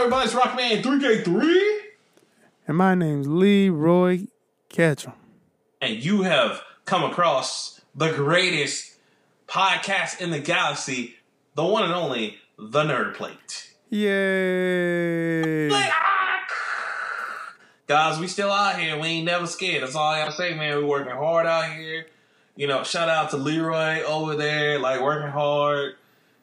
everybody? It's Rockman 3K3. And my name's Leroy Ketchum. And you have come across the greatest podcast in the galaxy, the one and only, The Nerd Plate. Yay! Guys, we still out here. We ain't never scared. That's all I gotta say, man. We working hard out here. You know, shout out to Leroy over there, like working hard.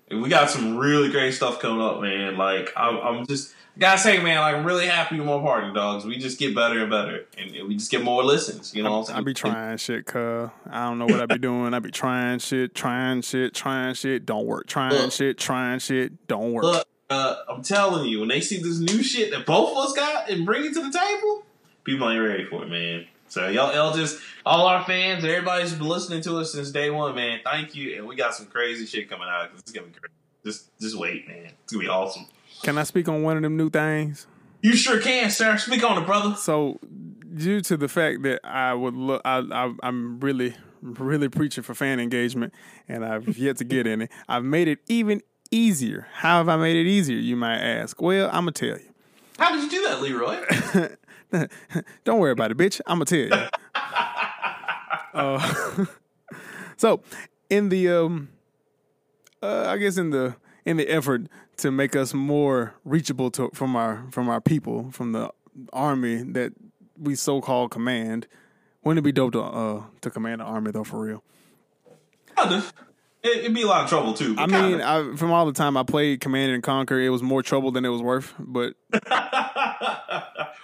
And we got some really great stuff coming up, man. Like I'm, I'm just gotta say, man, like I'm really happy with my partner dogs. We just get better and better, and we just get more listens. You know, what I'm saying? I be trying shit, cuz I don't know what I be doing. I be trying shit, trying shit, trying shit, don't work. Trying Look, shit, trying shit, don't work. Look, uh, I'm telling you, when they see this new shit that both of us got and bring it to the table, people ain't ready for it, man. So y'all, y'all just all our fans, everybody's been listening to us since day one, man. Thank you, and we got some crazy shit coming out. It's gonna be great. Just, just wait, man. It's gonna be awesome. Can I speak on one of them new things? You sure can, sir. Speak on it, brother. So, due to the fact that I would look, I, I, I'm really, really preaching for fan engagement, and I've yet to get any. I've made it even easier. How have I made it easier? You might ask. Well, I'm gonna tell you. How did you do that, Leroy? Don't worry about it, bitch. I'm gonna tell you. uh, so, in the um, uh, I guess in the in the effort to make us more reachable to from our from our people from the army that we so called command. Wouldn't it be dope to uh to command the army though for real? It'd be a lot of trouble too. I mean, I, from all the time I played Command and Conquer, it was more trouble than it was worth. But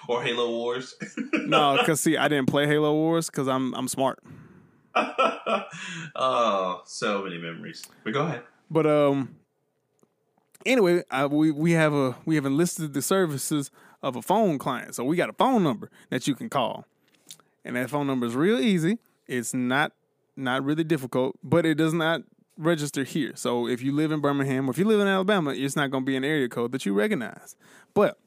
or Halo Wars. no, because see, I didn't play Halo Wars because I'm I'm smart. oh, so many memories. But go ahead. But um, anyway, I, we we have a we have enlisted the services of a phone client, so we got a phone number that you can call, and that phone number is real easy. It's not not really difficult, but it does not register here. So if you live in Birmingham or if you live in Alabama, it's not going to be an area code that you recognize. But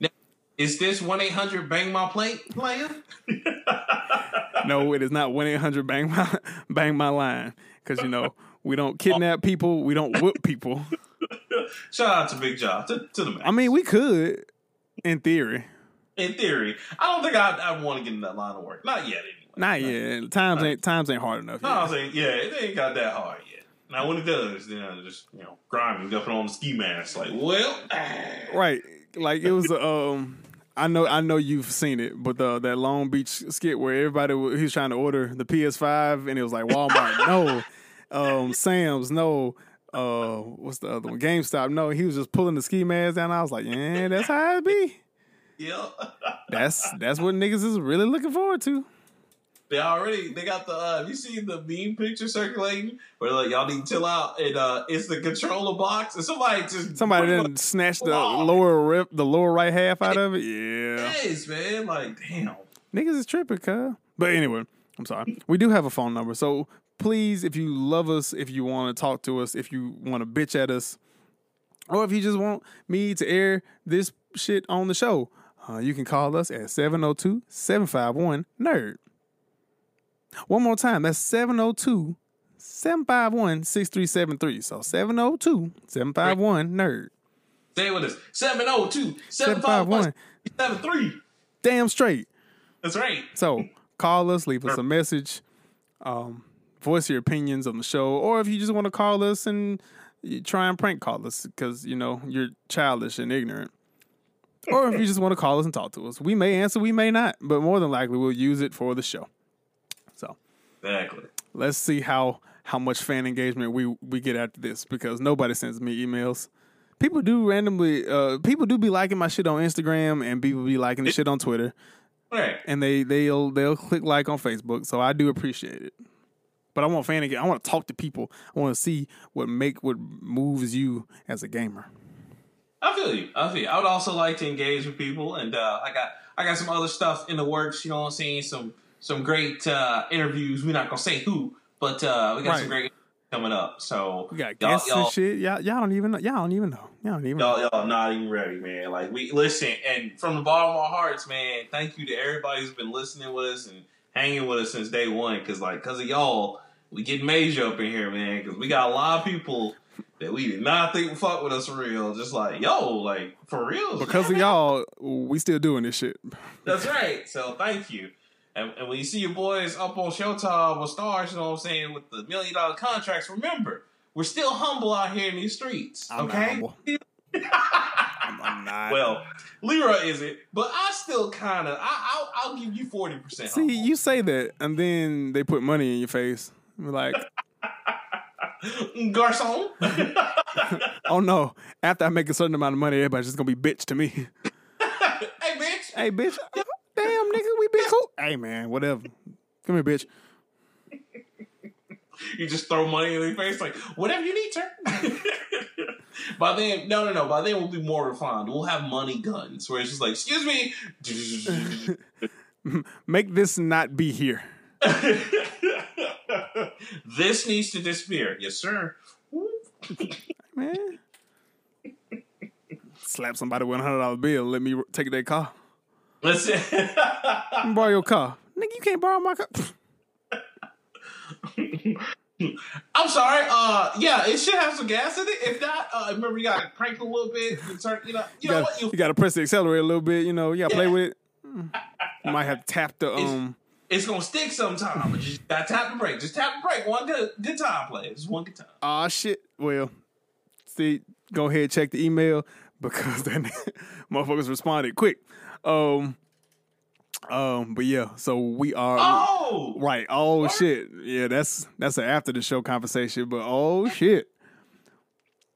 is this one eight hundred bang my plate player? no, it is not one eight hundred bang my bang my line because you know we don't oh. kidnap people, we don't whoop people. Shout out to Big Job to, to the man. I mean, we could in theory. In theory, I don't think I I want to get in that line of work. Not yet, anyway. Not yet. Times ain't times ain't hard enough. No, I'm saying yeah, it ain't got that hard yet. Now when it does, then I just you know grinding, jumping on the ski mask. Like, well, right. Like it was um. I know, I know you've seen it, but the that Long Beach skit where everybody he was trying to order the PS5 and it was like Walmart, no, um, Sam's, no, uh, what's the other one? GameStop, no. He was just pulling the ski mask down. I was like, yeah, that's how it be. Yeah, that's that's what niggas is really looking forward to. They already they got the uh you seen the meme picture circulating where like y'all need to chill out and uh it's the controller box and somebody just somebody didn't snatch the lower rip the lower right half out of it. Yeah. Yes, man. Like damn. Niggas is tripping, cuz. But anyway, I'm sorry. We do have a phone number. So please, if you love us, if you want to talk to us, if you want to bitch at us, or if you just want me to air this shit on the show, uh, you can call us at 702 751 NERD. One more time, that's 702 751 6373. So 702 751 NERD. Say it with us 702 751 73. Damn straight. That's right. So call us, leave us a message, um, voice your opinions on the show, or if you just want to call us and try and prank call us because you know you're childish and ignorant. or if you just want to call us and talk to us, we may answer, we may not, but more than likely we'll use it for the show. Exactly. Let's see how how much fan engagement we we get after this because nobody sends me emails. People do randomly. Uh, people do be liking my shit on Instagram, and people be liking the shit on Twitter. Right. And they they'll they'll click like on Facebook, so I do appreciate it. But I want fan engagement. I want to talk to people. I want to see what make what moves you as a gamer. I feel you. I feel you. I would also like to engage with people, and uh, I got I got some other stuff in the works. You know what I'm saying? Some some great uh, interviews. We're not gonna say who, but uh, we got right. some great coming up. So we got guests y'all, and shit. Y'all, y'all don't even know. Y'all don't even know. Y'all don't even. Y'all, know. y'all not even ready, man. Like we listen, and from the bottom of our hearts, man. Thank you to everybody who's been listening with us and hanging with us since day one. Because like, because of y'all, we get major up in here, man. Because we got a lot of people that we did not think would fuck with us for real. Just like, yo, like for real. Because of y'all, we still doing this shit. That's right. So thank you. And, and when you see your boys up on Showtime with stars, you know what I'm saying, with the million dollar contracts, remember, we're still humble out here in these streets. I'm okay? I'm, I'm not. Well, Leroy isn't, but I still kind of. I'll, I'll give you forty percent. see, you say that, and then they put money in your face. You're like, garçon. oh no! After I make a certain amount of money, everybody's just gonna be bitch to me. hey, bitch. hey, bitch! Damn, nigga, we be cool. Hey, man, whatever. Come here, bitch. You just throw money in their face, like whatever you need, sir. by then, no, no, no. By then, we'll be more refined. We'll have money guns, where it's just like, excuse me. Make this not be here. this needs to disappear. Yes, sir. Man. Slap somebody with a hundred dollar bill. Let me take their car. Let's borrow your car. Nigga, you can't borrow my car. I'm sorry. Uh, yeah, it should have some gas in it. If not, uh, remember you got to crank a little bit. You, turn, you know, you, You know gotta, what? You, you gotta press the accelerator a little bit. You know, you gotta play with it. You might have tapped the um. it's gonna stick sometime, but you just got to tap the brake. Just tap the brake. One good, good time, play. Just one good time. Ah shit. Well, see, go ahead check the email because then motherfuckers responded quick. Um, um, but yeah, so we are Oh, right. Oh What? shit. Yeah, that's that's an after the show conversation. But oh shit,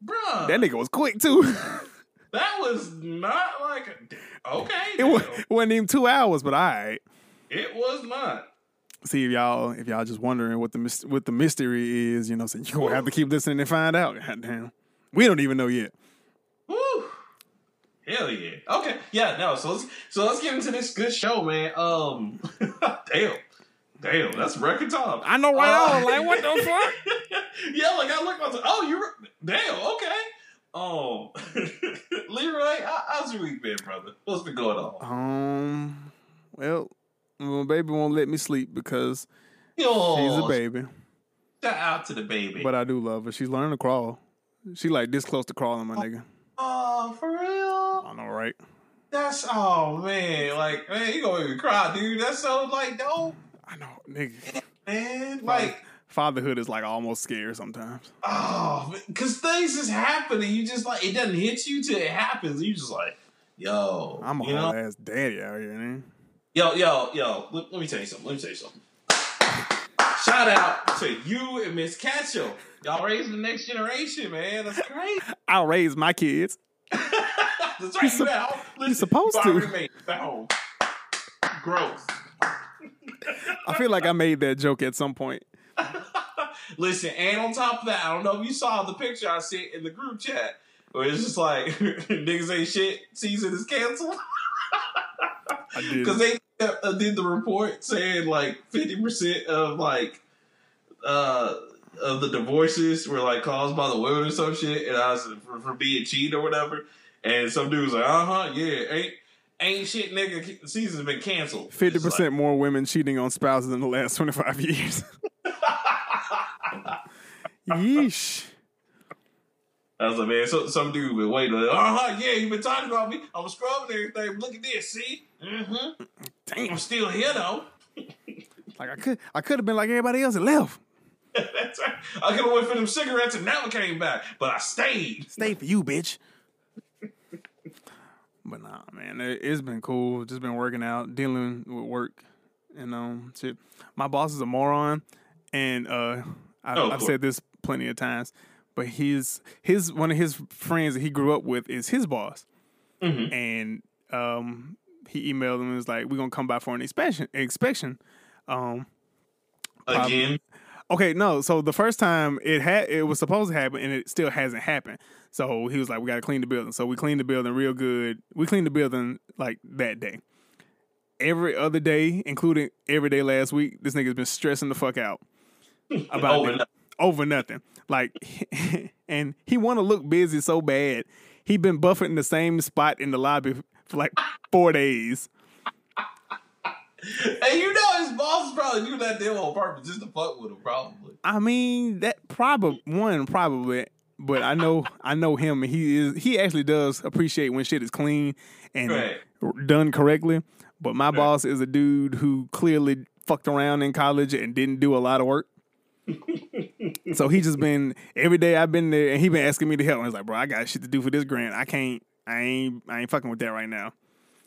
bruh, that nigga was quick too. that was not like a, okay. it, was, wasn't even two hours, but all right. It was not. See if y'all if y'all just wondering what the what the mystery is, you know, so you gonna have to keep listening and find out. Goddamn, we don't even know yet. Woo. Hell yeah. Okay. Yeah. No. So let's so let's get into this good show, man. Um. damn. Damn. That's record time. I know right Uh, on. Like what the fuck? yeah. Like I look. I was like, oh, you're damn. Okay. Oh, Leroy, how, how's your week been, brother? What's been going on? Um. Well, my baby won't let me sleep because Yo, she's a baby. Shout out to the baby. But I do love her. She's learning to crawl. She like this close to crawling, my nigga. oh, for real? I know, right? That's oh man, like man, you gonna make me cry, dude. That's so like dope, I know, nigga. man. Like. Fatherhood is like almost scary sometimes. Oh, because things is happening. You just like it doesn't hit you till it happens. You just like, yo, I'm a whole ass daddy out here, man. yo, yo, yo. Let, let me tell you something. Let me tell you something. Shout out to you and Miss Ketchum. Y'all raising the next generation, man. That's great. I'll raise my kids. That's right. You sup- at home. Listen, supposed you to. already made it at. Gross. I feel like I made that joke at some point. Listen, and on top of that, I don't know if you saw the picture I sent in the group chat where it's just like niggas ain't shit. Season is canceled. I did. Because they uh, did the report saying like fifty percent of like uh of the divorces were like caused by the women or some shit, and I was for, for being cheated or whatever. And some dude was like, "Uh huh, yeah, ain't ain't shit, nigga. Season's been canceled. Fifty percent more women cheating on spouses in the last twenty five years. Yeesh. I was like, man, so, some dude been waiting. Like, uh huh, yeah, you been talking about me. I was scrubbing everything. Look at this, see? Mm-hmm. Damn. I'm still here though. Like I could, I could have been like everybody else and left. That's right. I could have went for them cigarettes and never came back, but I stayed. Stay for you, bitch. But nah, man, it, it's been cool. Just been working out, dealing with work, and um, shit. My boss is a moron, and uh, I, oh, I've said this plenty of times. But his his one of his friends that he grew up with is his boss, Mhm. and um, he emailed him and was like, "We're gonna come by for an inspection." Inspection. Um, Again. Okay, no. So the first time it had it was supposed to happen and it still hasn't happened. So he was like, "We got to clean the building." So we cleaned the building real good. We cleaned the building like that day. Every other day, including every day last week, this nigga's been stressing the fuck out about Over nothing. over nothing. Like, and he want to look busy so bad. He been buffeting the same spot in the lobby for like four days. And you know his boss is probably doing that deal on purpose just to fuck with him, probably. I mean, that probably one probably, but I know I know him, and he is he actually does appreciate when shit is clean and Right. done correctly. But my boss is a dude who clearly fucked around in college and didn't do a lot of work. so he just been every day I've been there, and he been asking me to help. And he's like, bro, I got shit to do for this grant. I can't. I ain't. I ain't fucking with that right now.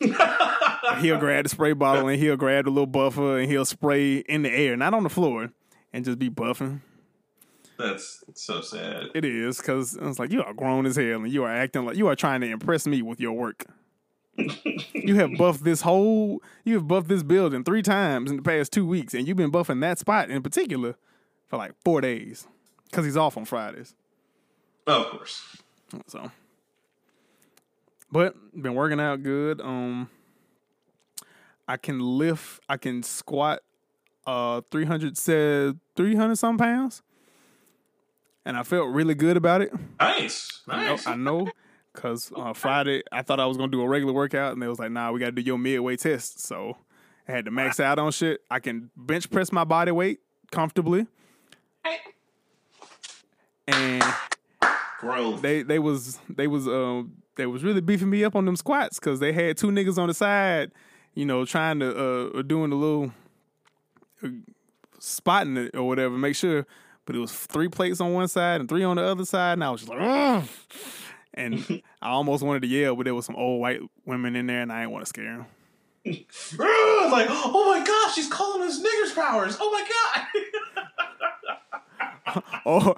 he'll grab the spray bottle and he'll grab the little buffer and he'll spray in the air, not on the floor, and just be buffing. That's so sad. It is because it's like you are grown as hell and you are acting like you are trying to impress me with your work. you have buffed this whole, you have buffed this building three times in the past two weeks, and you've been buffing that spot in particular for like four days because he's off on Fridays. Oh, of course. So, but been working out good. Um, I can lift, I can squat, uh, three hundred said three hundred some pounds, and I felt really good about it. Nice. I know, Nice. I know, cause uh, Friday I thought I was gonna do a regular workout, and they was like, "Nah, we gotta do your midway test." So I had to max out on shit. I can bench press my body weight comfortably, and Growth. they they was they was um they was really beefing me up on them squats because they had two niggas on the side, you know, trying to uh doing a little uh, spotting it or whatever, make sure. But it was three plates on one side and three on the other side, and I was just like, Ugh! and I almost wanted to yell, but there was some old white women in there, and I didn't want to scare them. Like, oh my gosh, she's calling us niggers powers. Oh my god. Oh,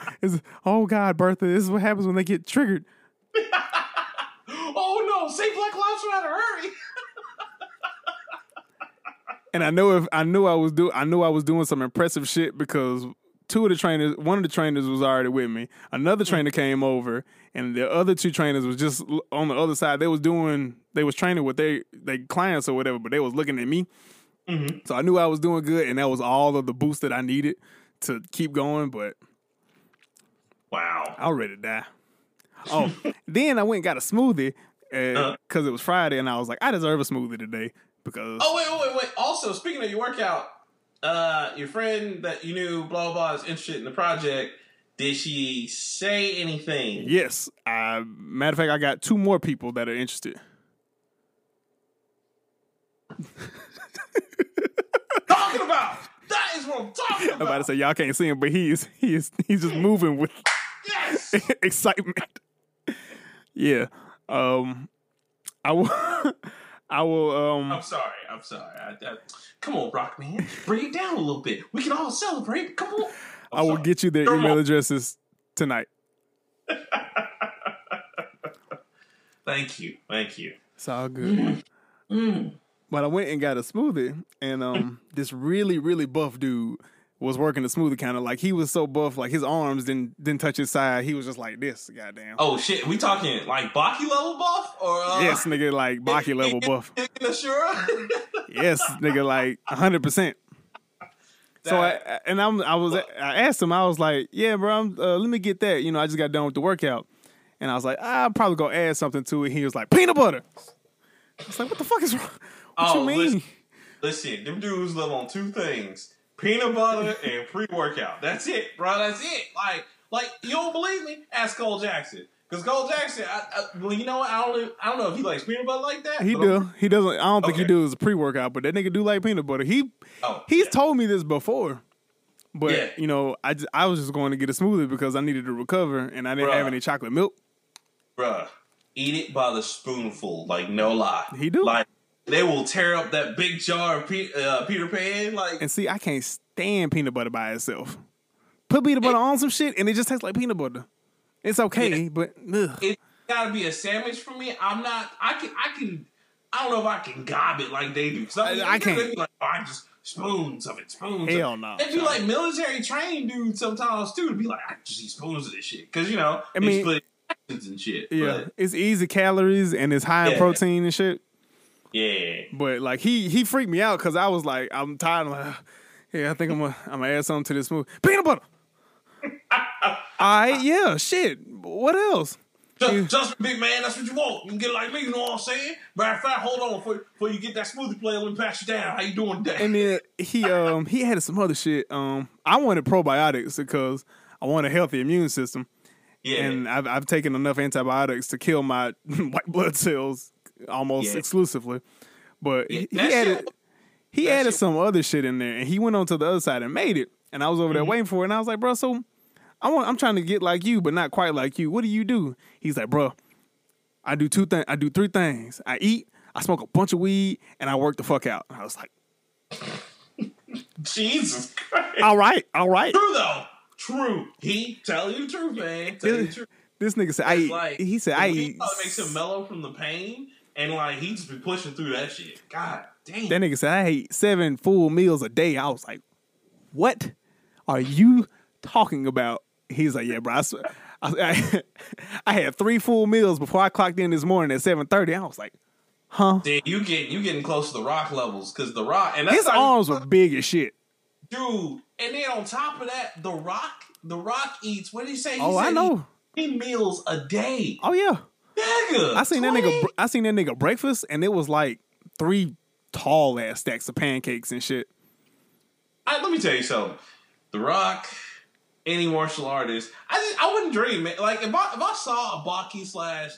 oh God, Bertha, this is what happens when they get triggered. oh no, say Black Lives Matter, hurry. And I know if I knew I was do I knew I was doing some impressive shit because two of the trainers, one of the trainers was already with me. Another hmm. trainer came over, and the other two trainers was just on the other side. They was doing they was training with their their clients or whatever, but they was looking at me. Mm-hmm. So I knew I was doing good, and that was all of the boost that I needed to keep going. But Wow. I was ready to die. Oh, then I went and got a smoothie uh, uh-huh. because it was Friday, and I was like, I deserve a smoothie today because Oh wait, wait, wait. Also, speaking of your workout, uh, your friend that you knew, blah blah, blah is interested in the project. Did she say anything? Yes. I, matter of fact, I got two more people that are interested. Talking about that is what I'm talking about. I'm about to say y'all can't see him, but he is he is he's just moving with Yes. excitement. Yeah. Um I will I will Um, I'm sorry. I'm sorry. I, I, come on, Rock man, bring it down a little bit. We can all celebrate. Come on. I'm I will sorry. get you their Come email on. addresses tonight. Thank you. Thank you. It's all good. Mm. But I went and got a smoothie and um this really, really buff dude was working the smoothie counter. Like he was so buff, like his arms didn't didn't touch his side. He was just like this, goddamn. Oh shit, we talking like Baki level buff or uh, Yes, nigga, like Baki level buff. Yes, nigga, like hundred percent. So I and I'm I was I asked him I was like yeah bro I'm, uh, let me get that you know I just got done with the workout and I was like I'll probably go add something to it he was like peanut butter I was like what the fuck is wrong what Oh, you mean listen. Listen, them dudes live on two things: peanut butter and pre-workout. That's it, bro. That's it. Like, like you don't believe me? Ask Cole Jackson. Because Cole Jackson, I, I, well, you know what? I don't, I don't know if he likes peanut butter like that. he but I'm- do he doesn't I don't think he Okay. do as a pre workout but that nigga do like peanut butter he Oh, he's yeah. told me this before but Yeah. you know I just, I was just going to get a smoothie because I needed to recover and I didn't have any chocolate milk bruh, eat it by the spoonful. Like, no lie. He do. Like, they will tear up that big jar of Pe- uh, Peter Pan. Like, And see, I can't stand peanut butter by itself. Put peanut butter on some shit, and it just tastes like peanut butter. It's okay, Yeah. but ugh. it gotta be a sandwich for me. I'm not. I can. I can. I don't know if I can gob it like they do. Some, I- I can't. Like, oh, I just spoons of it, spoons. Hell of it. no, They child. like military trained dudes sometimes too. To be like, I just eat spoons of this shit because you know I mean- actions and shit. yeah, But, it's easy calories and it's high in protein and shit. Yeah. But like he he freaked me out because I was like, I'm tired. I'm like, yeah, I think I'm gonna I'm gonna add something to this smoothie. Peanut butter. I yeah, shit. What else? Just, just big man, that's what you want. You can get it like me, you know what I'm saying? Matter of fact, hold on before, before you get that smoothie plate. Let me pass you down. How you doing today? And then he um he added some other shit. Um, I wanted probiotics because I want a healthy immune system. Yeah. and I've I've taken enough antibiotics to kill my white blood cells almost Yeah. exclusively. But Yeah, he, he added shit- he that added shit- some other shit in there, and he went on to the other side and made it. And I was over there Mm-hmm. waiting for it, and I was like, bro, so I want I'm trying to get like you, but not quite like you. What do you do? He's like, bro, I do two things. I do three things. I eat, I smoke a bunch of weed, and I work the fuck out. And I was like, Jesus Christ. all right, all right. True though. True. He tell you the truth, man. Tell you the truth. This nigga said, I like he said, I weed eat. probably makes him mellow from the pain, and like he just be pushing through that shit. God damn. That nigga said, I ate seven full meals a day. I was like, what are you talking about? He's like, yeah, bro. I, swear- I, I, I had three full meals before I clocked in this morning at 7.30. I was like, huh? Damn, you get you getting close to the rock levels because the rock and that's His arms were big as shit. dude. And then on top of that, the rock, the rock eats. What did he say? He Oh, I he know. Three meals a day, Oh, yeah. Nigga. I seen that nigga. I seen that nigga breakfast, and it was like three tall ass stacks of pancakes and shit. I, let me tell you something. The Rock, any martial artist, I just I wouldn't dream man. Like if I if I saw a Baki slash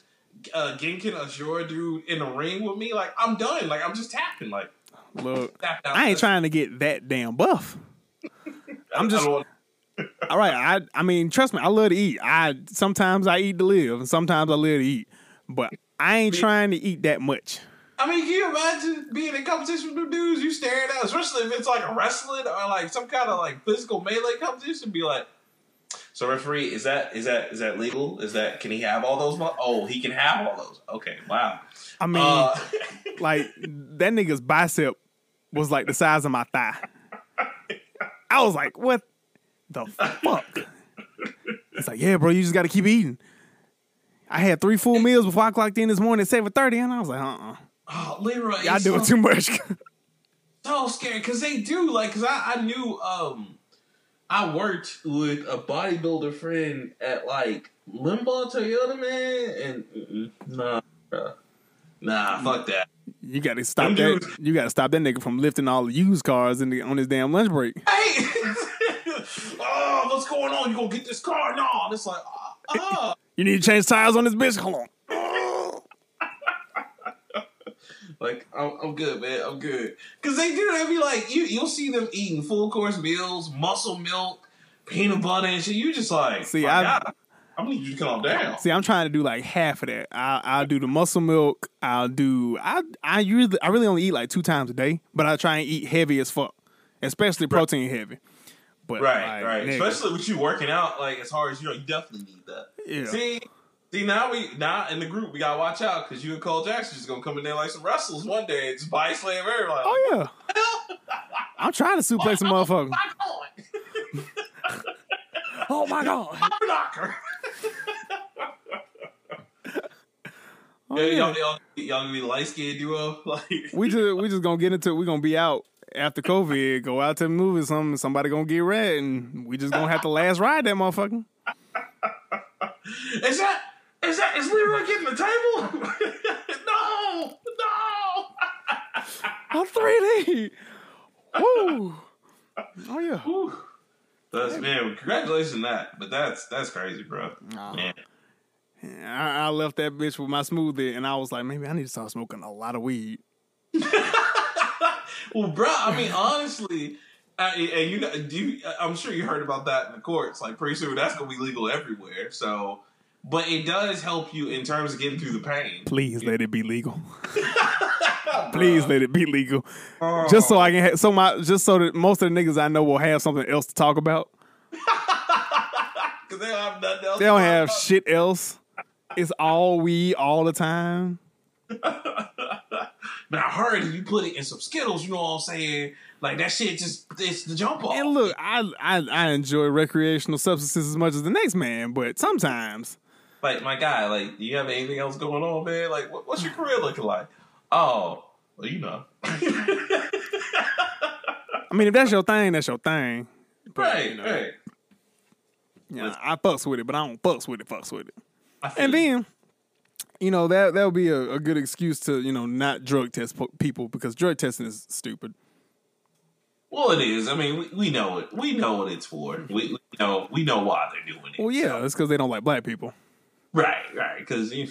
uh, Kengan Ashura dude in the ring with me, like I'm done. Like I'm just tapping. Like Look. I ain't trying to get that damn buff. I'm just I don't all right. I I mean, trust me, I love to eat. I sometimes I eat to live, and sometimes I live to eat. But I ain't trying to eat that much. I mean, can you imagine being in competition with them dudes? You staring at, especially if it's like a wrestling or like some kind of like physical melee competition. Be like, so referee, is that is that is that legal? Is that can he have all those? mo- Oh, he can have all those. Okay, wow. I mean, Uh, like that nigga's bicep was like the size of my thigh. I was like, what the fuck? It's like, yeah, bro, you just got to keep eating. I had three full meals before I clocked in this morning at seven thirty, and I was like, uh, uh oh, Leroy, y'all doing so- too much. so scared because they do like because I, I knew um I worked with a bodybuilder friend at like Limbaugh Toyota man and nah bruh. nah fuck that you got to stop Them that. dudes- You got to stop that nigga from lifting all the used cars in the, on his damn lunch break. hey oh what's going on you gonna get this car no and it's like oh, You need to change tires on this bitch. Hold on. like I'm, I'm good man I'm good because they do they be like you you'll see them eating full course meals muscle milk peanut butter and shit you just like See, I- God, I'm need you to calm down See, I'm trying to do like half of that. I, I'll do the muscle milk. I'll do. I I usually I really only eat like two times a day, but I try and eat heavy as fuck, especially protein heavy. But Right, like, right. nigga, Especially with you working out like as hard as you know, you definitely need that. Yeah. See, see now we now in the group we gotta watch out because you and Cole Jackson just gonna come in there like some wrestlers one day and just body slam everybody. Oh yeah, I'm trying to oh, suplex a oh, motherfucker. My God. Oh my god. Knocker. Oh, Yeah, yeah. y'all, y'all, y'all gonna be light skinned duo? Like We just we just gonna get into. It. We gonna be out after COVID. Go out to the movie. Some somebody gonna get red, and we just gonna have to last ride that motherfucker. Is that is that is Leroy getting the table? no, no. On 3D. Woo. Oh yeah. Whew. That's man, congratulations on that. But that's that's crazy, bro. Nah. Man. I, I left that bitch with my smoothie, and I was like, maybe I need to start smoking a lot of weed. Well, bro, I mean, honestly, and you know, do you, I'm sure you heard about that in the courts. Like, pretty soon that's gonna be legal everywhere. So, but it does help you in terms of getting through the pain. Please let it be legal. Please let it be legal. Oh. Just so oh. I can, ha- so my, just so that most of the niggas I know will have something else to talk about. because they don't have nothing else. They don't have shit else. It's all weed all the time. But I heard if you put it in some Skittles, you know what I'm saying? Like that shit just it's the jump off. And look, I, I I enjoy recreational substances as much as the next man, but sometimes Like my guy, like, do you have anything else going on, man? Like, what, what's your career looking like? Oh, well, you know. I mean, if that's your thing, that's your thing. But, right, you know, right. Yeah, I fucks with it, but I don't fucks with it. Fucks with it. And you. then, you know that that would be a, a good excuse to you know not drug test po- people because drug testing is stupid. Well, it is. I mean, we, we know it. We know what it's for. We, we know we know why they're doing it. Well, yeah, it's because they don't like black people. Right, right. Because you,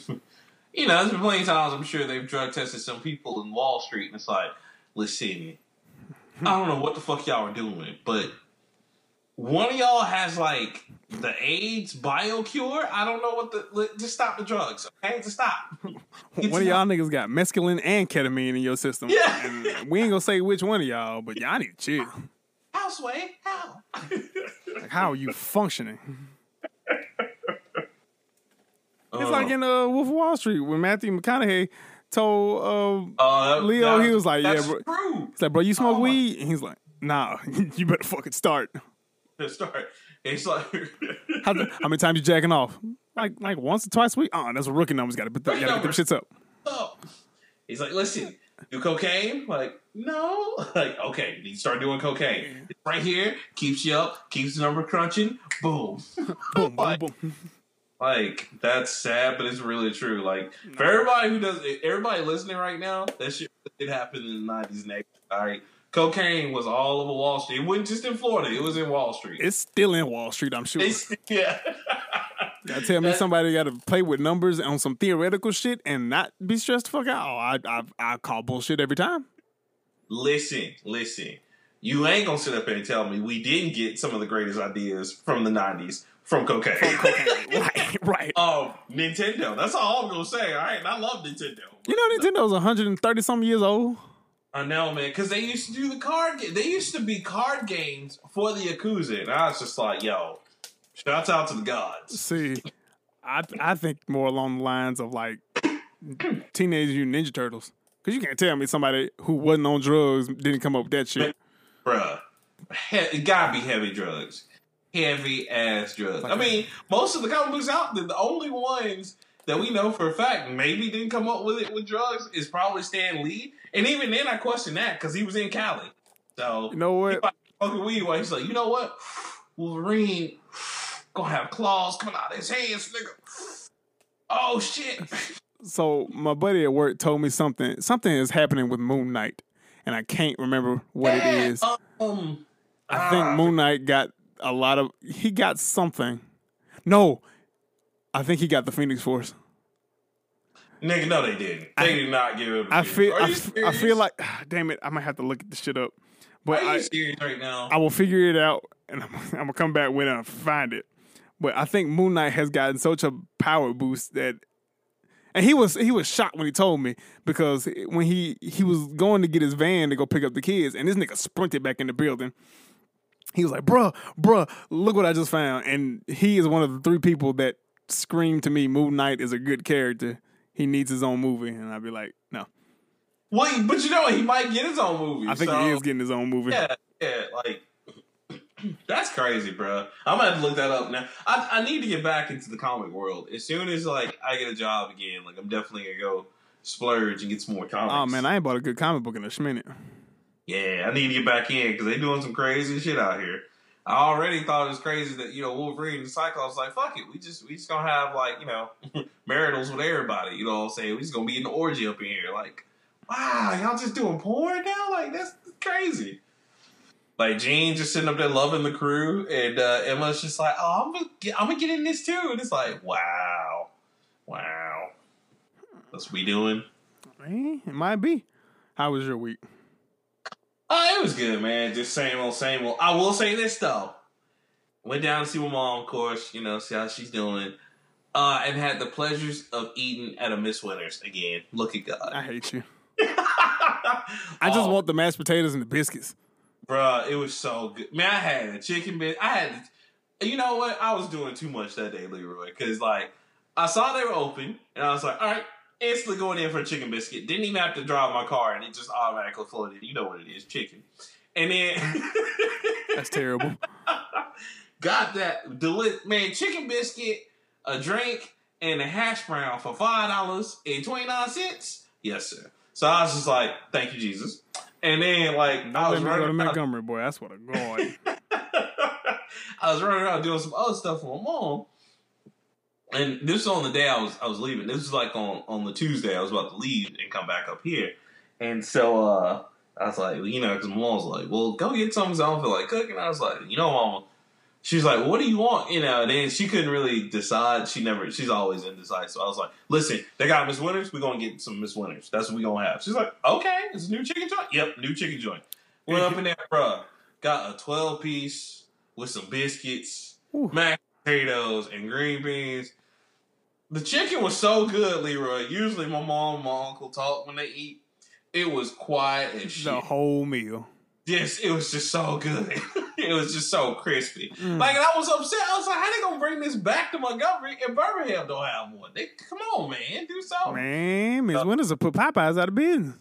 you know, there's been plenty of times I'm sure they've drug tested some people in Wall Street, and it's like, listen, I don't know what the fuck y'all are doing, but one of y'all has like the AIDS bio cure. I don't know what the just stop the drugs. Okay, just stop. It's one of y'all niggas got mescaline and ketamine in your system. Yeah. And we ain't gonna say which one of y'all, but y'all need to chill. How sway? How? Like, how are you functioning? It's like in uh, Wolf of Wall Street when Matthew McConaughey told uh, uh, that- Leo, he was like, yeah, bro. true. he's like, bro, you smoke Oh weed? And he's like, nah, you better fucking start. Start, it's like How, how many times you jacking off? Like like once or twice a week? Oh, that's a rookie numbers. Got to put that, gotta them shits up. up. He's like, listen, do cocaine? Like, no. Like, okay, you start doing cocaine. It's right here, keeps you up, keeps the number crunching. Boom. Boom, boom, Like, boom. like, that's sad, but it's really true. Like, for everybody who does, everybody listening right now, that shit did happen in the nineties. Next, all right, cocaine was all over Wall Street. It wasn't just in Florida; it was in Wall Street. It's still in Wall Street, I'm sure. It's, yeah. Gotta tell me somebody got to play with numbers on some theoretical shit and not be stressed the fuck out. Oh, I I I call bullshit every time. listen, listen. You ain't gonna sit up there and tell me we didn't get some of the greatest ideas from the '90s from cocaine. right, right. Oh, Nintendo. That's all I'm gonna say. All right, and I love Nintendo. You know Nintendo's 130 some years old. I know, man, because they used to do the card. Game. they used to be card games for the Yakuza, and I was just like, yo, shouts out to the gods. See, I I think more along the lines of like Teenage Mutant Ninja Turtles. Cause you can't tell me somebody who wasn't on drugs didn't come up with that shit. Bruh, he- it gotta be heavy drugs, heavy ass drugs. I mean, most of the comic books out there, the only ones that we know for a fact maybe didn't come up with it with drugs is probably Stan Lee, and even then I question that because he was in Cali. So You know what? fucking weed while he's like, you know what? Wolverine gonna have claws coming out of his hands, nigga. Oh shit. So my buddy at work told me something. Something is happening with Moon Knight, and I can't remember what it is. Um, I think ah, Moon Knight got a lot of. He got something. No, I think he got the Phoenix Force. nigga, no, they didn't. They did not give it. I feel. I, I feel like. Damn it! I might have to look this shit up. But Are you I, serious right now? I will figure it out, and I'm, I'm gonna come back when I find it. But I think Moon Knight has gotten such a power boost that, and he was he was shocked when he told me because when he he was going to get his van to go pick up the kids, and this nigga sprinted back in the building. He was like, "Bruh, bruh, look what I just found!" And he is one of the three people that screamed to me, "Moon Knight is a good character. He needs his own movie." And I'd be like, "No, Well, but you know what? He might get his own movie. I think so, he is getting his own movie." Yeah, yeah, like that's crazy, bro. I'm gonna have to look that up now. I, I need to get back into the comic world as soon as like I get a job again. Like I'm definitely gonna go splurge and get some more comics. Oh man, I ain't bought a good comic book in a minute. yeah, I need to get back in because they doing some crazy shit out here. I already thought it was crazy that you know Wolverine and Cyclops like fuck it, we just we just gonna have like you know maritals with everybody. You know what I'm saying? We just gonna be in the orgy up in here. Like wow, y'all just doing porn now? Like that's crazy. Like Jean just sitting up there loving the crew, and uh, Emma's just like, "Oh, I'm gonna get, I'm gonna get in this too." And it's like, "Wow, wow, that's what we doing." It might be. How was your week? Oh, it was good, man. Just same old, same old. I will say this though. Went down to see my mom, of course. You know, see how she's doing. Uh, and had the pleasures of eating at a Miss Winners again. Look at God. I hate you. I just Oh, want the mashed potatoes and the biscuits. Bruh, it was so good. Man, I had a chicken bit. I had, you know what? I was doing too much that day, Leroy, because like I saw they were open, and I was like, all right, instantly going in for a chicken biscuit. Didn't even have to drive my car, and it just automatically floated. You know what it is, chicken. And then That's terrible. got that deli- man chicken biscuit, a drink, and a hash brown for five dollars and twenty nine cents. Yes, sir. So I was just like, thank you, Jesus. And then like I was let me go to running around- Montgomery, boy. That's what a god. I was running around doing some other stuff for my mom. And this was on the day I was I was leaving. This was like on on the Tuesday I was about to leave and come back up here. And so uh I was like, you know, because my mom was like, well, go get something 'cause I don't feel like cooking. I was like, you know, mama, she's like, "What do you want?" You know, and then she couldn't really decide. She never. She's always indecisive. So I was like, "Listen, they got Miss Winners. We're gonna get some Miss Winners. That's what we gonna have." She's like, "Okay, it's a new chicken joint. Yep, new chicken joint." Went up in there, bruh. Got a twelve piece with some biscuits, Ooh. mashed potatoes, and green beans. The chicken was so good, Leroy. Usually, my mom and my uncle talk when they eat. It was quiet as shit. The whole meal. Yes, it was just so good. it was just so crispy. Mm. Like, and I was upset. I was like, how they gonna bring this back to Montgomery and Birmingham don't have one? They come on, man, do something. Man, Miss Winters will put Popeyes out of business.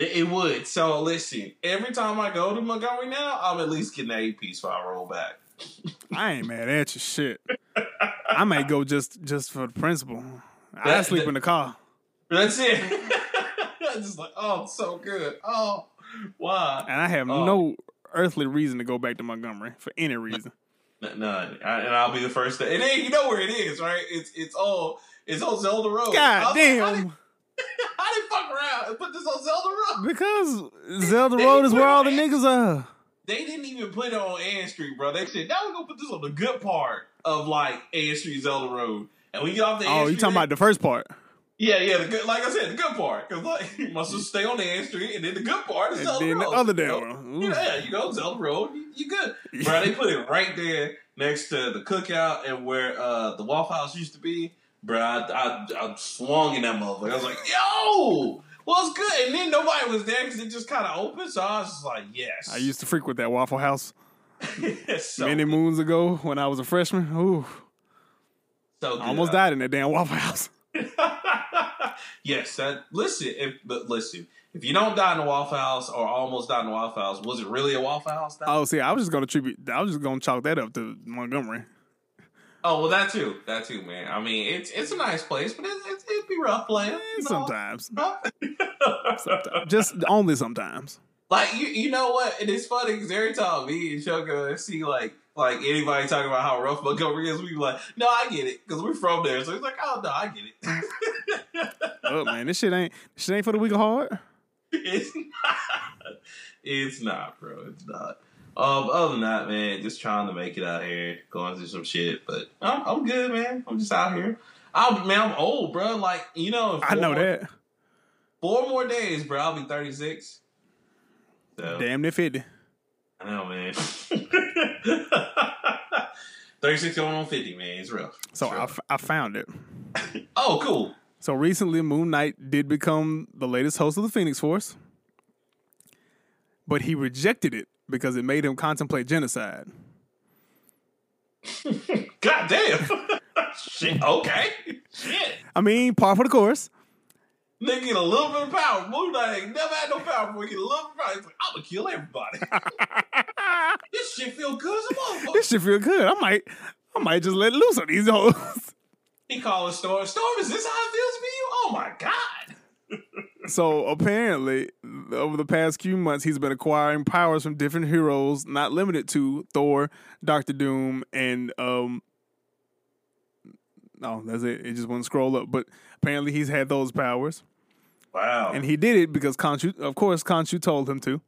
It, it would. So listen, every time I go to Montgomery now, I'm at least getting an eight piece before I roll back. I ain't mad at you. Shit. I might go just just for the principle. I That- sleep that- in the car. That's it. just like, oh, so good. Oh, why? And I have Oh. no earthly reason to go back to Montgomery for any reason. None. I, and I'll be the first to. And then you know where it is, right? It's it's all it's on Zelda Road. I God was like, How they, damn. how they fuck around and put this on Zelda Road? Because Zelda Road is where all the niggas are. They didn't even put it on Ann Street, bro. They said, now we're gonna put this on the good part of like Ann Street Zelda Road. And we get off the Oh, you talking about the first part? Yeah, yeah, the good like I said, the good part. Cause like you must just stay on the Ann Street and then the good part is And Zelda then the Road. other you damn know? Yeah, you know, Zelda Road, you, you good. Bro, they put it right there next to the cookout and where uh, the Waffle House used to be. Bro, I, I, I swung in that motherfucker. I was like, yo, what's good? And then nobody was there because it just kind of opened. So I was just like, yes. I used to frequent that Waffle House so, many moons ago when I was a freshman. Ooh, so good. I almost died in that damn Waffle House. yes, that, listen, if, but listen, if you don't die in the Waffle House or almost die in the Waffle House, was it really a Waffle House? Oh, see, I was just gonna tribute. I was just gonna chalk that up to Montgomery. Oh well, that too, that too, man. I mean, it's it's a nice place, but it, it, it'd be rough playing. You know? Sometimes, Sometimes. just only sometimes. like you, you know what? And it's funny because every time me and Shoko see like like anybody talking about how rough Montgomery is, we be like, no, I get it because we're from there. So it's like, oh no, I get it. oh man, this shit ain't this shit ain't for the weak of heart. it's not. It's not, bro. It's not. Um, other than that, man, just trying to make it out here, going through some shit. But I'm, I'm good, man. I'm just out here. I'm, man, I'm old, bro. Like you know, I know four- that. Four more days, bro. I'll be 36. So, Damn near fifty. I know, man. 36 going on 50, man. It's rough. So It's I, rough. f- I found it. oh, cool. So recently, Moon Knight did become the latest host of the Phoenix Force, but he rejected it because it made him contemplate genocide. God damn. Shit. Okay. Shit. I mean, par for the course. Nigga get a little bit of power. Moon Knight ain't never had no power before get a little bit of power. He's like, I'm gonna kill everybody. this shit feel good as a motherfucker. This shit feel good. I might, I might just let loose on these hoes. He calling Storm. Storm, is this how it feels for you? Oh my god. So apparently, over the past few months, he's been acquiring powers from different heroes, not limited to Thor, Doctor Doom, and um. No, that's it. It just wouldn't scroll up. But apparently, he's had those powers, Wow. and he did it because Khonshu, of course, Khonshu told him to.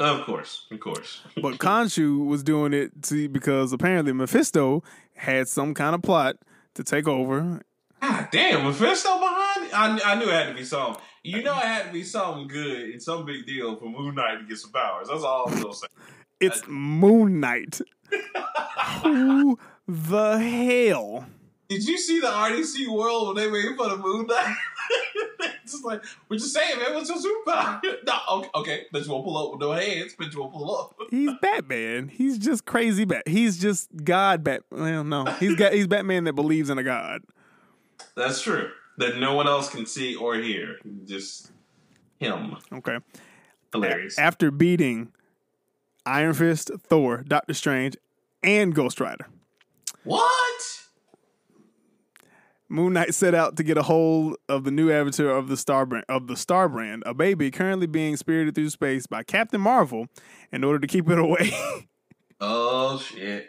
of course. Of course. But Khonshu was doing it to because apparently Mephisto had some kind of plot to take over. God damn, Mephisto behind it? I, I knew it had to be something. You know it had to be something good and some big deal for Moon Knight to get some powers. That's all I'm gonna say. It's Moon Knight. Who the hell? Did you see the RDC world when they made fun of Moon Knight? just like, we're just saying, man, what's your superpower? no, okay, okay, but you won't pull up with no hands, but you won't pull up. He's Batman. He's just crazy Bat. He's just God Bat. Well, no, he's got he's Batman that believes in a god. That's true. That no one else can see or hear. Just him. Okay. Hilarious. After beating Iron Fist, Thor, Doctor Strange, and Ghost Rider, What? Moon Knight set out to get a hold of the new avatar of the Star brand, of the Star brand, a baby currently being spirited through space by Captain Marvel, in order to keep it away. Oh shit.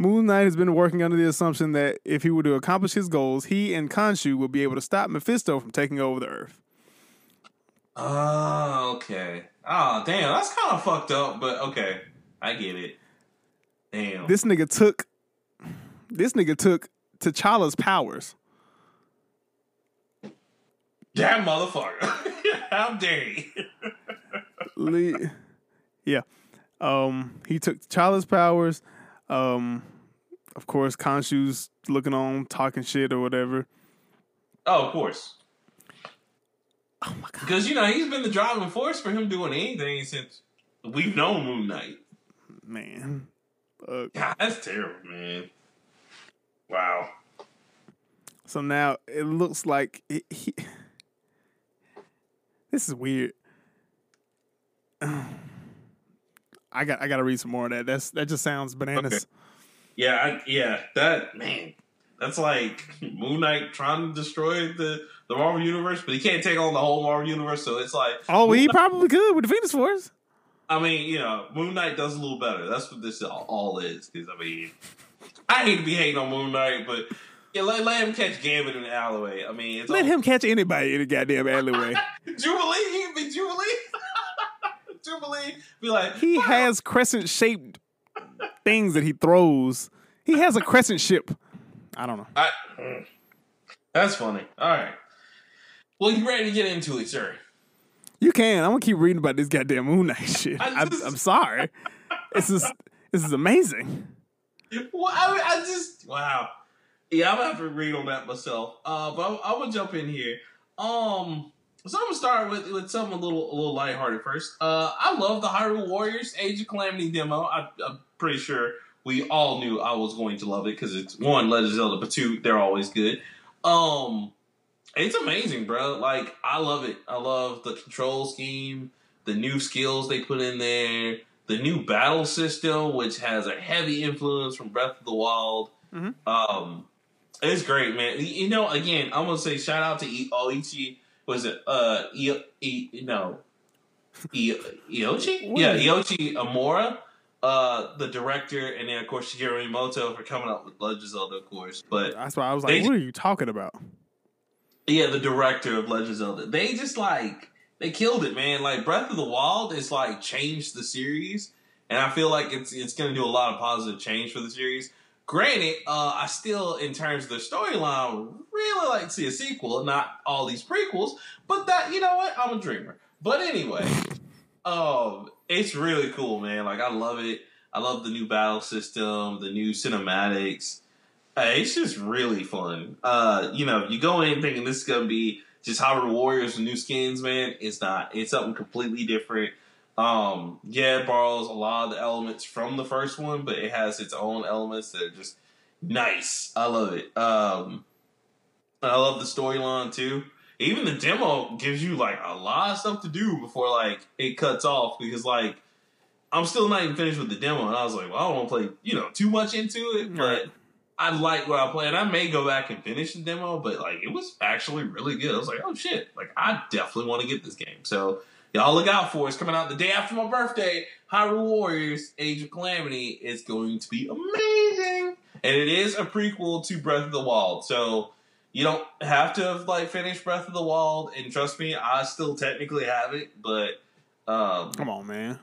Moon Knight has been working under the assumption that if he were to accomplish his goals, he and Khonshu would be able to stop Mephisto from taking over the Earth. Oh, okay. Oh, damn, that's kind of fucked up, but okay, I get it. Damn. This nigga took this nigga took T'Challa's powers. that motherfucker. How dare he? Le- yeah. Um he took T'Challa's powers. Um of course Khonshu's looking on, talking shit or whatever. Oh, of course. Oh my god. Because, you know, he's been the driving force for him doing anything since we've known Moon Knight. Man. Uh, God, that's terrible, man. Wow. so now it looks like it, he, this is weird. I got I got to read some more of that. That's that just sounds bananas. Okay. Yeah, I, yeah, that man, that's like Moon Knight trying to destroy the the Marvel universe, but he can't take on the whole Marvel universe. So it's like, Oh, he probably could with the Phoenix Force. I mean, you know, Moon Knight does a little better. That's what this all, all is. Because I mean, I hate to be hating on Moon Knight, but yeah, let, let him catch Gambit in the alleyway. I mean, it's Let all, him catch anybody in the goddamn alleyway. Jubilee. Can be Jubilee. Jubilee be like he has crescent shaped things that he throws. He has a crescent ship. I don't know. I, that's funny. All right. Well, you ready to get into it, sir? You can. I'm gonna keep reading about this goddamn Moon Knight shit. I just- I'm sorry. This is this is amazing. Well, I, I just wow. Yeah, I'm gonna have to read on that myself. Uh, but I'm, I'm gonna jump in here. Um, so I'm gonna start with with something a little a little lighthearted first. Uh, I love the Hyrule Warriors Age of Calamity demo. I, I'm pretty sure we all knew I was going to love it because it's one Legend of Zelda, but two they're always good. Um, it's amazing, bro. Like I love it. I love the control scheme, the new skills they put in there, the new battle system, which has a heavy influence from Breath of the Wild. Mhm. Um, it's great, man. You know, again, I'm gonna say shout out to Oichi. Was it uh, I, I, no, Iochi? Yeah, Iochi Amora, uh, the director, and then of course Shigeru Miyamoto for coming out with Legend of Zelda, of course. But That's why I was like, They- "What are you talking about?" yeah, the director of Legend of Zelda. They just like they killed it, man. Like Breath of the Wild is like changed the series, and I feel like it's it's going to do a lot of positive change for the series. Granted, uh, I still, in terms of the storyline, really like to see a sequel, not all these prequels. But that, you know what? I'm a dreamer. But anyway, um, it's really cool, man. Like I love it. I love the new battle system, the new cinematics. Uh, it's just really fun. Uh, you know, you go in thinking this is gonna be just Hyrule Warriors with new skins, man. It's not. It's something completely different. Um, yeah, it borrows a lot of the elements from the first one, but it has its own elements that are just nice. I love it. Um, I love the storyline too. Even the demo gives you like a lot of stuff to do before like it cuts off because like I'm still not even finished with the demo, and I was like, well, I don't want to play you know too much into it, but I like what I play, and I may go back and finish the demo, but like it was actually really good. I was like, oh shit, like I definitely want to get this game. So y'all look out for it. It's coming out the day after my birthday. Hyrule Warriors: Age of Calamity is going to be amazing, and it is a prequel to Breath of the Wild. So you don't have to have like finished Breath of the Wild, and trust me, I still technically have it, but. Um, Come on, man.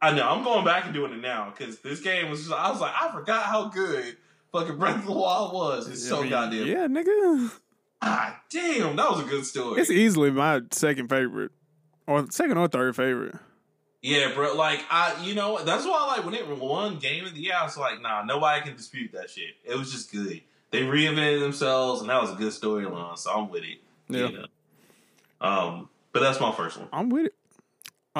I know I'm going back and doing it now because this game was. Just, I was like, I forgot how good fucking Breath of the Wild was. It's so I mean, goddamn. Yeah, nigga. Ah, damn, that was a good story. It's easily my second favorite, or second or third favorite. yeah, bro. Like I, you know, that's why like when it won Game of the Year, I was like, nah, nobody can dispute that shit. It was just good. They reinvented themselves, and that was a good storyline. So I'm with it. Yeah. You know? Um, but that's my first one. I'm with it.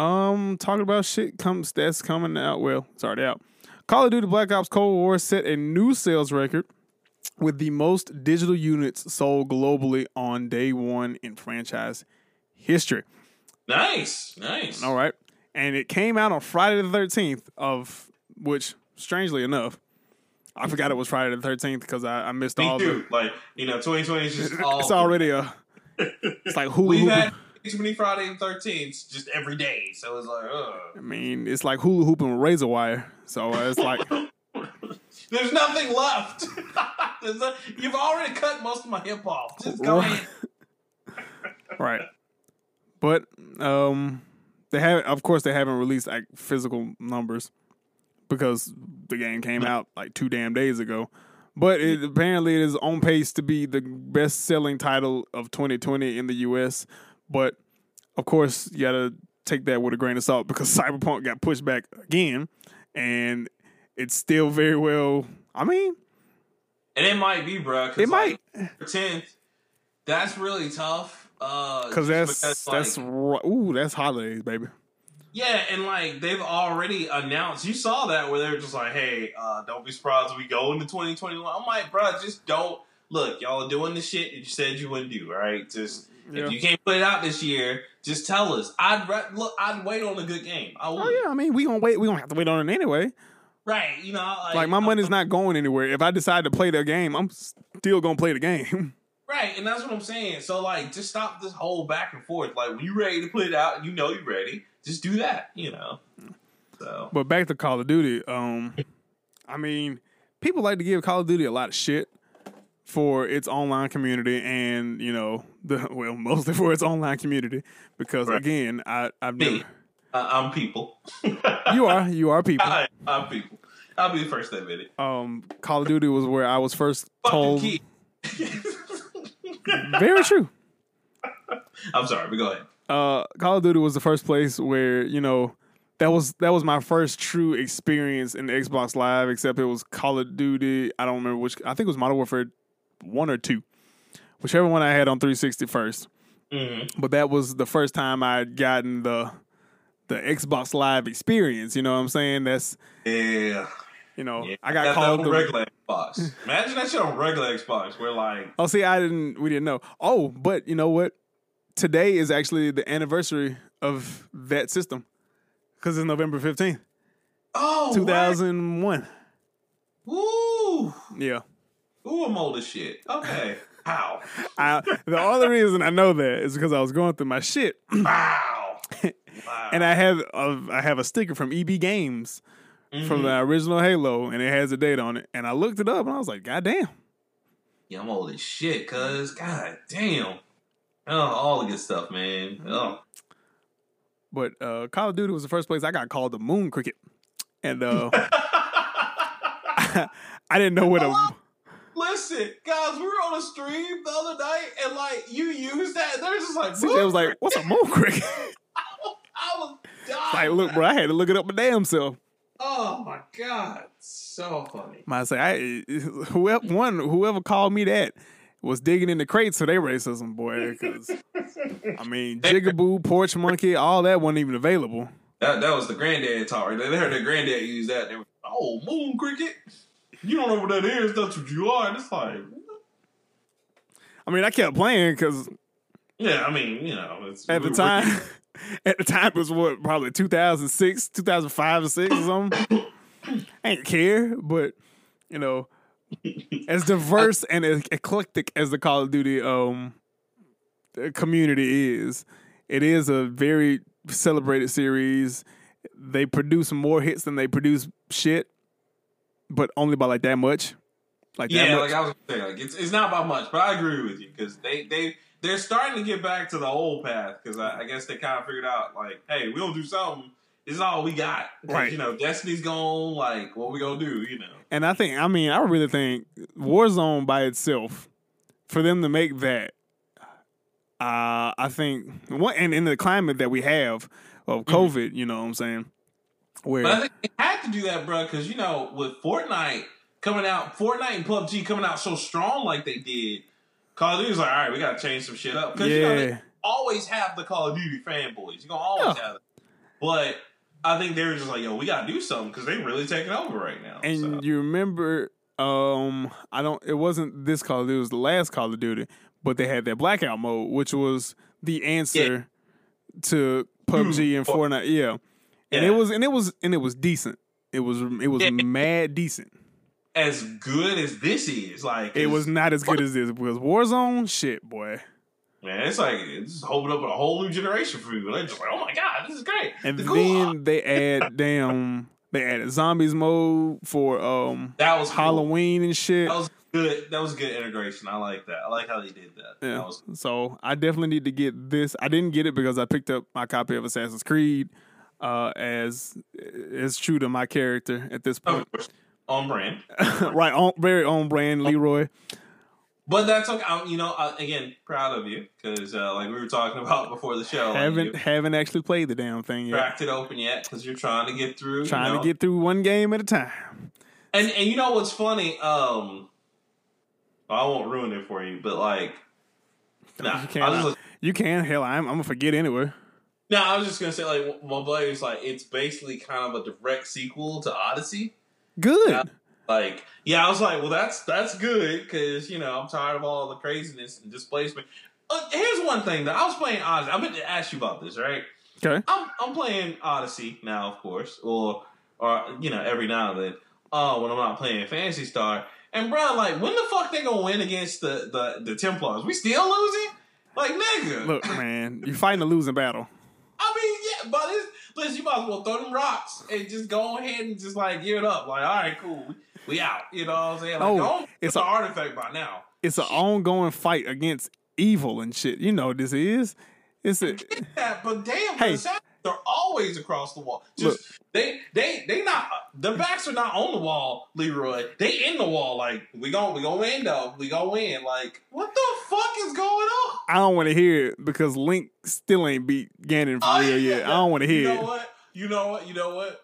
Um, talking about shit comes that's coming out. Well, it's already out. Call of Duty Black Ops Cold War set a new sales record with the most digital units sold globally on day one in franchise history. Nice, nice. All right, and it came out on Friday the thirteenth of which, strangely enough, I forgot it was Friday the thirteenth because I, I missed Me all too. Like you know, 2020 is just all. It's already a. It's like hula We've hooping. had too many Friday and 13th just every day, so it's like, ugh. I mean, it's like hula hooping with razor wire. So uh, it's like. There's nothing left. There's no- you've already cut most of my hip off. Just go Right. ahead. right. But um they have of course they haven't released like physical numbers. because the game came out like two damn days ago. But it apparently it is on pace to be the best selling title of 2020 in the US. But of course, you gotta take that with a grain of salt because Cyberpunk got pushed back again, and it's still very well. I mean, And it might be, bro. It might like, tenth. That's really tough. Uh, because that's because, that's like, ri- ooh that's holidays, baby. yeah, and like they've already announced. You saw that where they were just like, "Hey, uh, don't be surprised if we go into 2021." I'm like, bro, just don't look. Y'all are doing the shit that you said you wouldn't do, right? Just Yeah. if you can't put it out this year, just tell us. I'd re- look. I'd wait on a good game. I would. Oh yeah, I mean we gonna wait. We gonna have to wait on it anyway. Right. You know, like, Like my money's not going anywhere. If I decide to play the game, I'm still gonna play the game. Right, and that's what I'm saying. So like, just stop this whole back and forth. Like, when you're ready to put it out, and you know you're ready. Just do that. You know. So But back to Call of Duty. Um, I mean, people like to give Call of Duty a lot of shit for its online community, and you know, the well, mostly for its online community because Right. again, I I've Me. never. uh, I'm people. You are you are people. I, I'm people. I'll be the first to admit it. Um, Call of Duty was where I was first told. Very true. I'm sorry, but go ahead. uh, Call of Duty was the first place where you know that was that was my first true experience in the Xbox Live. Except it was Call of Duty. I don't remember which. I think it was Modern Warfare one or two, whichever one I had on 360 first. Mm-hmm. But that was the first time I had gotten the the Xbox Live experience. You know what I'm saying? That's Yeah. You know yeah. I got called the. regular Xbox. Imagine that shit on regular Xbox. Where like, Oh, see, I didn't. We didn't know. Oh, but you know what? Today is actually the anniversary of that system because it's November 15th. oh, 2001. what? Woo, Yeah. ooh, I'm old as shit. Okay, how? I, the only reason I know that is because I was going through my shit, Wow. Wow. and I have a, I have a sticker from EB Games Mm-hmm. from the original Halo, and it has a date on it. And I looked it up, and I was like, God damn. Yeah, I'm old as shit, cuz. God damn. Oh, all the good stuff, man. Oh. But uh, Call of Duty was the first place I got called the Moon Cricket, and uh, I didn't know what a Listen, guys, we were on a stream the other night, and like you used that, and they're just like, CJ was like, "What's a Moon Cricket?" I was dying. like, look, bro, I had to look it up my damn self. Oh my god, so funny. I say, I whoever one whoever called me that was digging in the crates for their racism, boy. Because I mean, Jigaboo, Porch Monkey, all that wasn't even available. That that was the granddad talk. Right? They heard their granddad use that. They were, oh, moon cricket. You don't know what that is. That's what you are. And it's like, I mean, I kept playing because yeah. I mean, you know, it's, at the we- time, at the time it was what probably 2006, 2005 or six or something. I ain't care, but you know, as diverse and as eclectic as the Call of Duty um community is, it is a very celebrated series. They produce more hits than they produce shit, but only by like that much. Like that Yeah, much. like I was saying, like it's it's not about much, but I agree with you because they they they're starting to get back to the old path because I, I guess they kind of figured out like, hey, we don't do something. This is all we got. Right. You know, Destiny's gone. Like, what we gonna do? You know. And I think, I mean, I really think Warzone by itself, for them to make that, uh, I think, what, and in the climate that we have of COVID, you know what I'm saying? Where, But I think they had to do that, bro, because you know, with Fortnite coming out, Fortnite and PUBG coming out so strong like they did, Call of Duty's like, all right, we gotta change some shit up. Because you know, they yeah, always have the Call of Duty fanboys. You're gonna always Yeah. have it. But I think they were just like, yo, we gotta do something because they really taking over right now. and so. you remember, um, I don't, it wasn't this Call of Duty, it was the last Call of Duty, but they had that blackout mode, which was the answer to PUBG and Fortnite. Yeah. And it was, and it was, and it was decent. It was, it was Yeah. mad decent. As good as this is, like It was not as good as this because Warzone, shit, boy. man. It's like it's opened up a whole new generation for people. They're just like, oh my god, this is great. And The then they add damn, they added zombies mode for um that was cool. Halloween and shit. That was good. That was good integration. I like that. I like how they did that. Yeah. That was So I definitely need to get this. I didn't get it because I picked up my copy of Assassin's Creed. uh, as is true to my character at this point. On brand. right, on very on brand, Leroy. But that's okay. I'm, you know, uh, again, proud of you because, uh, like we were talking about before the show, haven't you haven't actually played the damn thing yet. cracked it open yet because you're trying to get through. Trying you know? to get through one game at a time. And and you know what's funny? Um, I won't ruin it for you, but like, nah, you can't. Was you can. Hell, I'm, I'm gonna forget anyway. no, I was just gonna say like my buddy was like, it's basically kind of a direct sequel to Odyssey. Good. Yeah. Like, yeah, I was like, well, that's that's good because you know I'm tired of all the craziness and displacement. Uh, here's one thing that I was playing Odyssey. I meant to ask you about this, right? Okay. I'm I'm playing Odyssey now, of course, or or you know every now and then. Uh, when I'm not playing Phantasy Star, and bro, like when the fuck they gonna win against the the the Templars? We still losing? Like nigga, Look, man, you're fighting a losing battle. I mean, yeah, but it's, listen, you might as well throw them rocks and just go ahead and just like give it up. Like, all right, cool, we, out. You know what I'm saying? Like, Oh, go on, it's it's an artifact by now. It's an ongoing fight against evil and shit. You know what this is. It's a Yeah, but damn, Hey. The Assassins are always across the wall. Just they they they not the backs are not on the wall, Leroy. They in the wall. Like we gon' we gonna win though. We gonna win. Like what the fuck is going on? I don't want to hear it because Link still ain't beat Ganon for Oh, real yeah, yet. I don't want to hear. You know what? You know what? You know what?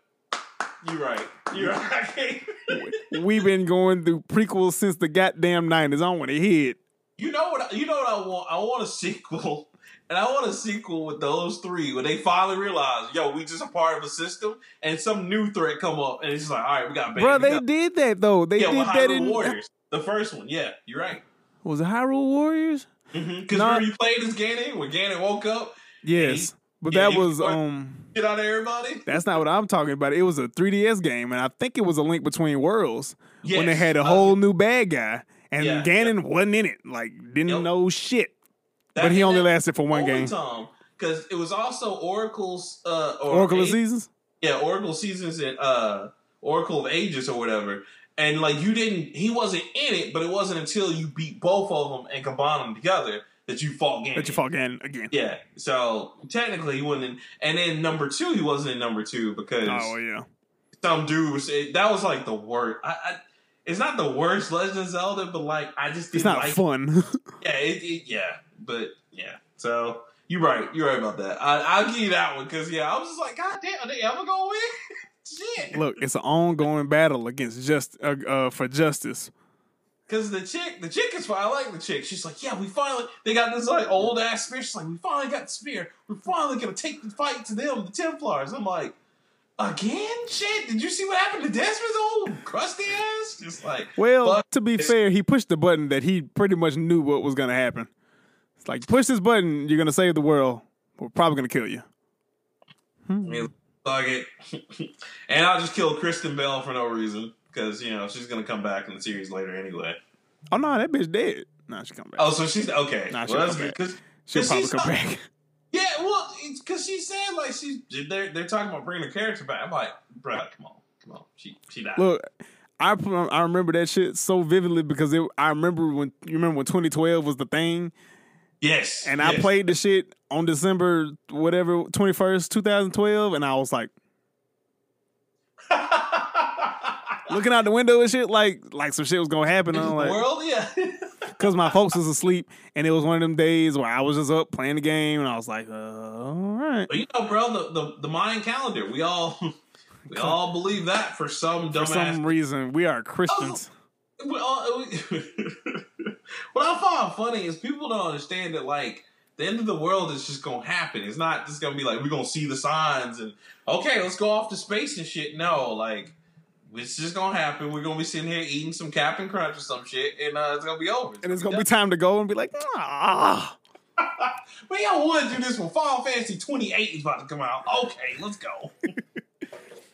You're right. You're right. We've been going through prequels since the goddamn nineties. I don't want to hear it. You know what? You know what I want? I want a sequel, and I want a sequel with those three when they finally realize, yo, we just a part of a system, and some new threat come up, and it's just like, all right, we got. Bro, they got- did that though. They yeah, did that in Warriors, the first one. Yeah, you're right. was it Hyrule Warriors? Because Nah. remember you played as Ganon when Ganon woke up, Yes, but yeah, that was um. shit out of everybody. That's not what I'm talking about. It was a 3DS game, and I think it was a link between worlds when they had a Uh, whole new bad guy, and Yeah, Ganon wasn't in it. Like didn't Yep. know shit. But he only lasted for one game. because it was also Oracle's uh, or Oracle of Seasons. yeah, Oracle seasons and uh Oracle of Ages or whatever. And like you didn't he wasn't in it, but it wasn't until you beat both of them and combined them together that you fought Ganon. That you fought Ganon again. Yeah. So technically he wasn't in and then number two he wasn't in number two because Oh yeah. some dude was it, that was like the worst I, I it's not the worst Legend of Zelda, but like I just It's not like fun. yeah, it, it, yeah, but yeah. So you're right. You're right about that. I, I'll give you that one because yeah, I was just like, God damn, are they ever gonna win? Shit. Look, it's an ongoing battle against just uh, uh, for justice. Because the chick, the chick is fine. I like the chick. She's like, yeah, we finally they got this like old ass spear. She's like, we finally got the spear. We're finally gonna take the fight to them, the Templars. I'm like, again? Shit, did you see what happened to Desmond's old crusty ass? Just like, Well, to be fair, he pushed the button that he pretty much knew what was gonna happen. It's like push this button, you're gonna save the world. We're probably gonna kill you. Hmm. I mean, fuck it. and I'll just kill Kristen Bell for no reason because you know she's gonna come back in the series later anyway. Oh no, that bitch dead. Nah, she come back. Oh, so she's okay. Nah, well, she'll that's come good. back. 'cause- She'll 'cause probably she's come back. yeah, well, because she said like she's they're they're talking about bringing the character back. I'm like, bro, come on, come on, she she died. Look, I I remember that shit so vividly because it, I remember when you remember when 2012 was the thing, yes, and I played the shit on December whatever 21st 2012, and I was like looking out the window and shit like like some shit was gonna happen. In I'm like, world, yeah. because my folks was asleep, and it was one of them days where I was just up playing the game, and I was like, uh, all right. but you know, bro, the, the the Mayan calendar, we all we all believe that for some For some reason, we are Christians. We all- we- what I find funny is people don't understand that like the end of the world is just gonna happen. It's not just gonna be like we're gonna see the signs and okay, let's go off to space and shit. No, like it's just gonna happen. We're gonna be sitting here eating some Captain Crunch or some shit, and uh, it's gonna be over. And it's gonna be time to go and be like, ah. Man, I want to do this when Final Fantasy 28 is about to come out. Okay, let's go.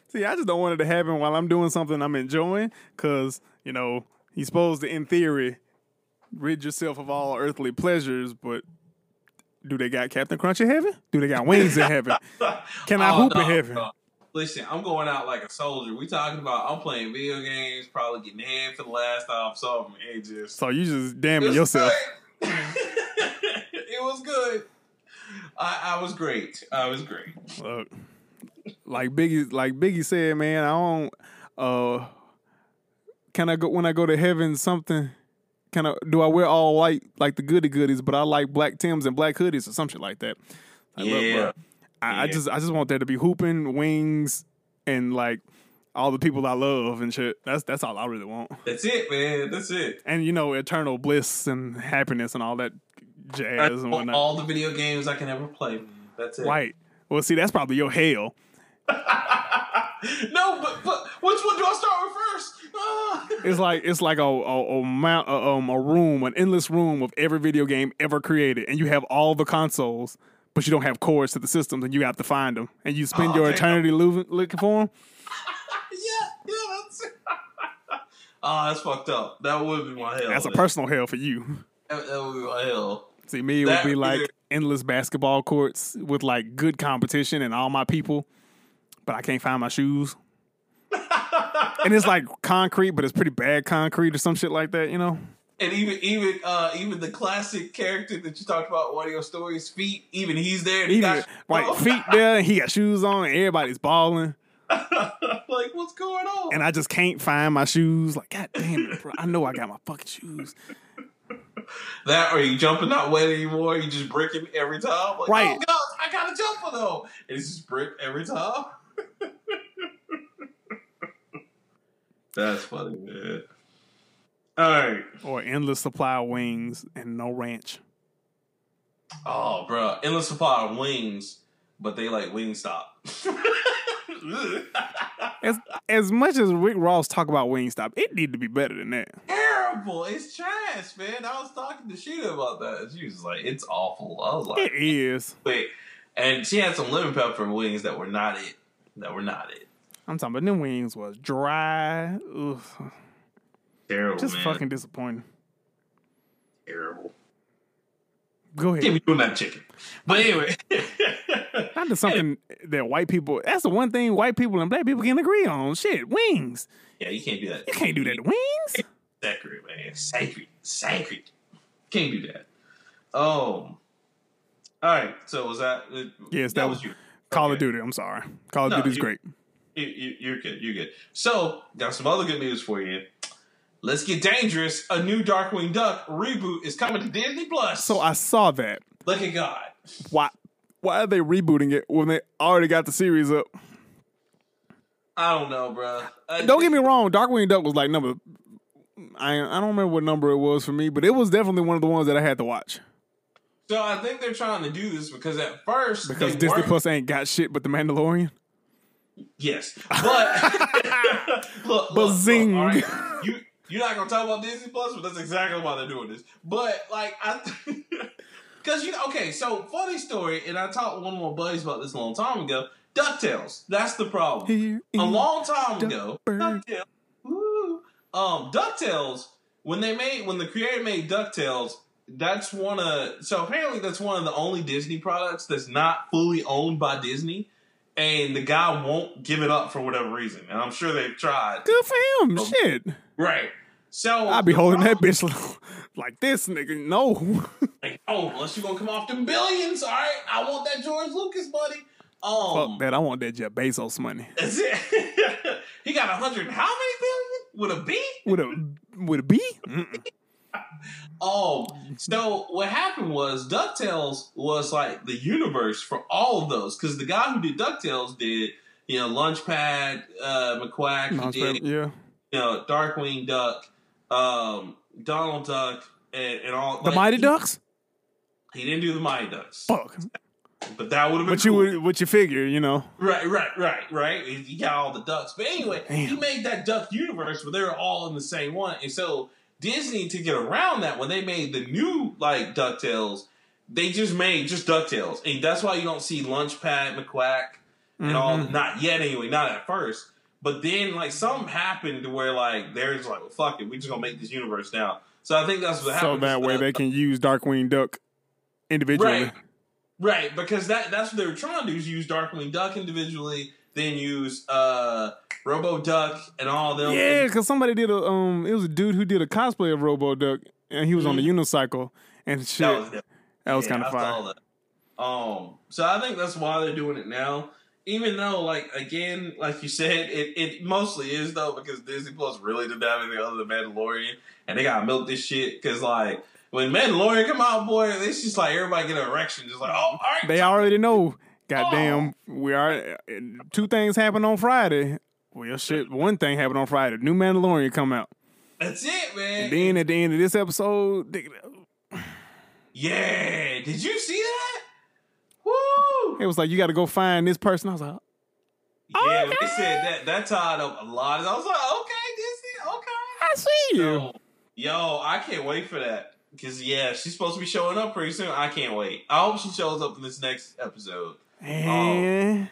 See, I just don't want it to happen while I'm doing something I'm enjoying, because you know he's supposed to, in theory, rid yourself of all earthly pleasures. But do they got Captain Crunch in heaven? Do they got wings in heaven? Can I Oh, hoop in heaven? no. Listen, I'm going out like a soldier. We talking about I'm playing video games, probably getting head for the last time, something. It just So you just damning yourself. it was good. I, I was great. I was great. Look, like Biggie, like Biggie said, man, I don't. Uh, can I go when I go to heaven? Something. Can of do I wear all white like the goody goodies, but I like black Tims and black hoodies or some shit like that. Like, look, Yeah. bro, I, I just I just want there to be hooping, wings, and like all the people I love and shit. That's that's all I really want. That's it, man. That's it. And you know, eternal bliss and happiness and all that jazz and whatnot. All the video games I can ever play. Man. That's it. Right. Well, see, that's probably your hell. no, but but which one do I start with first? It's like it's like a a, a mount a, um a room, an endless room of every video game ever created, and you have all the consoles, but you don't have cords to the systems, and you have to find them, and you spend Oh, your damn. eternity loo- looking for them. yeah, yeah, that's it. Ah, that's fucked up. That would be my hell. That's a personal hell for you. That, that would be my hell. See, me, it That would be like endless basketball courts with like good competition and all my people, but I can't find my shoes. and it's like concrete, but it's pretty bad concrete or some shit like that, you know? And even even uh even the classic character that you talked about one of your stories, feet, even he's there. and he got- like feet there, and he got shoes on, and everybody's balling. like what's going on? and I just can't find my shoes. Like, god damn it, bro! I know I got my fucking shoes. that or you jumping not wet anymore, you just bricking every time. Like, Right. oh god, I got a jumper though. And it's just brick every time. That's funny, man. All right. Or endless supply of wings and no ranch. Oh, bro, endless supply of wings, but they like wing stop. As as much as Rick Ross talk about Wingstop, it need to be better than that. Terrible. It's trash, man. I was talking to Sheeta about that. She was like, "It's awful." I was like, It is. "Wait," and she had some lemon pepper wings that were not it. That were not it. I'm talking about them wings was dry. Ugh, Terrible, just man. fucking disappointing. terrible. Go ahead. Can't ahead. be doing that chicken. But anyway, Not to something that white people. That's the one thing white people and black people can agree on. Shit, wings. yeah, you can't do that. You can't do that to wings. Sacred, man. Sacred. Sacred. Can't do that. Um. All right. So was that? uh, Yes, that was you. Call of Duty. I'm sorry. Call of No, Duty's you- great. You, you, you're good. You're good. So, got some other good news for you. Let's get dangerous. A new Darkwing Duck reboot is coming to Disney Plus. So I saw that. look at God. Why? Why are they rebooting it when they already got the series up? I don't know, bro. I, uh, Don't get me wrong, Darkwing Duck was like number. I I don't remember what number it was for me, but it was definitely one of the ones that I had to watch So I think they're trying to do this because at first because Disney Plus ain't got shit but the Mandalorian. Yes, but look, Bazing. look, right, you you're not gonna talk about Disney Plus, but that's exactly why they're doing this. But like I, because you know, okay, so funny story, and I talked one of my buddies about this a long time ago. Ducktales, that's the problem. Here a long time ago. Ducktales, woo, um, Ducktales, when they made when the creator made Ducktales, that's one of so apparently that's one of the only Disney products that's not fully owned by Disney, and the guy won't give it up for whatever reason, and I'm sure they've tried. Good for him. Oh. Shit. Right. So I'll be holding that bitch like this, nigga. No. Like, oh, unless you're gonna come off them billions, all right. I want that George Lucas money. Um, Fuck that. I want that Jeff Bezos money That's it. he got a hundred. How many billion with a B? with a with a B. Oh, so what happened was Ducktales was like the universe for all of those because the guy who did Ducktales did you know Launchpad, uh, McQuack, he did Yeah. you know Darkwing Duck, um, Donald Duck, and, and all The like, Mighty he- Ducks. He didn't do the Mighty Ducks, Fuck. but that would have been But you cool. would, what you figure, you know? Right, right, right, right. He he got all the ducks. But anyway, he made that duck universe where they were all in the same one. And so Disney, to get around that, when they made the new like DuckTales, they just made just DuckTales. And that's why you don't see Launchpad, McQuack, and all Mhm. not yet anyway, not at first. But then like something happened to where like there's like, well, fuck it, we're just gonna make this universe now. So I think that's what happened. So that way they can use Darkwing Duck individually. Right. Right, because that that's what they were trying to do is use Darkwing Duck individually, then use uh Robo Duck and all them. Yeah, because somebody did a um, it was a dude who did a cosplay of Robo Duck, and he was on the unicycle and shit. Mm-hmm. that was That was, kind of that. Um, so I think that's why they're doing it now. even though, like again, like you said, it, it mostly is though because Disney Plus really didn't have anything other than Mandalorian, and they gotta milk this shit because like when Mandalorian come out, boy, it's just like everybody get an erection, just like oh, all right, They already know. Goddamn, oh. we are. Eh, two things happened on Friday. Well, shit. One thing happened on Friday. New Mandalorian come out. that's it, man. And then at the end of this episode, yeah, did you see that? Woo! it was like you got to go find this person. I was like, Yeah, when they said that that tied up a lot. I was like, okay, Disney, okay. I see you. Yo, yo, I can't wait for that. Because, yeah, she's supposed to be showing up pretty soon. I can't wait. I hope she shows up in this next episode. And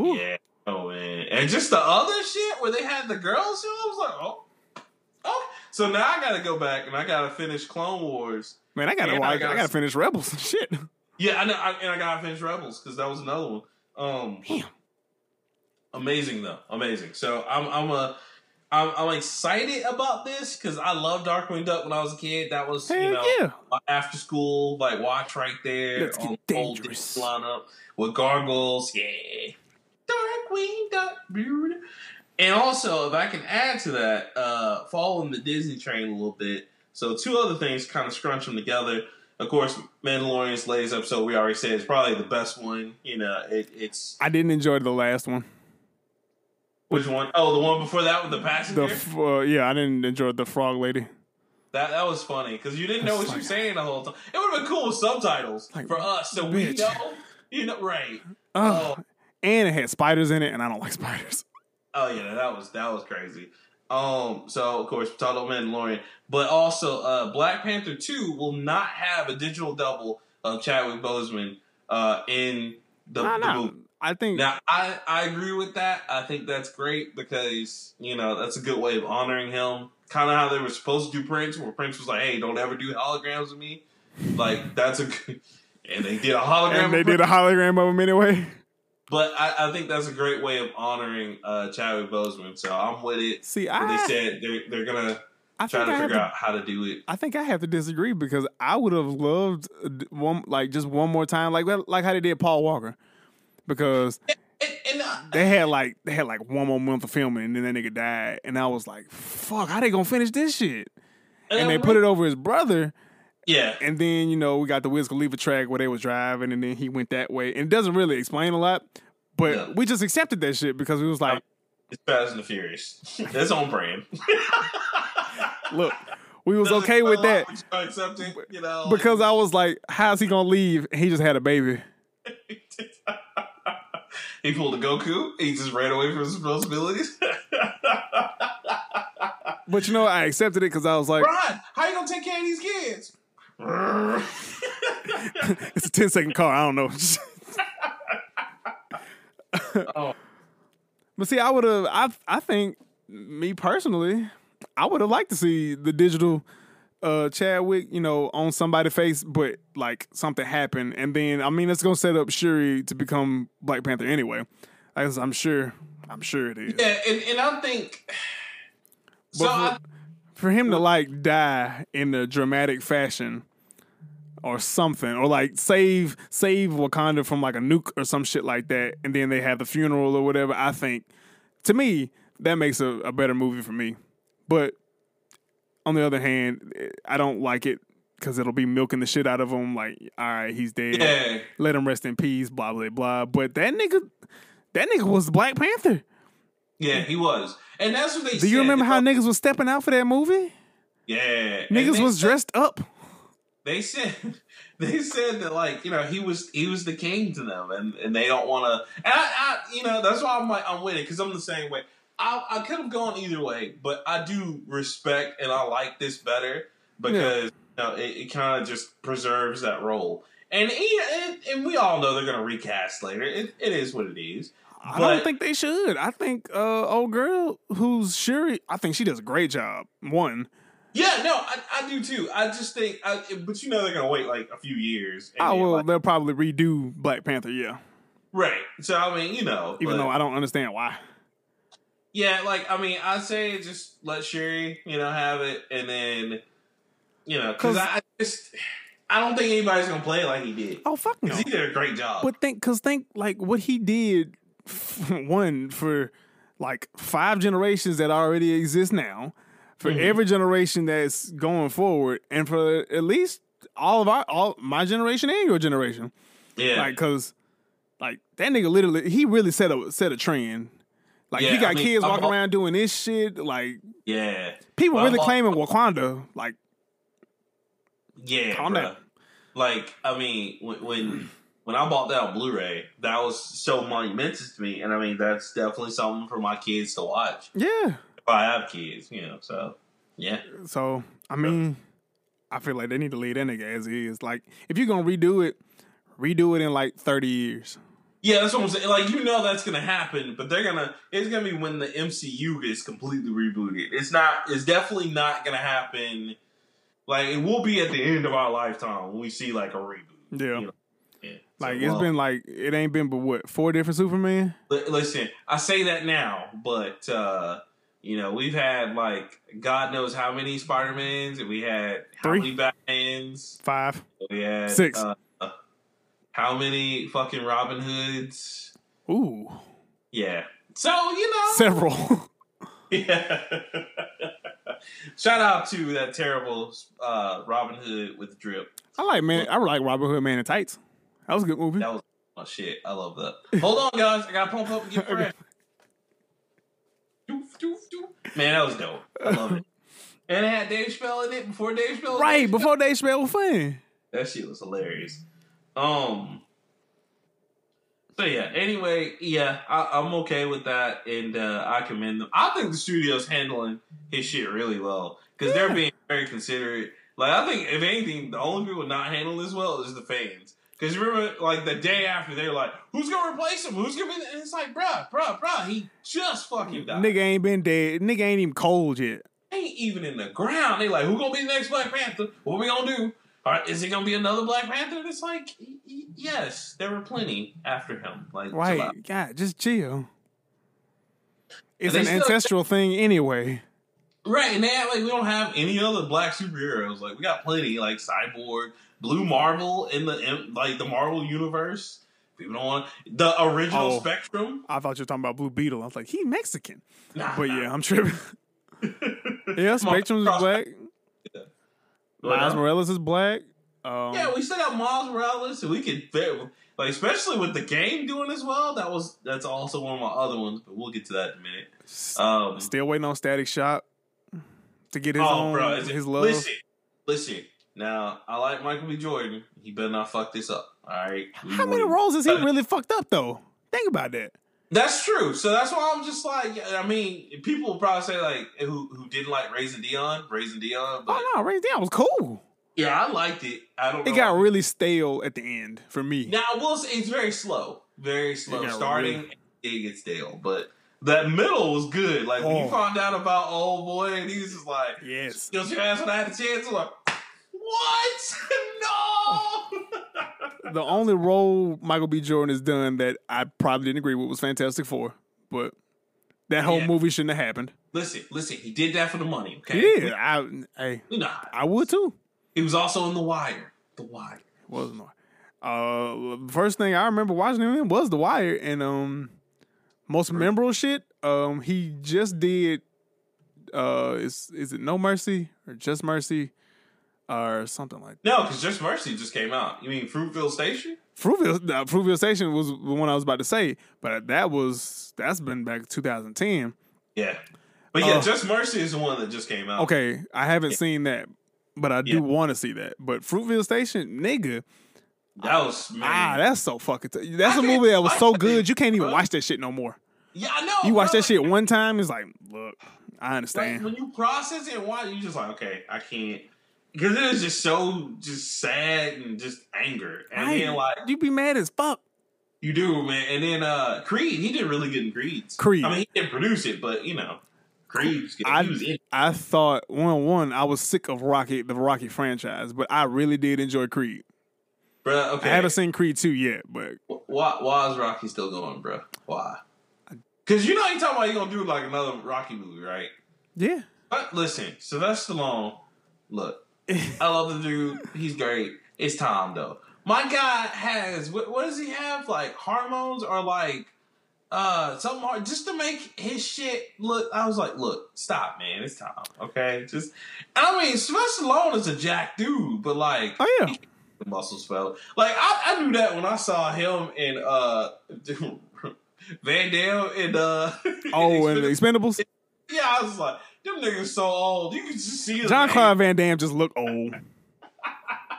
Ooh. Yeah. Oh, man. And just the other shit where they had the girls show, I was like, oh. Oh. So now I got to go back and I got to finish Clone Wars. man, I gotta watch. I gotta- gotta finish Rebels. And shit. Yeah, I know. I, and I got to finish Rebels because that was another one. Um, Damn. Amazing though, amazing. So I'm I'm a I'm, I'm excited about this because I loved Darkwing Duck when I was a kid. That was you know yeah. my after school like watch right there Let's on the old lineup with gargoyles. Yeah, Darkwing Duck, dude. And also, if I can add to that, uh, following the Disney train a little bit. So two other things kind of scrunch them together. Of course, Mandalorian's latest episode we already said is probably the best one. You know, it, it's I didn't enjoy the last one. Which one? Oh, the one before that with the The passenger. f- uh, yeah, I didn't enjoy the frog lady. That that was funny because you didn't know what That's you were saying the whole time. It would have been cool with subtitles Like, for us, so we bitch. know. You know, right? Oh, Oh. and it had spiders in it, and I don't like spiders. Oh yeah, that was that was crazy. Um, so of course we talked about Mandalorian, but also uh, Black Panther Two will not have a digital double of Chadwick Boseman uh, in the, Nah, the nah. movie. I think Now I I agree with that. I think that's great because you know that's a good way of honoring him. Kind of how they were supposed to do Prince, where Prince was like, "Hey, don't ever do holograms of me." Like that's a good, and they did a hologram. and they of did a hologram of him anyway. but I, I think that's a great way of honoring uh, Chadwick Boseman. So I'm with it. See, And they said they're they're gonna I try to I figure to, out how to do it. I think I have to disagree because I would have loved uh, one like just one more time, like like how they did Paul Walker, because And, and uh, they had like they had like one more month of filming and then that nigga died, and I was like, fuck, how they gonna finish this shit? And they put it over his brother, Yeah, and then you know we got the Wiz Khalifa track where they was driving, and then he went that way, and it doesn't really explain a lot, but Yeah. we just accepted that shit because we was like, it's Fast and the Furious. That's on brand. look, we was Doesn't okay with that we should accept it, you know, because I was like, how's he gonna leave? And he just had a baby. he pulled a Goku. He just ran away from his responsibilities. But you know, I accepted it because I was like, Ron, how you gonna take care of these kids? it's a 10 second car. I don't know. oh, but see, I would have, I, I think, me personally, I would have liked to see the digital uh Chadwick, you know, on somebody's face, but like something happened. And then, I mean, it's going to set up Shuri to become Black Panther anyway. As I'm sure, I'm sure it is. yeah, and, and I think so. But I, for, for him to like die in a dramatic fashion or something, or like save save Wakanda from like a nuke or some shit like that, and then they have the funeral or whatever. I think to me that makes a, a better movie for me. But on the other hand, eh, I don't like it because it'll be milking the shit out of him. Like, all right, he's dead. yeah, Let him rest in peace. Blah blah blah. But that nigga, that nigga was Black Panther. yeah, he was, and that's what they. Do you remember how niggas was stepping out for that movie? Yeah, Niggas they was dressed up. They said they said that like you know he was he was the king to them, and, and they don't want to. And I, I you know that's why I'm like I'm with it because I'm the same way. I I could have gone either way, but I do respect and I like this better because you know it, it kind of just preserves that role. And, and and we all know they're gonna recast later. It, it is what it is. I But- don't think they should. I think uh old girl who's Shuri, I think she does a great job. One. Yeah, no, I, I do too. I just think, I, but you know they're gonna wait like a few years. I then, will like- they'll probably redo Black Panther, yeah. right. So I mean, you know, Even but- though I don't understand why. Yeah, like I mean, I say just let Shuri, you know, have it, and then, you know, because I, I just I don't think anybody's gonna play like he did Oh fuck no. he did a great job. But think cause think like what he did one for like five generations that already exist now, for Mhm. every generation that's going forward, and for at least all of our all my generation and your generation. Yeah. Like, cause like that nigga literally he really set a set a trend. Like Yeah, he got I mean, kids I'm- walking around doing this shit. Like yeah. people Well, really I'm- claiming Wakanda. Like Yeah. Calm bruh. down. Like, I mean, when, when when I bought that Blu-ray, that was so monumental to me, and I mean, that's definitely something for my kids to watch yeah. if I have kids, you know. So, yeah, So I mean, I feel like they need to leave that nigga as is. Like if you're gonna redo it, redo it in like thirty years. Yeah, that's what I'm saying. Like, you know, that's gonna happen, but they're gonna. It's gonna be when the MCU gets completely rebooted. It's not. It's definitely not gonna happen. Like, it will be at the end of our lifetime when we see like a reboot. Yeah. You know? Yeah. So, Like it's well, been like it ain't been but what four different Superman. Li- Listen, I say that now, but uh, you know we've had like God knows how many Spider Mans, and we had how Three. many Batmans, Five, we had Six. Uh, how many fucking Robin Hoods? ooh, Yeah. So you know, several. yeah. Shout out to that terrible uh, Robin Hood with drip. I like man. I like Robin Hood Man in Tights. That was a good movie. That was oh shit. I love that. Hold on, guys. I gotta pump up and get fresh. Doof, doof, doof. Man, that was dope. I love it. And it had Dave Chappelle in it before Dave was right Dave before they spell funny. Chappelle. That shit was hilarious. Um. So yeah. Anyway, yeah, I, I'm okay with that, and uh, I commend them. I think the studio's handling his shit really well because Yeah. they're being very considerate. Like I think, if anything, the only people not handling this well is the fans. Because remember, like the day after, they're like, "Who's gonna replace him? Who's gonna be?" And it's like, bruh, bruh, bruh, he just fucking died. Nigga ain't been dead. Nigga ain't even cold yet. ain't even in the ground. They like, who gonna be the next Black Panther? What we gonna do? All right, is it gonna be another Black Panther? It's like, yes, there were plenty after him. Like, Right. God, just chill. It's an ancestral thing anyway. right? And they act like we don't have any other black superheroes. Like, we got plenty, like Cyborg, Blue Marvel in the in, like the Marvel universe. People don't want the original Oh. Spectrum. I thought you were talking about Blue Beetle. I was like, he Mexican. Nah, But nah. yeah, I'm tripping. Yeah, Spectrum's black. Miles Morales is black. Um, Yeah, we still got Miles Morales, and we could like, especially with the game doing as well. That was that's also one of my other ones, but we'll get to that in a minute. Um, still waiting on Static Shock to get his oh, own bro, is it- his love. listen, listen. Now, I like Michael B. Jordan. He better not fuck this up. All right. We How many roles has he really fucked up though? Think about that. That's true. So that's why I'm just like, I mean, people will probably say like, who who didn't like Raising Dion, Raising Dion, but oh no, Ray Down was cool. yeah, I liked it. I don't. It know. got really stale at the end for me. Now I will say it's very slow, very slow. Starting, it gets stale, but that middle was good. Like when Oh. you found out about old boy, and he's just like, Yes. "Still your ass when I had a chance." I'm like, "What? no!" The only role Michael B. Jordan has done that I probably didn't agree with was Fantastic Four, but that whole Yeah. movie shouldn't have happened. listen, listen. He did that for the money. Okay. Yeah, I, hey, You know, I would too. he was also in The Wire. The Wire. Wasn't. Uh, first thing I remember watching him was The Wire, and um, most memorable shit. Um, he just did. Uh, is is it No Mercy or Just Mercy, or something like that. No, because Just Mercy just came out. You mean Fruitvale Station? Fruitvale? Uh, Fruitvale Station was the one I was about to say, but that was that's been back 2010. Yeah. But yeah, Oh. Just Mercy is the one that just came out. Okay, I haven't seen that, but I do Yeah. want to see that. But Fruitvale Station, nigga, That was man. ah, that's so fucking. T- that's I a movie that was so good you can't even bro. watch that shit no more. yeah, I know. You watch bro. that shit one time, it's like, look, I Like, understand. when you process it and watch, you just like, okay, I can't. Because it was just so just sad and just anger. And Right. then like you'd be mad as fuck. you do, man. And then uh Creed, he did really good in Creed's. Creed. I mean, he didn't produce it, but you know, Creed's good. I. I thought one one I was sick of Rocky the Rocky franchise, but I really did enjoy Creed. Bro, okay. I haven't seen Creed two yet, but Why, why is Rocky still going, bro? Why? Because you know you talking about you gonna do like another Rocky movie, right? yeah, But listen, Sylvester Stallone, look, I love the dude. He's great. It's Tom though. My guy has what, what does he have? Like hormones or like uh something hard just to make his shit look. I was like, look, stop, man, it's Tom. okay? Just, I mean, Sylvester Stallone is a jack dude, but like, Oh yeah. the muscles fell. Like I, I knew that when I saw him in uh Van Damme in uh Oh, and the Expendables. yeah, I was like, them niggas so old. You can just see John name. Claude Van Damme just look old,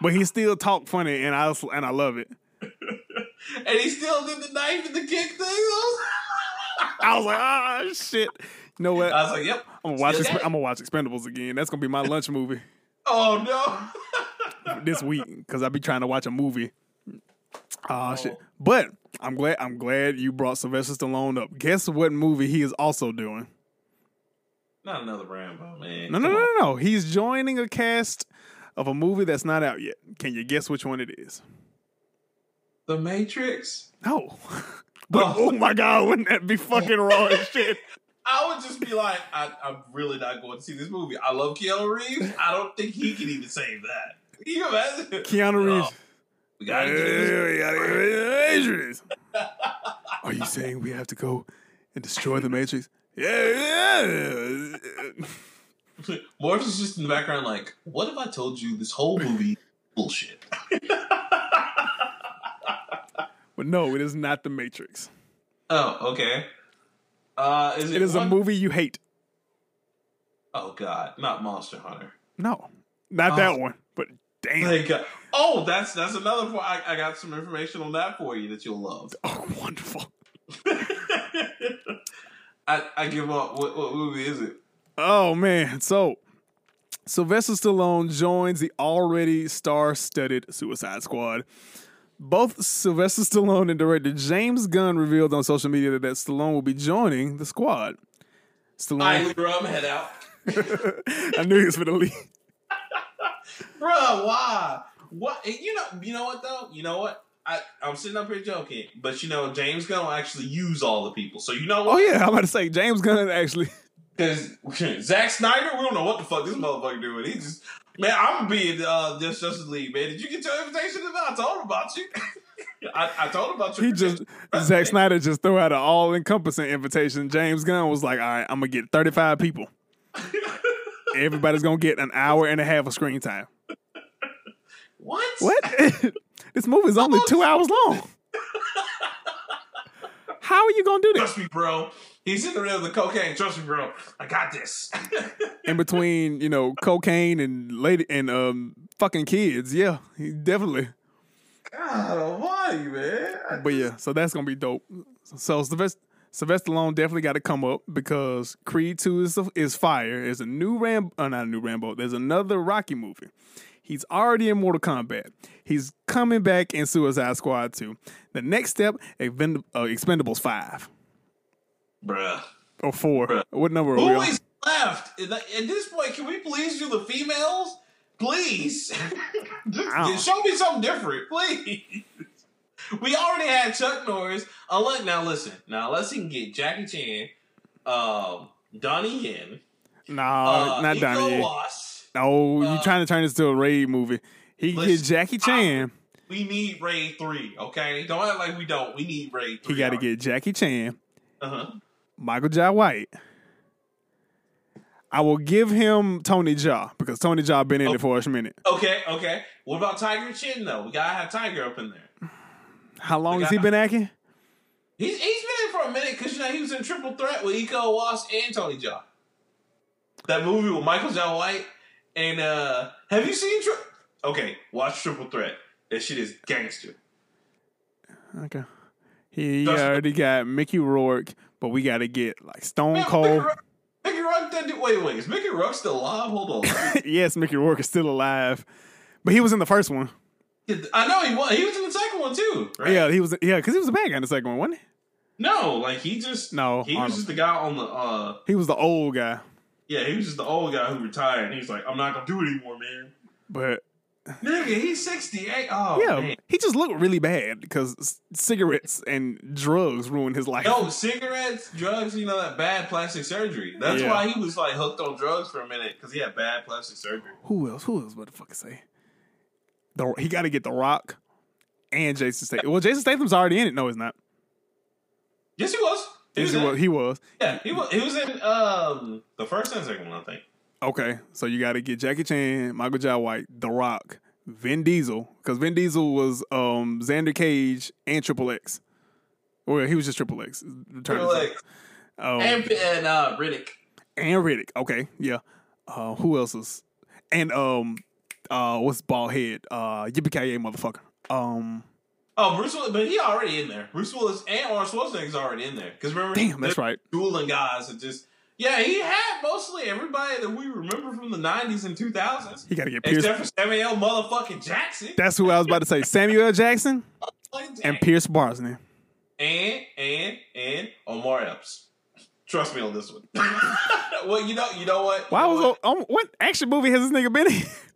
but he still talk funny, and I and I love it. and he still did the knife and the kick thing. I was like, ah, shit. You know what? I was like, yep. I'm gonna watch. Exp- I'm gonna watch Expendables again. That's gonna be my lunch movie Oh no. this week because I'll be trying to watch a movie. Ah, shit. Oh. But I'm glad. I'm glad you brought Sylvester Stallone up. Guess what movie he is also doing? Not another Rambo, man. No, no, no, no, no. He's joining a cast of a movie that's not out yet. Can you guess which one it is? The Matrix. No. But Oh. oh my god, wouldn't that be fucking raw as shit? I would just be like, I, I'm really not going to see this movie. I love Keanu Reeves. I don't think he can even save that. Can you imagine? Keanu Reeves. Oh, we gotta Hey, do this. we gotta get the Matrix. Are you saying we have to go and destroy the Matrix? Yeah, yeah. Morph is just in the background, like, what if I told you this whole movie bullshit? But no, it is not the Matrix. Oh, okay. Uh, is it, It is a movie you hate. Oh God, not Monster Hunter. No, not Oh. that one. But damn. God. Oh, that's that's another point. I, I got some information on that for you that you'll love. Oh, wonderful. I, I give up. What, what movie is it? Oh man, so Sylvester Stallone joins the already star-studded Suicide Squad. Both Sylvester Stallone and director James Gunn revealed on social media that, that Stallone will be joining the squad. I Stallone, Leroy, I'm head out. I knew he was for the lead. Bruh, why? What? You know, you know what though? You know what? I, I'm sitting up here joking, but you know, James Gunn will actually use all the people. So you know What? Oh yeah, I'm about to say James Gunn actually. Because Zack Snyder, we don't know what the fuck this motherfucker doing. He just, man, I'm gonna be in uh, this Justice League, man. Did you get your invitation? I told him about you. I, I told him about you. He just Zack Snyder just threw out an all-encompassing invitation. James Gunn was like, "All right, I'm gonna get 35 people. Everybody's gonna get an hour and a half of screen time." what? What? This movie's only two hours long. How are you gonna do this? Trust me, bro. He's in the middle of the cocaine. Trust me, bro. I got this. In between, you know, cocaine and lady and um fucking kids. Yeah, he definitely. God almighty, man. But yeah, so that's gonna be dope. So Sylvester, Sylvester Stallone definitely got to come up because Creed Two is is fire. There's a new Ram, uh, not a new Rambo. There's another Rocky movie. He's already in Mortal Kombat. He's coming back in Suicide Squad 2. The next step, Expend- uh, Expendables 5 Bruh. or 4. Bruh. What number are we Who on? is left? At this point, can we please do the females? Please. Just show me something different, please. We already had Chuck Norris. Unless, now listen. Now let's can get Jackie Chan, um, Donnie Yen, No, uh, not Iko Donnie. Yen. Uwais. No, you Uh, trying to turn this to a raid movie. He get Jackie Chan. We need Raid 3, okay? Don't act like we don't. We need Raid 3. He got to get Jackie Chan, Uh-huh. Michael Jai White. I will give him Tony Jaa because Tony Jaa been in Oh. it for a minute. Okay, okay. What about Tiger Chen, though? We gotta have Tiger up in there. How long The has he been acting? He's he's been in for a minute because you know he was in Triple Threat with Iko Uwais and Tony Jaa. That movie with Michael Jai White and uh have you seen? Tri- okay, watch Triple Threat. That shit is gangster. Okay. He That's- already got Mickey Rourke, but we got to get like Stone Man, Mickey Cold. Rourke, Mickey Rourke, wait, wait, is Mickey Rourke still alive? Hold on. yes, Mickey Rourke is still alive, but he was in the first one. I know he was. He was in the second one too, right? Yeah, he was. Yeah, because he was a bad guy in the second one, wasn't he? No, like he just No, He Arnold. was just the guy on the. uh He was the old guy, Yeah, he was just the old guy who retired. and He's like, I'm not gonna do it anymore, man. but Nigga, he's 68. Oh, yeah, man. he just looked really bad because cigarettes and drugs ruined his life. Yo, cigarettes, drugs, you know, that bad plastic surgery. That's Yeah. why he was like hooked on drugs for a minute because he had bad plastic surgery. Who else? Who else? What the fuck say? The he got to get the Rock and Jason Statham. Well, Jason Statham's already in it. No, he's not. Yes, he was. He was. he in- was. He was. Yeah, he was. He was in um the first and second one, I think. Okay, so you got to get Jackie Chan, Michael Jai White, The Rock, Vin Diesel, because Vin Diesel was um Xander Cage and Triple X. Well, he was just Triple X. Triple X. um, And and uh, Riddick. and Riddick. Okay, yeah. Uh, who else is? And um, uh, what's bald head? Uh, Yippee motherfucker. Um, Oh, Bruce Willis, but he already in there. Bruce Willis and Arnold Schwarzenegger's already in there. Because remember, damn, that's right. dueling guys and just yeah, he had mostly everybody that we remember from the '90s and 2000s, He got to get Pierce. except for Samuel motherfucking Jackson. That's who I was about to say. Samuel Jackson and. Pierce Brosnan. and and and Omar Epps. Trust me on this one. well, you know, you know what? Why You know was what? oh, what action movie has this nigga been in?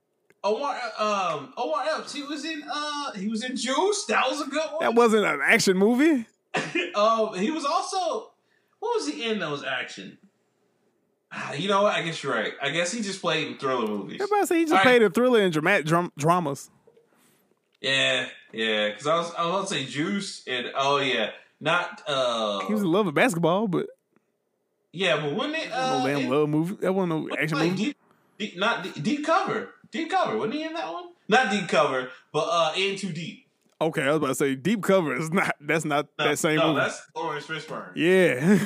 Omar um Omar Epps? He was in uh he was in Juice. That was a good one. that wasn't an action movie. um, he was also what was he in those action? Ah, You know what? I guess you're right. I guess he just played in thriller movies. Everybody say he just All right. played a thriller and dramatic dram- dramas. Yeah, yeah. Because I was I was about to say Juice and oh yeah, not uh He was in love with basketball, but yeah, but when it uh no damn it- love movie. That wasn't no action like movie. deep, deep, not deep, deep cover, deep cover. Wasn't he in that one? Not deep cover, but uh in too deep. Okay, I was about to say deep cover is not. That's not No, that same no, movie. that's Laurence Fishburne. Yeah,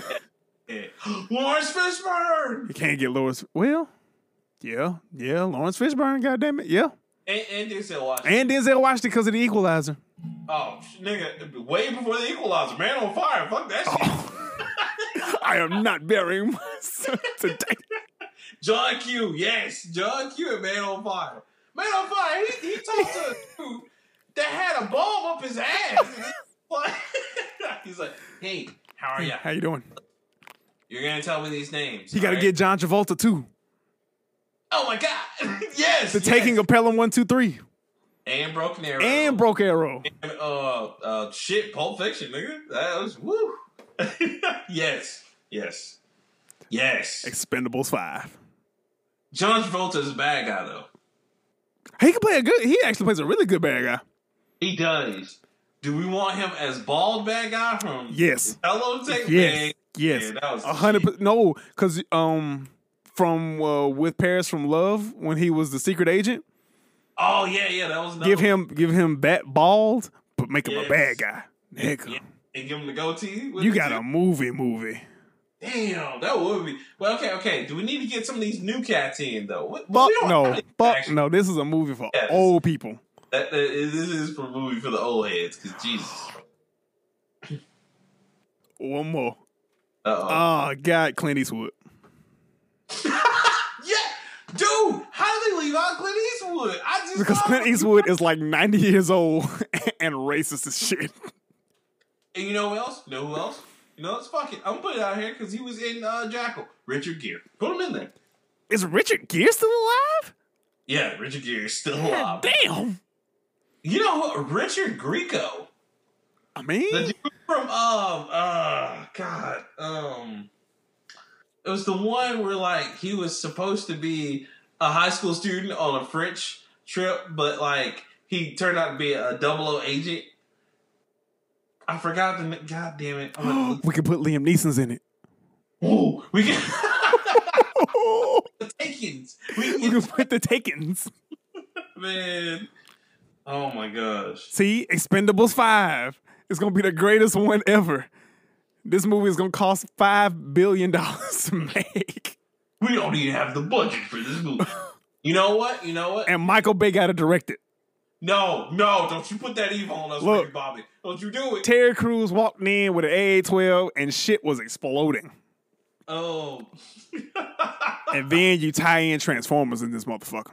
Yeah. Laurence Fishburne. you can't get Laurence. Well, yeah, yeah, Laurence Fishburne. Goddamn it, yeah. And, and Denzel Washington. And Denzel Washington because of the Equalizer. Oh, nigga, way before the Equalizer, Man on Fire. Fuck that shit. I am not burying my son today. John Q, yes, John Q and Man on Fire. Man on Fire, he, he talked to a dude that had a bomb up his ass. He's like, hey, how are ya? How you doing? You're gonna tell me these names. You got to alright? get John Travolta too. Oh my god, yes. The yes. Taking of Pelham One Two Three and Broken Arrow and Broke Arrow. And, uh, uh, shit, Pulp Fiction, nigga. That was woo. yes, yes, yes. Expendables Five. John Travolta is a bad guy though. He can play a good. He actually plays a really good bad guy. He does. Do we want him as bald bad guy from Yes. Hello Tape? Yes. Yes. Yeah, that was A hundred. shit. per- No, because um, from uh, with Paris from Love when he was the secret agent. Oh yeah, yeah, that was another Give him, give him bat bald, but make him a Yes. bad guy. Nigga, Yeah. and give him the goatee. with you it, got a movie, movie. Damn. That would be well. Okay, okay. Do we need to get some of these new cats in though? Fuck no, have any fuck action. no. This is a movie for Yes. old people. That, that, this is for a movie for the old heads. Because Jesus. One more. Uh oh. Oh God, Clint Eastwood. yeah, dude. How did they leave out Clint Eastwood? I just Because Clint Eastwood is like ninety years old and racist as shit. And you know who else? You know who else? You know, let's fuck it. I'm gonna put it out here because he was in uh, Jackal. Richard Gere. Put him in there. Is Richard Gere still alive? Yeah, Richard Gere is still God alive. damn. You know who? Richard Grieco. I mean, The dude from um uh God um it was the one where like he was supposed to be a high school student on a French trip, but like he turned out to be a double O agent. I forgot the God damn it. Oh gonna, we could put Liam Neeson's in it. Ooh, we can the Takens. We we can put the Takens. man. Oh my gosh. See, Expendables Five is gonna be the greatest one ever. This movie is gonna cost five billion dollars to make, We don't even have the budget for this movie. You know what? You know what? and Michael Bay got to direct it. No, no, don't you put that evil on us, Look. Ricky Bobby. Don't you do it. Terry Crews walked in with an AA-12 and shit was exploding. oh. And then you tie in Transformers in this motherfucker.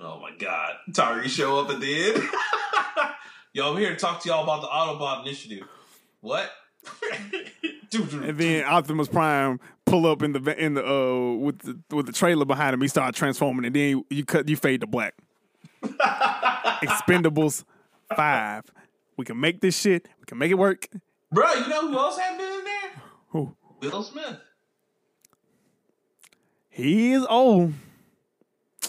oh my god. Tyree show up at the end. Yo, I'm here to talk to y'all about the Autobot initiative. What? And then Optimus Prime pull up in the in the uh with the with the trailer behind him. He start transforming, and then you, you cut you fade to black. Expendables five. We can make this shit. We can make it work. Bro, you know who else had been in there? Who? Will Smith. He is old.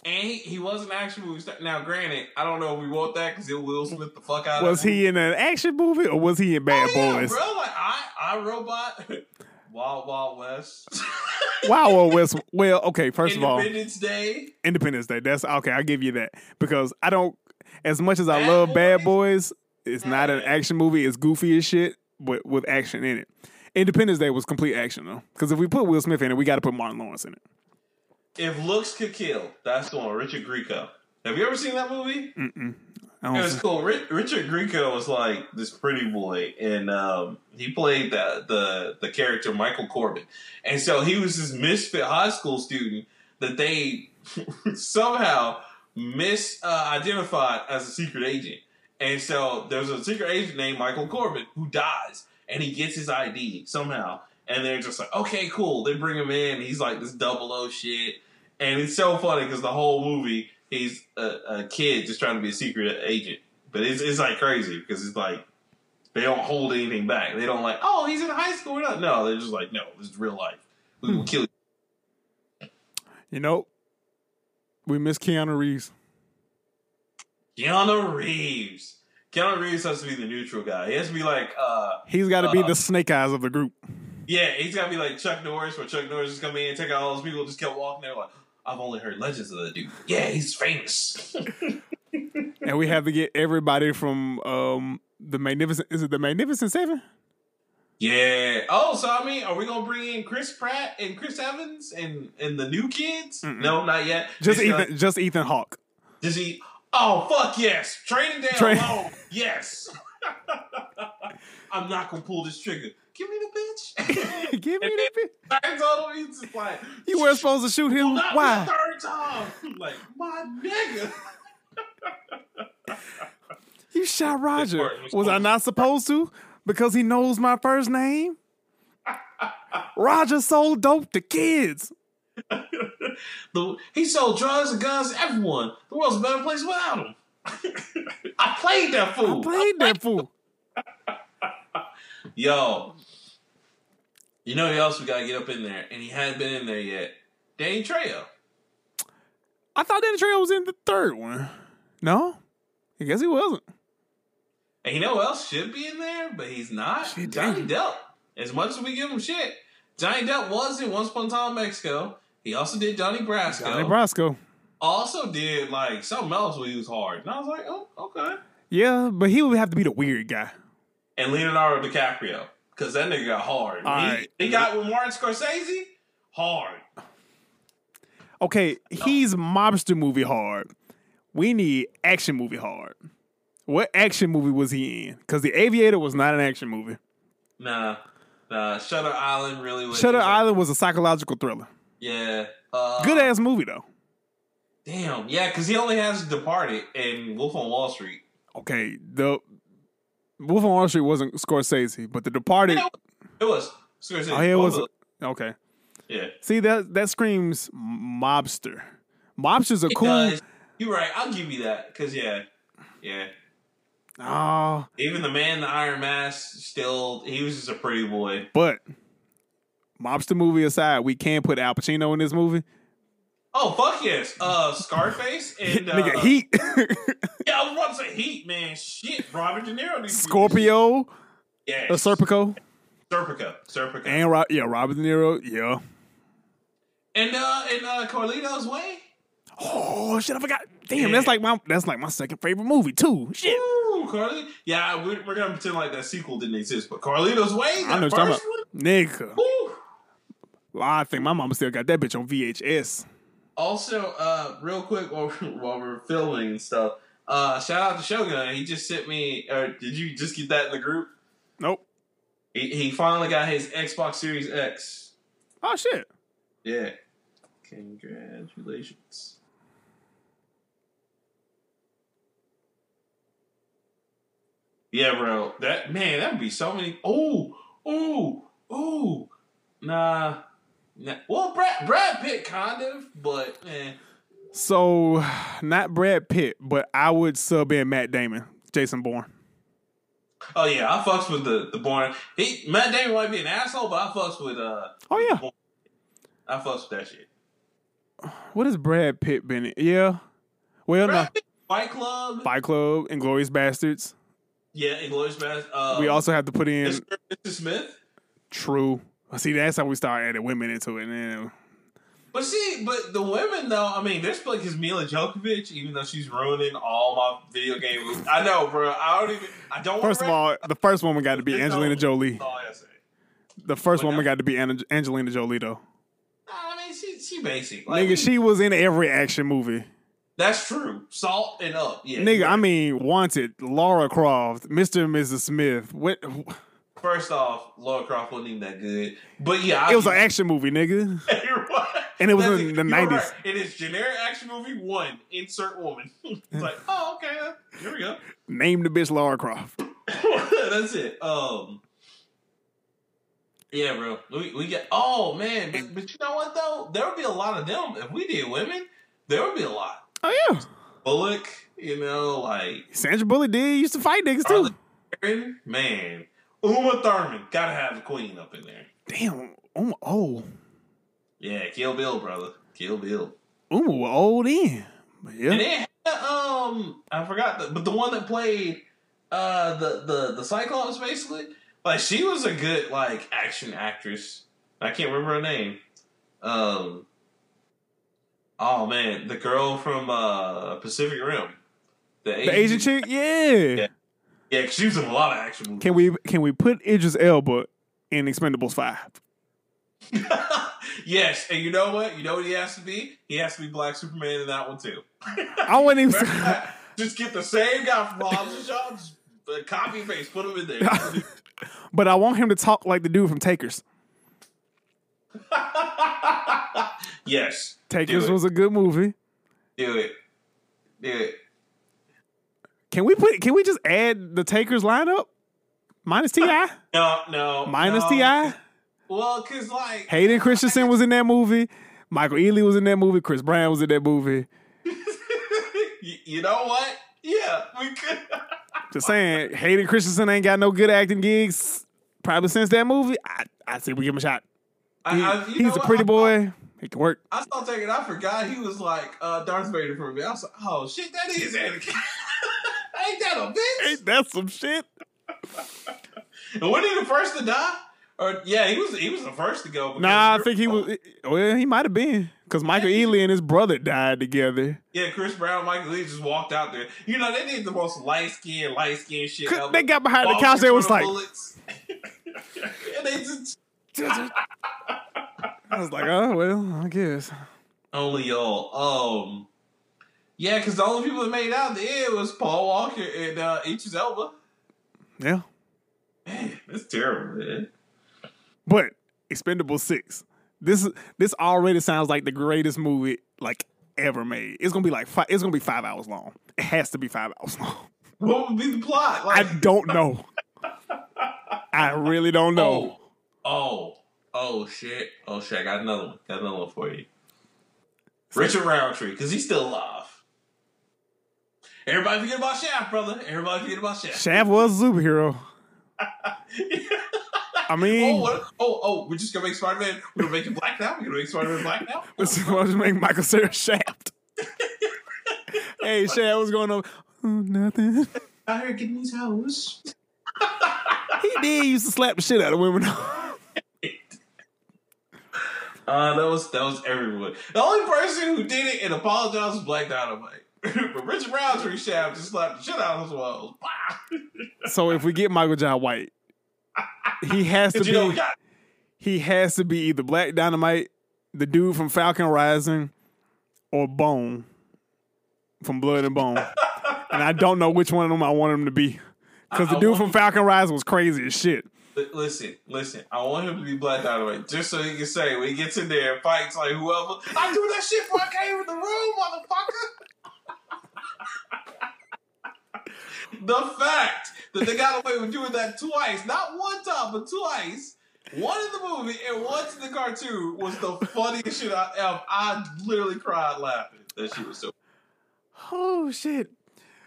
And he, he was an action movie star. Now, granted, I don't know if we want that because it Will Smith the fuck out Was he in an action movie or was he in Bad Oh, yeah, Boys? bro. Like, I, I Robot, Wild Wild West, Wow, well, West, well, okay. First of all, Independence Day. Independence Day. That's okay. I'll give you that because I don't. As much as I Bad love Bad Boys? Boys, it's not an action movie. It's goofy as shit, but with action in it. Independence Day was complete action though, because if we put Will Smith in it, we got to put Martin Lawrence in it. If looks could kill, that's the one. Richard Grieco. Have you ever seen that movie? Mm-mm. I It don't was see- cool. Ri- Richard Grieco was like this pretty boy, and um, he played the, the the character Michael Corben, and so he was this misfit high school student that they somehow misidentified uh, as a secret agent. And so there's a secret agent named Michael Corben who dies, and he gets his ID somehow. And they're just like, okay, cool. They bring him in. He's like this double O shit, and it's so funny because the whole movie he's a, a kid just trying to be a secret agent. But it's it's like crazy because it's like they don't hold anything back. They don't like, oh, he's in high school. No, they're just like, no, this is real life. We will kill you. You know, we miss Keanu Reeves. Keanu Reeves. Keanu Reeves has to be the neutral guy. He has to be like, uh, He's got to be Uh, the Snake Eyes of the group. yeah, he's got to be like Chuck Norris, where Chuck Norris just come in, take out all those people, just kept walking there like, I've only heard legends of the dude. Yeah, he's famous. and we have to get everybody from um the Magnificent. Is it the Magnificent Seven? Yeah. Oh, so I mean, are we gonna bring in Chris Pratt and Chris Evans and and the new kids? Mm-mm. No, not yet. Just It's, Ethan. Just Ethan Hawke. Does he? Oh fuck yes! Training day Train- alone, yes. I'm not gonna pull this trigger. Give me the bitch. Give me the. bitch. I told him he's just like You weren't supposed to shoot him. not Why? the third time. Like my nigga. You shot Roger. Was I not supposed to? Because he knows my first name? Roger sold dope to kids. The, he sold drugs and guns to everyone. The world's a better place without him. I played that fool. I played that fool. Yo, you know who else we gotta get up in there, and he hadn't been in there yet. Danny Trejo. I thought Danny Trejo was in the third one. No? I guess he wasn't. And you know who else should be in there, but he's not? Shit, Johnny. Depp. As much as we give him shit, Johnny Depp was in Once Upon a Time in Mexico. He also did Johnny Brasco. Johnny Brasco. also did like something else where he was hard. And I was like, oh, okay. Yeah, but he would have to be the weird guy. And Leonardo DiCaprio. Because that nigga got hard. He, right. he got with Martin Scorsese, hard. Okay, he's mobster movie hard. We need action movie hard. What action movie was he in? Because The Aviator was not an action movie. Nah. Nah. Shutter Island really was. Shutter Island was a psychological thriller. Yeah. Uh, Good ass movie though. Damn. Yeah, because he only has Departed and Wolf on Wall Street. Okay, the Wolf on Wall Street wasn't Scorsese, but The Departed. Yeah, It was. Scorsese. Oh, yeah, it was. Okay, Yeah. see that that screams mobster. Mobsters are It cool. does. You're right. I'll give you that. Because, yeah. Yeah. Oh, Even the man in the Iron Mask, still, he was just a pretty boy. but mobster movie aside, we can put Al Pacino in this movie. Oh, fuck yes. Uh, Scarface and. Uh, Nigga, Heat, Yeah, I was about to say Heat, man. Shit. Robert De Niro. needs Scorpio, Yeah. uh, Serpico, Serpico. Serpico. and Ro- yeah, Robert De Niro. Yeah. And, uh, and uh, Carlito's Way. Oh shit! I forgot. Damn, that's like my that's like my second favorite movie too. Shit. Ooh, Carly. Yeah, we're, we're gonna pretend like that sequel didn't exist, but Carlito's Way, I know what you're first talking Nigga. one. Ooh. Well, I think my mama still got that bitch on VHS. Also, uh, real quick while we're, while we're filming and stuff, uh, shout out to Shogun. He just sent me, or did you just get that in the group? Nope. He, he finally got his Xbox Series X. Oh shit. Yeah. Congratulations. Yeah, bro. That man, that would be so many. Oh, oh, oh. Nah, nah. Well, Brad Brad Pitt kind of, but eh. So, not Brad Pitt, but I would sub in Matt Damon, Jason Bourne. Oh yeah, I fucks with the the Bourne. He Matt Damon might be an asshole, but I fucks with uh. Oh yeah. I fucks with that shit. what has Brad Pitt been in? Yeah. Well, Brad no. Pitt, Fight Club. Fight Club, and Glorious Bastards. Yeah, Inglourious Basterds. Uh, we also have to put in Mr. Mr. Smith. True. See, that's how we start adding women into it. But see, but the women though, I mean, there's like his Milla Jovovich, even though she's ruining all my video game. movies. I know, bro. I don't even. I don't. first of all, the first woman got to be Angelina. Jolie. That's all I say. The first But woman now- got to be Angelina Jolie, though. I mean, she she basic. Like, Nigga, she was in every action movie. That's true. Salt and up. Yeah. Nigga, I mean, Wanted, Laura Croft, Mr. and Mrs. Smith. What? First off, Laura Croft wasn't even that good. But yeah, I It was an action movie, nigga. Right. And it was That's in it. the 90s. right. It is generic action movie one. Insert woman. it's like, oh, okay. Here we go. Name the bitch Laura Croft. That's it. Um. Yeah, bro. We we get. Oh man, but, but you know what though? There would be a lot of them if we did women. There would be a lot. Oh, yeah. Bullock, you know, like Sandra Bullock did used to fight niggas, too. Aaron, man. Uma Thurman, gotta have the queen up in there. Damn. Oh, oh. Yeah, Kill Bill, brother. Kill Bill. Uma was old in. But And yeah. then um, I forgot the, but the one that played uh the the the Cyclops basically, like she was a good like action actress. I can't remember her name. Um. Oh man, the girl from uh Pacific Rim, the Asian, The Asian chick? Yeah. Yeah. Yeah, she was in a lot of action movies. Can we can we put Idris Elba in Expendables 5? yes, and you know what? You know what he has to be? He has to be Black Superman in that one too. I wouldn't even say. just get the same guy from Hobbs and Shaw, just copy and paste, put him in there. but I want him to talk like the dude from Takers. yes, Takers was a good movie. do it, do it. Can we put? Can we just add the Takers lineup minus T.I., No, no, minus no. T.I.? Well, cause like Hayden Christensen was in that movie. Michael Ealy was in that movie. Chris Brown was in that movie. you, you know what? Yeah, we could. Just saying, Hayden Christensen ain't got no good acting gigs probably since that movie. I I say we give him a shot. I- He- I- you he's a pretty I- boy. He can work. I saw taking. I forgot he was like uh, Darth Vader for me. I was like, oh shit, that is Anakin. Ain't that a bitch? Ain't that some shit? And wasn't he the first to die? Or yeah, he was. He was the first to go. Nah, I think he was. Well, he might have been because Michael Ealy and his brother died together. Yeah, Chris Brown, and Michael Ealy just walked out there. You know, they did the most light skin, light skin shit. ever. They got behind the couch. They was like, and they just I was like, oh well, I guess. only y'all. Um, yeah, because the only people that made out the end was Paul Walker and uh, Idris Elba. Yeah, Man, that's terrible, man. but Expendable Six. This this already sounds like the greatest movie like ever made. It's gonna be like five, it's gonna be five hours long. It has to be five hours long. What would be the plot? I don't know. I really don't know. Oh, oh, oh, shit. Oh, shit. I got another one. Got another one for you. Richard Roundtree, because he's still alive. Everybody forget about Shaft, brother. Everybody forget about Shaft. Shaft was a superhero. I oh, mean, what? oh, oh, we're just gonna make Spider Man. We're gonna make him black now. We're gonna make Spider Man black now. let's let's make Michael Cera Shaft. hey, Shaft, what's going on? Oh, nothing. Out here getting these hoes. He did used to slap the shit out of women. Uh, that was that was everyone. The only person who did it and apologized was Black Dynamite. but Richard Roundtree Shaft just slapped the shit out of his walls. so if we get Michael John White, he has to Because you know we be he has to be either Black Dynamite, the dude from Falcon Rising, or Bone from Blood and Bone. and I don't know which one of them I want him to be. Because the dude from Falcon Rising was crazy as shit. Li- Listen, listen. I want him to be Black Dynamite just so he can say when he gets in there and fights like whoever. I do that shit before I came in the room, motherfucker. the fact that they got away with doing that twice, not one time, but twice. One in the movie and once in the cartoon was the funniest shit I ever. I literally cried laughing. That shit was so. Oh shit.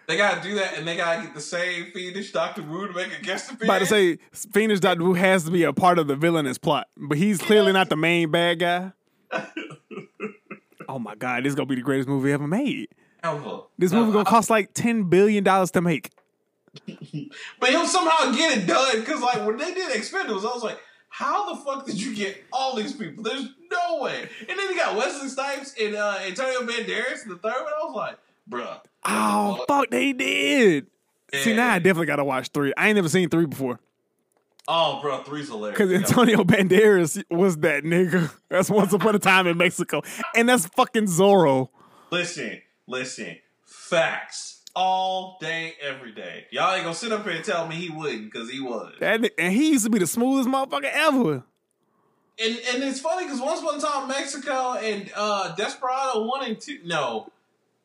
They gotta do that, and they gotta get the same fiendish Doctor Wu to make a guest appearance. About to say Fiendish Doctor Wu has to be a part of the villainous plot, but he's clearly not the main bad guy. Oh my god, this is gonna be the greatest movie ever made. Ever. This movie Ever. gonna cost like ten billion dollars to make. But he'll somehow get it done because, like, when they did Expendables, I was like, how the fuck did you get all these people? There's no way. And then you got Wesley Snipes and uh, Antonio Banderas in the third one. I was like, bruh. Oh fuck, they did. See now I definitely gotta watch three. I ain't never seen three before. Oh, bro, three's hilarious. Cause Yeah. Antonio Banderas was that nigga. That's once upon a time in Mexico. And that's fucking Zorro. Listen, listen. Facts. All day, every day. Y'all ain't gonna sit up here and tell me he wouldn't, because he was. That and he used to be the smoothest motherfucker ever. And and it's funny because once upon a time in Mexico and uh Desperado one and two no.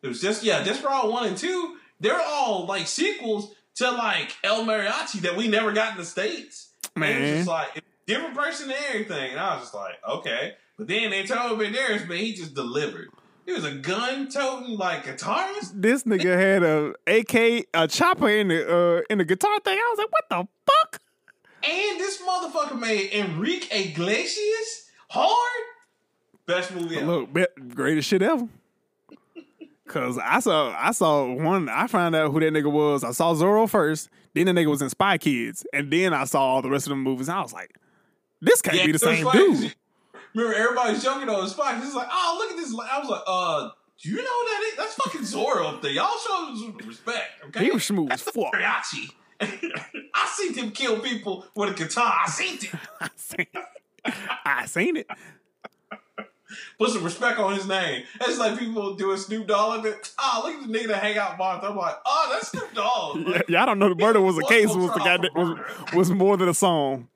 It was just yeah, Desperado one and two, they're all like sequels to like El Mariachi that we never got in the States. And it was Man. just like different person and everything. And I was just like, okay. But then they told Banderas, man, he just delivered. He was a gun toting like guitarist. This nigga had a AK a chopper in the uh in the guitar thing. I was like, what the fuck? And this motherfucker made Enrique Iglesias hard. Best movie ever. Look, greatest shit ever. Cause I saw I saw one I found out who that nigga was. I saw Zorro first, then the nigga was in Spy Kids, and then I saw all the rest of the movies. And I was like, this can't be the same funny. dude. Remember, everybody's joking on spot. He's like, "Oh, look at this!" I was like, "Uh, do you know that is? That's fucking Zorro up there. Y'all show him some respect, okay?" He was smooth as fuck. Mariachi. I seen him kill people with a guitar. I seen it. I seen, I seen it. Put some respect on his name. It's like people doing Snoop Dogg. And, oh, look at the nigga that hang out Martha. I'm like, oh, that's Snoop Dogg. Yeah, y'all don't know the murder was a case was the guy that was, was more than a song.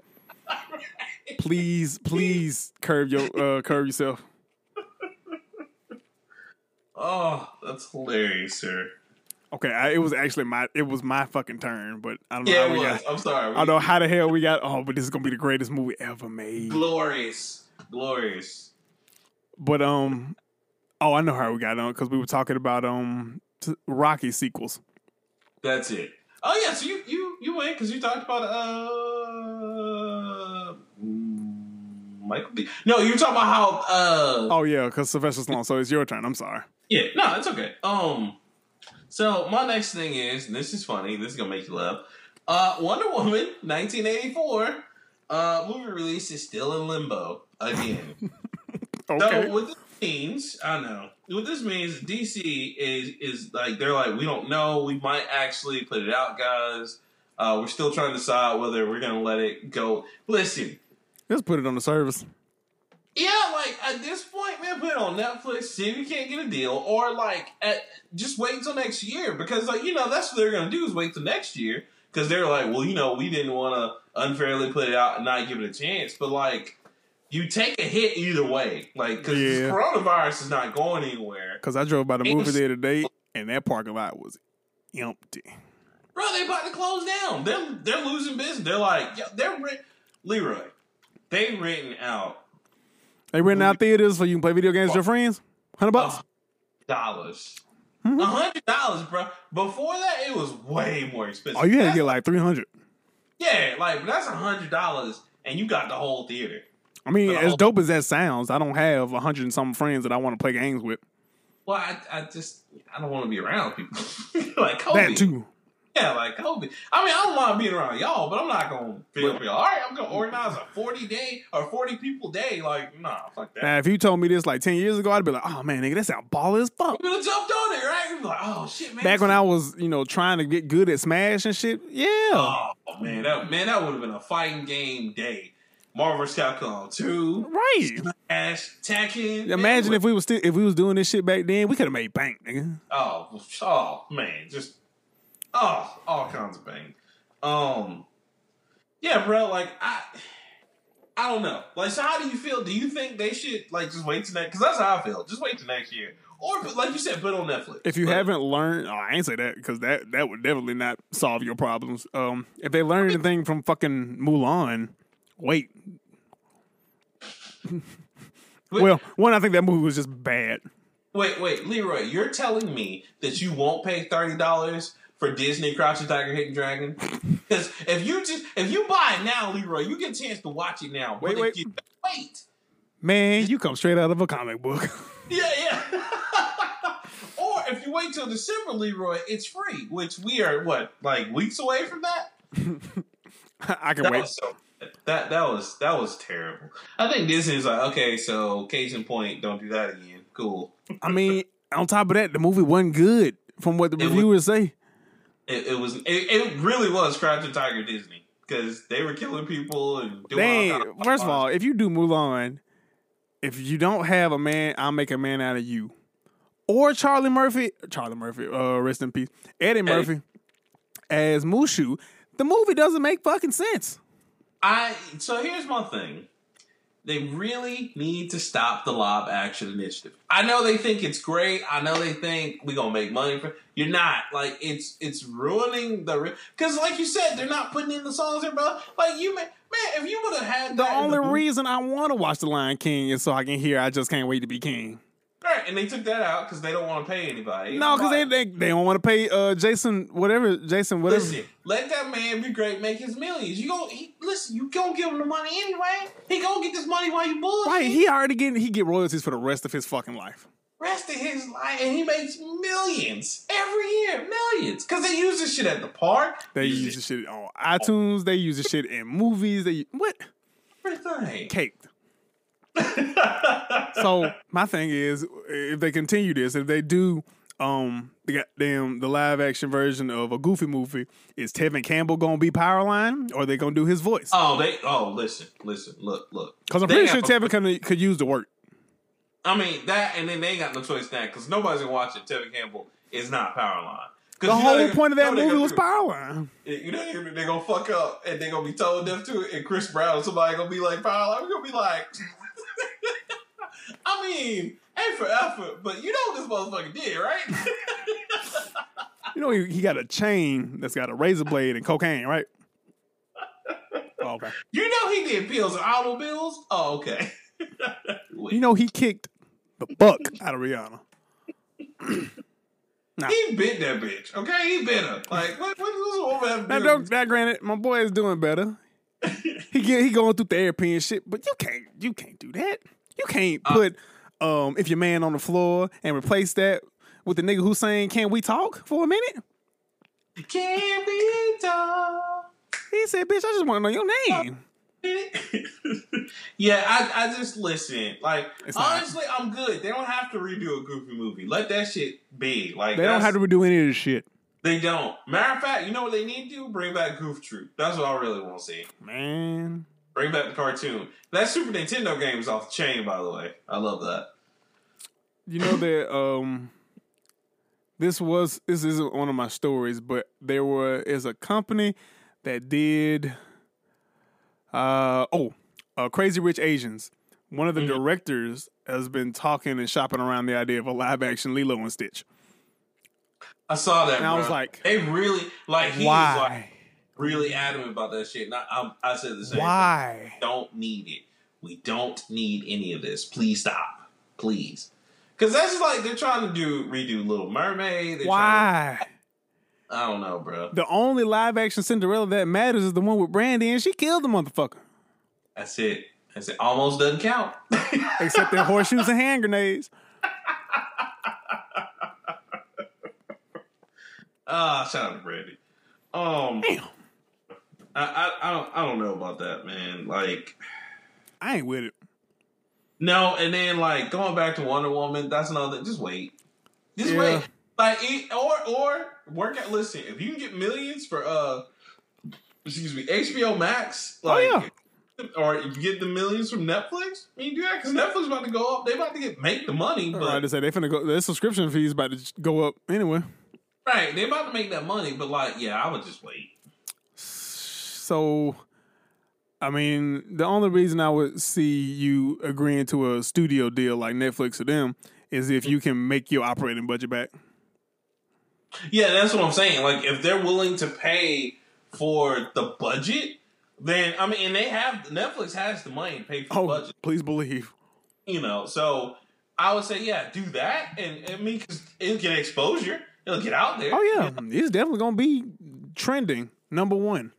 Please, please curb your uh curb yourself. Oh, that's hilarious, sir. Okay, I, it was actually my it was my fucking turn, but I don't know Yeah, how we was. got. I'm sorry. I don't know how the hell we got. Oh, but this is gonna be the greatest movie ever made. Glorious. Glorious. But um, oh, I know how we got on because we were talking about um t- Rocky sequels. That's it. Oh yeah, so you you you went because you talked about uh mm, Michael B. No, you were talking about how uh Oh yeah, because Sylvester Stallone. So it's your turn. I'm sorry. yeah no it's okay um so my next thing is this is funny this is gonna make you laugh uh Wonder Woman 1984 uh movie release is still in limbo again. Okay. So what this means, I know what this means. DC is is like they're like we don't know. We might actually put it out, guys. Uh, we're still trying to decide whether we're gonna let it go. Listen, Let's put it on the service. yeah, like at this point, man, put it on Netflix. See if you can't get a deal, or like at, just wait until next year because like you know that's what they're gonna do is wait till next year because they're like, well, you know, we didn't want to unfairly put it out and not give it a chance, but like. You take a hit either way, like because Yeah. coronavirus is not going anywhere. Because I drove by the It movie was- there today, and that parking lot was empty. Bro, they about to close down. They're they're losing business. They're like, yo, they're rent Leroy. They renting out They renting out theaters so you can play video games with your friends. Hundred bucks. dollars. Mhm. A hundred dollars, bro. Before that, it was way more expensive. Oh, you had to get like three hundred. yeah, like that's a hundred dollars, and you got the whole theater. I mean, The as dope as that sounds, I don't have a hundred and some friends that I want to play games with. Well, I, I just I don't want to be around people like Kobe. That too. Yeah, like Kobe. I mean, I don't mind being around y'all, but I'm not gonna feel all right. I'm gonna organize a 40 day or 40 people day. Like, nah, fuck that. Now, if you told me this like ten years ago, I'd be like, "Oh man, nigga, that sound ball as fuck." Have jumped on it, right? We'd be like, oh shit, man. Back when I was, you know, trying to get good at Smash and shit. Yeah. Oh man, that man, that would have been a fighting game day. Marvel vs. Capcom 2, Right. Ash, Tekken. Imagine man, if we was still if we was doing this shit back then, we could have made bank, nigga. Oh, oh man, just oh, all kinds of pain. Um, yeah, bro. Like I, I don't know. Like, so how do you feel? Do you think they should like just wait till next? Because that's how I feel. Just wait till next year, or like you said, put on Netflix. If you But- haven't learned, oh, I ain't say that because that that would definitely not solve your problems. Um, if they learned anything from fucking Mulan, wait. Well, one, I think that movie was just bad. Wait, wait, Leroy, you're telling me that you won't pay thirty dollars for Disney Crouching Tiger, Hidden Dragon? Because if you just if you buy it now, Leroy, you get a chance to watch it now. Wait, wait. You wait, Man, you come straight out of a comic book. Yeah, yeah. or if you wait till December, Leroy, it's free. Which we are what like weeks away from that. I can That wait. so. That that was that was terrible. I think Disney's like, okay, so case in point, don't do that again. Cool. I mean, on top of that, the movie wasn't good from what the It was- reviewers say. It, it was. It, it really was Crouching Tiger Disney because they were killing people and doing. They all kinds of first of all, if you do Mulan, if you don't have a man, I'll make a man out of you. Or Charlie Murphy, Charlie Murphy, uh, rest in peace, Eddie Murphy as Mushu, the movie doesn't make fucking sense. I so here's my thing. They really need to stop the live action initiative. I know they think it's great. I know they think we're gonna make money for. You're not like it's it's ruining the because like you said they're not putting in the songs there, bro. Like you man, man if you would have had The only movie- reason I want to watch The Lion King is so I can hear I just can't wait to be king. Right, and they took that out because they don't want to pay anybody. No, because they, they they don't want to pay uh Jason whatever Jason whatever. Listen, let that man be great, make his millions. You go, he, listen, you gonna give him the money anyway. He gonna get this money while you bullshit. Right, he already getting he get royalties for the rest of his fucking life. rest of his life, and he makes millions every year, millions, because they use this shit at the park. They use the shit on iTunes. They use the shit in movies. They what everything. caked. So my thing is, if they continue this, if they do, um, the goddamn the live action version of a Goofy movie, is Tevin Campbell gonna be Powerline, or they gonna do his voice? Oh, they. Oh, listen, listen, look, look. Because I'm They pretty sure Tevin could could use the work. I mean that, and then they ain't got no choice now because nobody's gonna watch it. Tevin Campbell is not Powerline. The whole point of that movie was? Powerline. You know they're, they're gonna fuck up and they're gonna be told deaf to it, and Chris Brown, somebody gonna be like Powerline. We're gonna be like. I mean, ain't for effort, but you know what this motherfucker did, right? You know he, he got a chain that's got a razor blade and cocaine, right? Oh, okay. You know he did pills and automobiles? Oh, okay. You know he kicked the buck out of Rihanna. he bit that bitch, okay? He bit her. Like, what, what does this woman have to Now, do? don't, now, granted, my boy is doing better. he get he going through therapy and shit, but you can't you can't do that. You can't Uh, put um if your man on the floor and replace that with the nigga who's saying, "Can we talk for a minute?" Can we talk? He said, "Bitch, I just want to know your name." yeah, I, I just listen. Like, It's not- honestly, I'm good. They don't have to redo a goofy movie. Let that shit be. Like, They don't have to redo any of this shit, They don't. Matter of fact, you know what they need to do? Bring back Goof Troop. That's what I really want to see. man. Bring back the cartoon. That Super Nintendo game is off the chain, by the way. I love that. You know that um this was this isn't one of my stories, but there were is a company that did uh oh, uh Crazy Rich Asians. One of the Mhm. directors has been talking and shopping around the idea of a live action Lilo and Stitch. I saw that. And I was like, they really like he was like really adamant about that shit. And I, I, I said the same. thing. Why? don't need it. We don't need any of this. Please stop. Please. Because that's just like they're trying to do redo Little Mermaid. They're Why? to- I don't know, bro. The only live action Cinderella that matters is the one with Brandy, and she killed the motherfucker. That's it. That's it. Almost doesn't count. Except their horseshoes and hand grenades. Ah, shout out to Brandy. Um, Damn. I, I, I don't, I don't know about that, man. Like, I ain't with it. no, and then like going back to Wonder Woman, that's another. Just wait. Just Yeah. wait. Like, e- or or work out. Listen, if you can get millions for uh, excuse me, HBO Max, Oh, like, yeah. or if you get the millions from Netflix, I mean, do that because Netflix about to go up. They about to get make the money, but Right to say they finna go. Their subscription fees about to go up anyway. Right, they're about to make that money. But like, yeah, I would just wait. So, I mean, the only reason I would see you agreeing to a studio deal like Netflix or them is if you can make your operating budget back. Yeah, that's what I'm saying. Like, if they're willing to pay for the budget, then I mean, and they have Netflix has the money to pay for the Oh, budget. please believe. You know, so I would say, yeah, do that, and I mean, because it'll get exposure, it'll get out there. Oh yeah, he's definitely gonna be trending number one.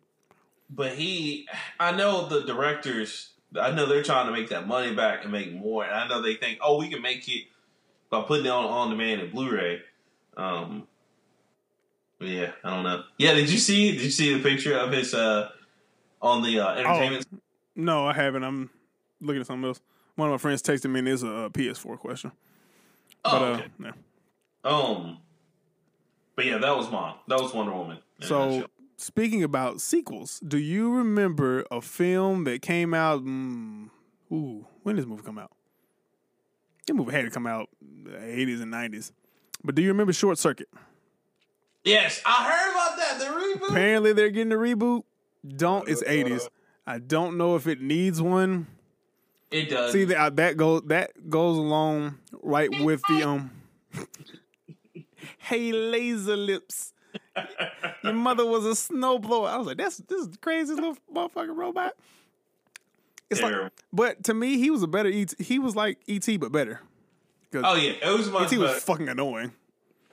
But he, I know the directors. I know they're trying to make that money back and make more, and I know they think, oh, we can make it by putting it on on demand and Blu-ray. Um, yeah, I don't know. Yeah, did you see? Did you see the picture of his uh on the uh, entertainment? Oh, no, I haven't. I'm looking at something else. One of my friends texted me and it's a, a PS4 question. Oh, but, uh, yeah. Um, but yeah, that was mine. That was Wonder Woman. So, speaking about sequels, do you remember a film that came out? Mm, ooh, when did this movie come out? This movie had to come out the 80s and 90s. But do you remember Short Circuit? yes, I heard about that. The reboot. Apparently, they're getting a reboot. Don't it's Uh, 80s. I don't know if it needs one. It does. See that that goes that goes along right with the um. hey, laser lips. Your mother was a snowblower. I was like, that's this is the craziest little motherfucking robot. It's like, but to me, he was a better ET. He was like ET, but better. oh yeah, it was much ET was fucking annoying.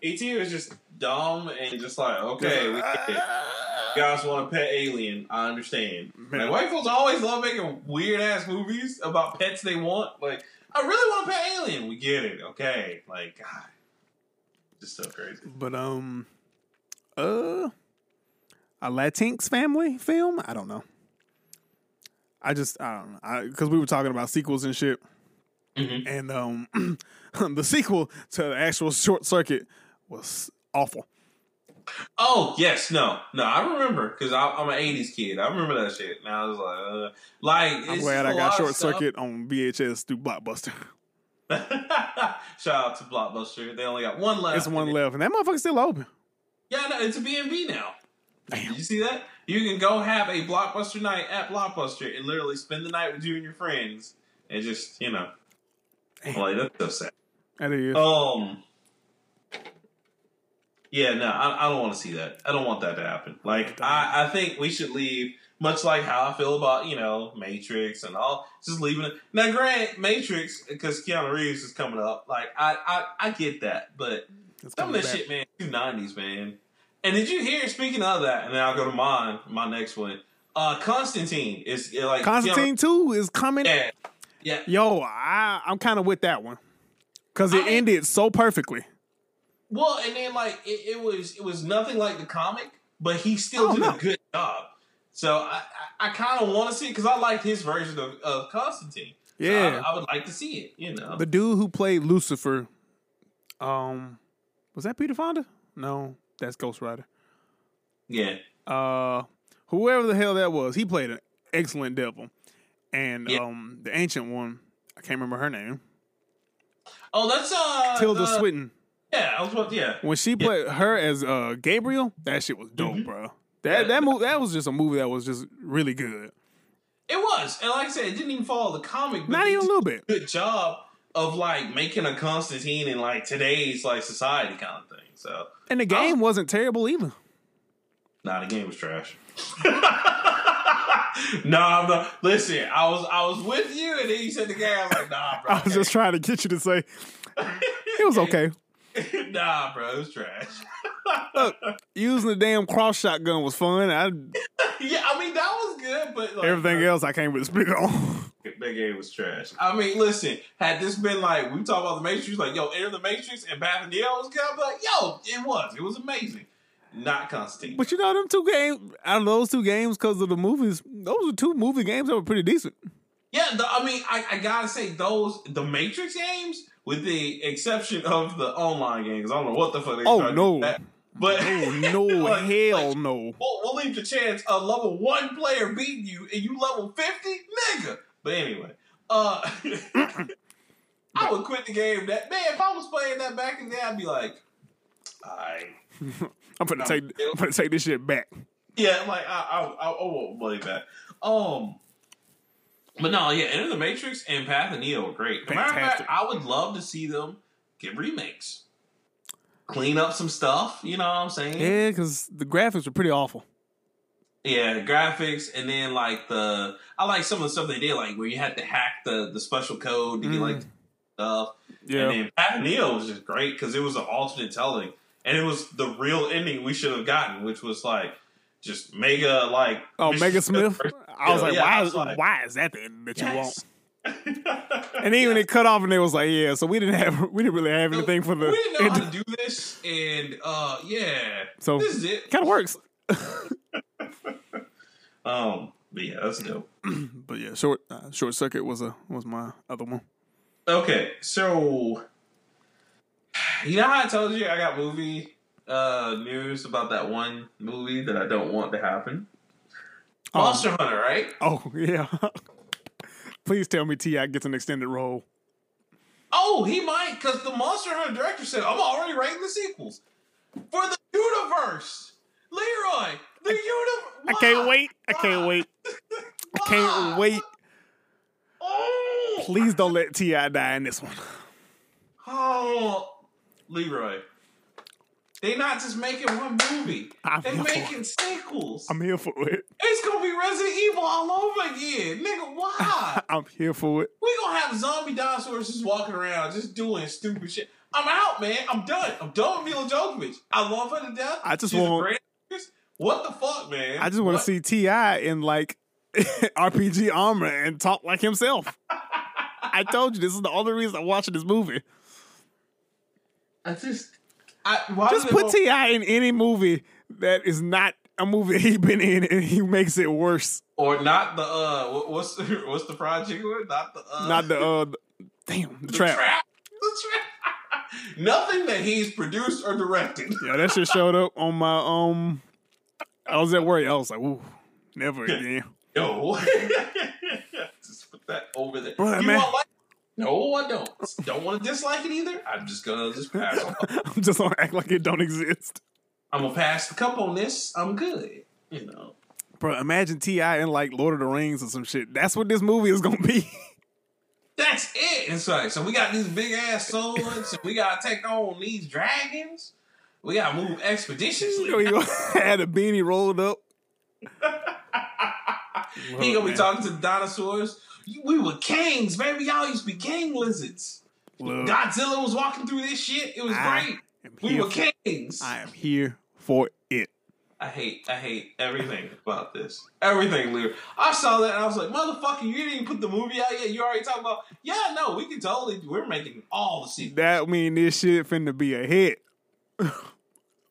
ET was just dumb and just like, okay, we get it. You guys want a pet alien? I understand. Man. Like white folks always love making weird ass movies about pets they want. Like, I really want a pet alien. We get it. Okay, like God, just so crazy. But um, uh, a Latinx family film. I don't know. I just I don't know because we were talking about sequels and shit, Mhm. and um, the sequel to the actual Short Circuit was awful. Oh yes, no, no. I remember because I'm an '80s kid. I remember that shit. And I was like, uh, like. I'm glad I got Short. Circuit on VHS through Blockbuster. Shout out to Blockbuster. They only got one left. It's one left, and that motherfucker's still open. Yeah, no, it's a B&B now. Damn. Did you see that? You can go have a Blockbuster night at Blockbuster and literally spend the night with you and your friends and just, you know, Damn. like that's so sad. That is. Um, yeah, no, I, I don't want to see that. I don't want that to happen. Like, I, I think we should leave, much like how I feel about, you know, Matrix and all, just leaving it. Now, grant Matrix, because Keanu Reeves is coming up, like, I, I, I get that, but some of back. shit, man, two nineties, man. And did you hear? Speaking of that, and then I'll go to mine. My next one, uh, Constantine is uh, like Constantine Two is coming. Yeah, yeah. Yo, I I'm kind of with that one because it I- ended so perfectly. Well, and then like it, it was, it was nothing like the comic, but he still Oh, did a good job. So I, I, I kind of want to see because I liked his version of, of Constantine. So Yeah. I, I would like to see it. You know, The dude who played Lucifer, um, was that Peter Fonda? No, that's Ghost Rider. yeah. Uh, whoever the hell that was, he played an excellent devil. And Yeah. um, the ancient one, I can't remember her name, Oh, that's uh Tilda uh, Swinton. Yeah, I was yeah. When she played her as uh Gabriel, that shit was dope, Mhm. bro. That that movie that was just a movie that was just really good. It was, and like I said, it didn't even follow the comic. Not even a little bit. good job of like making a Constantine in like today's like society kind of thing. So, And the game wasn't terrible either. nah, the game was trash. no, I'm not. Listen, I was I was with you, and then you said the game. I was like, nah, bro. I was just trying to get you to say it was okay. nah, bro, it was trash. Look, using the damn cross shotgun was fun. I yeah, I mean that was good, but like, everything uh, else I can't really speak on. That game was trash. I mean, listen, had this been like we talk about the Matrix, like yo, enter the Matrix and Path of Neo was kind of like, yo, it was, it was amazing. Not Constantine. But you know them two games out of those two games because of the movies, those were two movie games that were pretty decent. yeah, the, I mean, I, I gotta say those the Matrix games, with the exception of the online games. I don't know what the fuck they Oh, tried to no. do that. But Oh no, Like- hell like, no. We'll, we'll leave the chance of level one player beating you and you level 50? Nigga. But anyway, uh, I would quit the game. That Man, if I was playing that back in the day, I'd be like, I. I'm gonna take I'm gonna take this shit back. Yeah, I'm like, I, I, I, I won't play that. Um, but no, yeah, Enter the Matrix and Path of Neo are great. As a matter of fact, Fantastic. I would love to see them get remakes. Clean up some stuff, you know what I'm saying? Yeah, because the graphics were pretty awful. Yeah, graphics, and then like the I like some of the stuff they did, like where you had to hack the the special code to get like mm. stuff. Yeah, And then Pat Neo was just great because it was an alternate telling, and it was the real ending we should have gotten, which was like just mega like oh. Mega Smith. I was like, Yeah, why? I was like- why is that the ending that you want? And then when it cut off, and they was like, "Yeah, so we didn't have, we didn't really have anything for the." we didn't know how to do this, and uh, yeah, So this is it. kind of works. Um, but yeah, that's dope. But yeah, short uh, short circuit was a was my other one. Okay, so you know how I told you I got movie uh news about that one movie that I don't want to happen. Oh. Monster Hunter, right? Oh yeah. Please tell me T.I gets an extended role. Oh, he might, because the Monster Hunter director said, I'm already writing the sequels for the universe. Leroy, the universe. I can't wait. I can't wait. I can't wait. Oh, Please don't let T.I die in this one. oh, Leroy. They not just making one movie. I'm They here for making sequels. I'm here for it. It's gonna be Resident Evil all over again, nigga. Why? I'm here for it. we gonna have zombie dinosaurs just walking around, just doing stupid shit. I'm out, man. I'm done. I'm done with Milla Jovovich. I love her to death. I just She's want- What the fuck, man? I just want to see T.I in like RPG armor and talk like himself. I told you this is the only reason I'm watching this movie. I just. I, Just put T.I in any movie that is not a movie he been in, and he makes it worse. or not the uh what's the what's the project one? Not the uh Not the uh, the- damn the the trap. The trap. Nothing that he's produced or directed. Yeah, that shit showed up on my um. I was at work. I was like, ooh, never again. Yo, just put that over there. Brother, you man. like No, I don't. Don't want to dislike it either. I'm just gonna just pass on. I'm just gonna act like it don't exist, I'm gonna pass the cup on this. I'm good. You know. bro. Imagine T.I in like Lord of the Rings or some shit. That's what this movie is gonna be. That's it. It's like so we got these big ass swords, and we gotta take on these dragons. We gotta move expeditiously. you gonna had a beanie rolled up. he gonna be oh, man. talking to the dinosaurs. We were kings, baby. Y'all used to be king lizards. Look, Godzilla was walking through this shit. It was I great. We were for- kings. I am here for it. I hate, I hate everything about this. Everything, Lear. I saw that and I was like, motherfucker, you didn't even put the movie out yet. You already talking about, yeah, no, we can totally, we're making all the sequels. That mean this shit finna be a hit.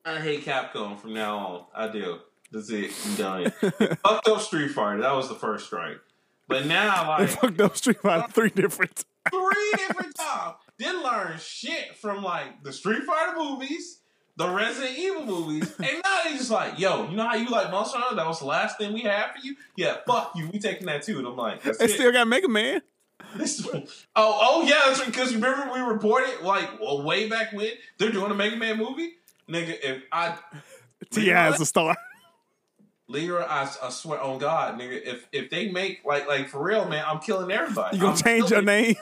I hate Capcom from now on. I do. That's it. I'm done. Fucked up Street Fighter. That was the first strike. But now, like, They fucked up Street Fighter three different. three different times. Didn't learn shit from like the Street Fighter movies, the Resident Evil movies, and now they just like, yo, you know how you like Monster Hunter? That was the last thing we had for you. Yeah, fuck you. We taking that too. And I'm like, that's They it. still got Mega Man. Oh, oh yeah, that's because remember we reported like well, way back when they're doing a Mega Man movie, nigga. If I T.I is a star. Leroy, I, I swear on God, nigga, if if they make like like for real, man, I'm killing everybody. You gonna I'm change your name?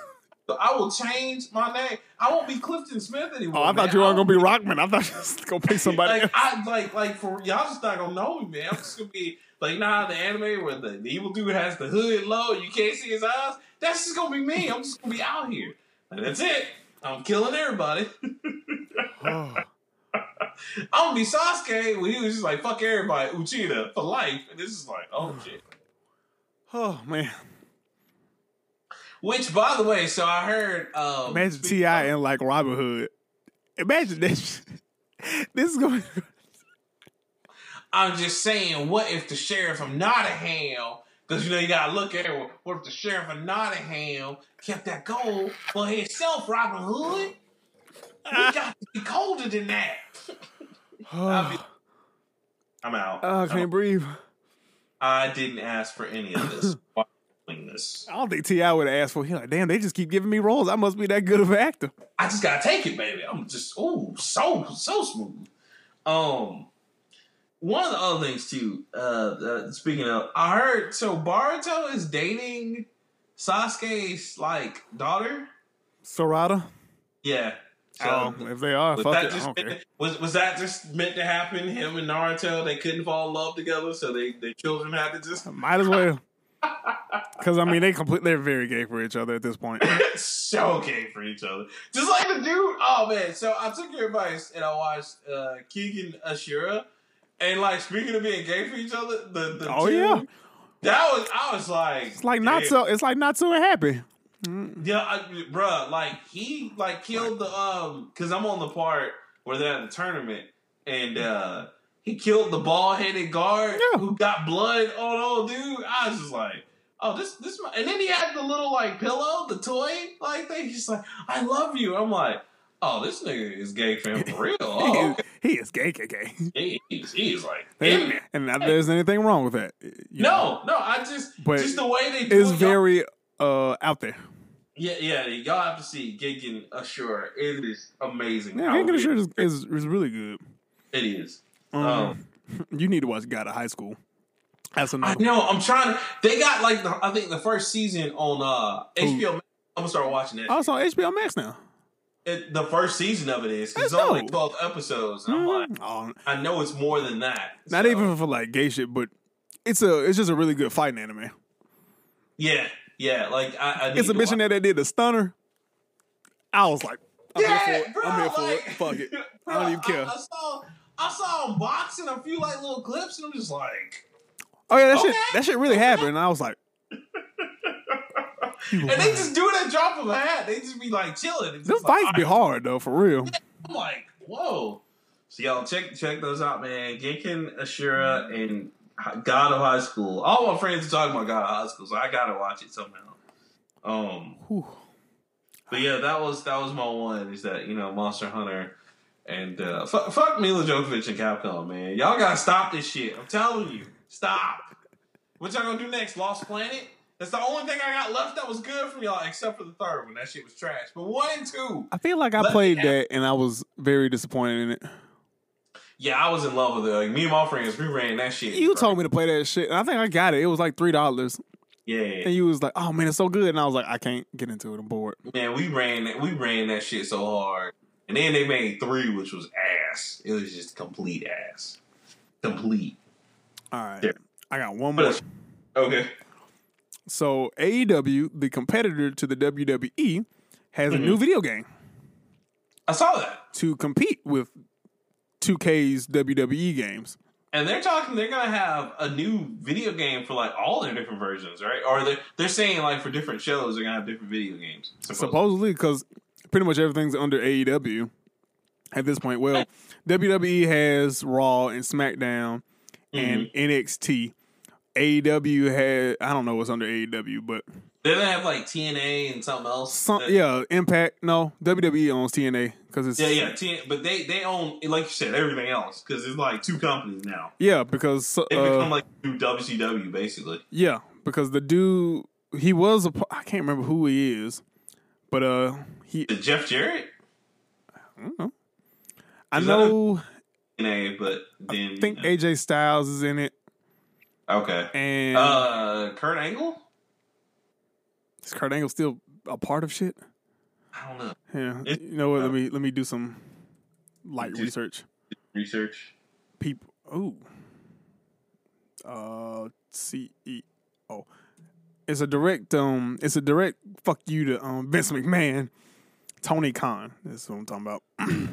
I will change my name. I won't be Clifton Smith anymore. Oh, I thought man. you were gonna be Rockman. I thought you was gonna pick somebody like. I like like for y'all just not gonna know me, man. I'm just gonna be like now the anime where the, the evil dude has the hood low, you can't see his eyes. That's just gonna be me. I'm just gonna be out here. And that's it. I'm killing everybody. Oh, I'm gonna be Sasuke when he was just like fuck everybody, Uchiha for life. And this is like, oh shit. oh man. Which by the way, so I heard um Imagine T.I of- in like Robin Hood. Imagine this. This is going. I'm just saying, what if the sheriff of Nottingham, because you know you gotta look at it, what if the sheriff of Nottingham kept that gold for himself, Robin Hood? We got to be colder than that. Oh, I'm out. I can't breathe. I didn't ask for any of this. Why I doing this? I don't think T.I would have asked for. He like, damn, they just keep giving me roles. I must be that good of an actor. I just gotta take it, baby. I'm just ooh, so so smooth. Um, one of the other things too. Uh, uh speaking of, I heard so Boruto is dating Sasuke's like daughter. Sarada. Yeah. So, oh, if they are, was fuck that it. Just meant, was was that just meant to happen? Him and Naruto, they couldn't fall in love together, so they their children had to just Might as well. Because I mean, they complete. They're very gay for each other at this point. so gay for each other. Just like the dude. Oh man! So I took your advice and I watched uh, Kengan Ashura, and like speaking of being gay for each other, the the Oh, two- yeah. that was I was like It's like not so. It's like not so happy. Mm. Yeah, I, bruh, like he like killed the um because I'm on the part where they're at the tournament and uh he killed the bald headed guard Yeah. who got blood on old dude. I was just like, oh this this and then he had the little like pillow, the toy like thing. He's like, I love you. I'm like, oh this nigga is gay fam for real. he, Oh, is, he is gay, gay, gay. he, he's, he's like and not there's anything wrong with that. you know. No, no, I just But just the way they do it's it, very uh out there. Yeah, yeah, y'all have to see Kengan Ashura. It is amazing. Yeah, and good is, is is really good. It is. Um, Um, you need to watch God of High School. That's I another. know. I'm trying to. They got like the. I think the first season on uh HBO. Max. I'm gonna start watching it. Oh, it's on HBO Max now. it the first season of it is. It's only 12 episodes. And I'm like. Oh, I know it's more than that. not So, even for like gay shit, but it's a it's just a really good fighting anime. Yeah, yeah. Like I. I It's a mission watch- that that did the stunner. I was like, I'm yeah, here for it. bro, I'm here for like, it. Fuck it. I don't even care. I, saw. I saw him boxing a few like little clips, and I'm just like. Oh yeah, that shit that shit really happened. And I was like, And they just do it at drop of a hat. They just be like chilling. It's them just like, fights be hard though, for real. I'm like, whoa. So y'all check check those out, man. Kengan Ashura and God of High School. All my friends are talking about God of High School, so I gotta watch it somehow. Um, Whew. but yeah, that was that was my one. Is that you know Monster Hunter and uh, fuck, fuck Milla Jovovich and Capcom, man. Y'all gotta stop this shit. I'm telling you, stop. What y'all gonna do next? Lost Planet. That's the only thing I got left that was good from y'all, except for the third one. That shit was trash. But one and two, I feel like I played that and I was very disappointed in it. Yeah, I was in love with it. Like me and my friends, we ran that shit. You told me to play that shit, and I think I got it. It was like three dollars, yeah, and you was like, "Oh man, it's so good," and I was like, "I can't get into it. I'm bored." man, we ran that. We ran that shit so hard, and then they made three, which was ass. It was just complete ass, complete. All right, There. I got one more. Okay. So AEW, the competitor to the WWE, has a Mm-hmm. new video game I saw that, to compete with 2K's WWE games. and they're talking. They're gonna have a new video game for like all their different versions, right? Or they're they're saying like for different shows, they're gonna have different video games. supposedly. Because pretty much everything's under AEW at this point. Well, WWE has Raw and SmackDown and Mm-hmm. NXT. AEW had I don't know what's under AEW, but They're gonna have like TNA and something else. some That- yeah, Impact. No, WWE owns TNA because it's yeah, yeah. TN, but they they own like you said everything else because it's like two companies now. yeah because They uh, become like new WCW basically. Yeah, because the dude he was a I can't remember who he is, but uh he Jeff Jarrett? I don't know. I know TNA, but then I think AJ Styles is in it okay. and Uh, Kurt Angle? Is Kurt Angle still a part of shit? I don't know. Yeah. It- you know what? Let me let me do some light research. Research. People oh. Uh CEO. It's a direct um it's a direct fuck you to um Vince McMahon. Tony Khan. That's what I'm talking about.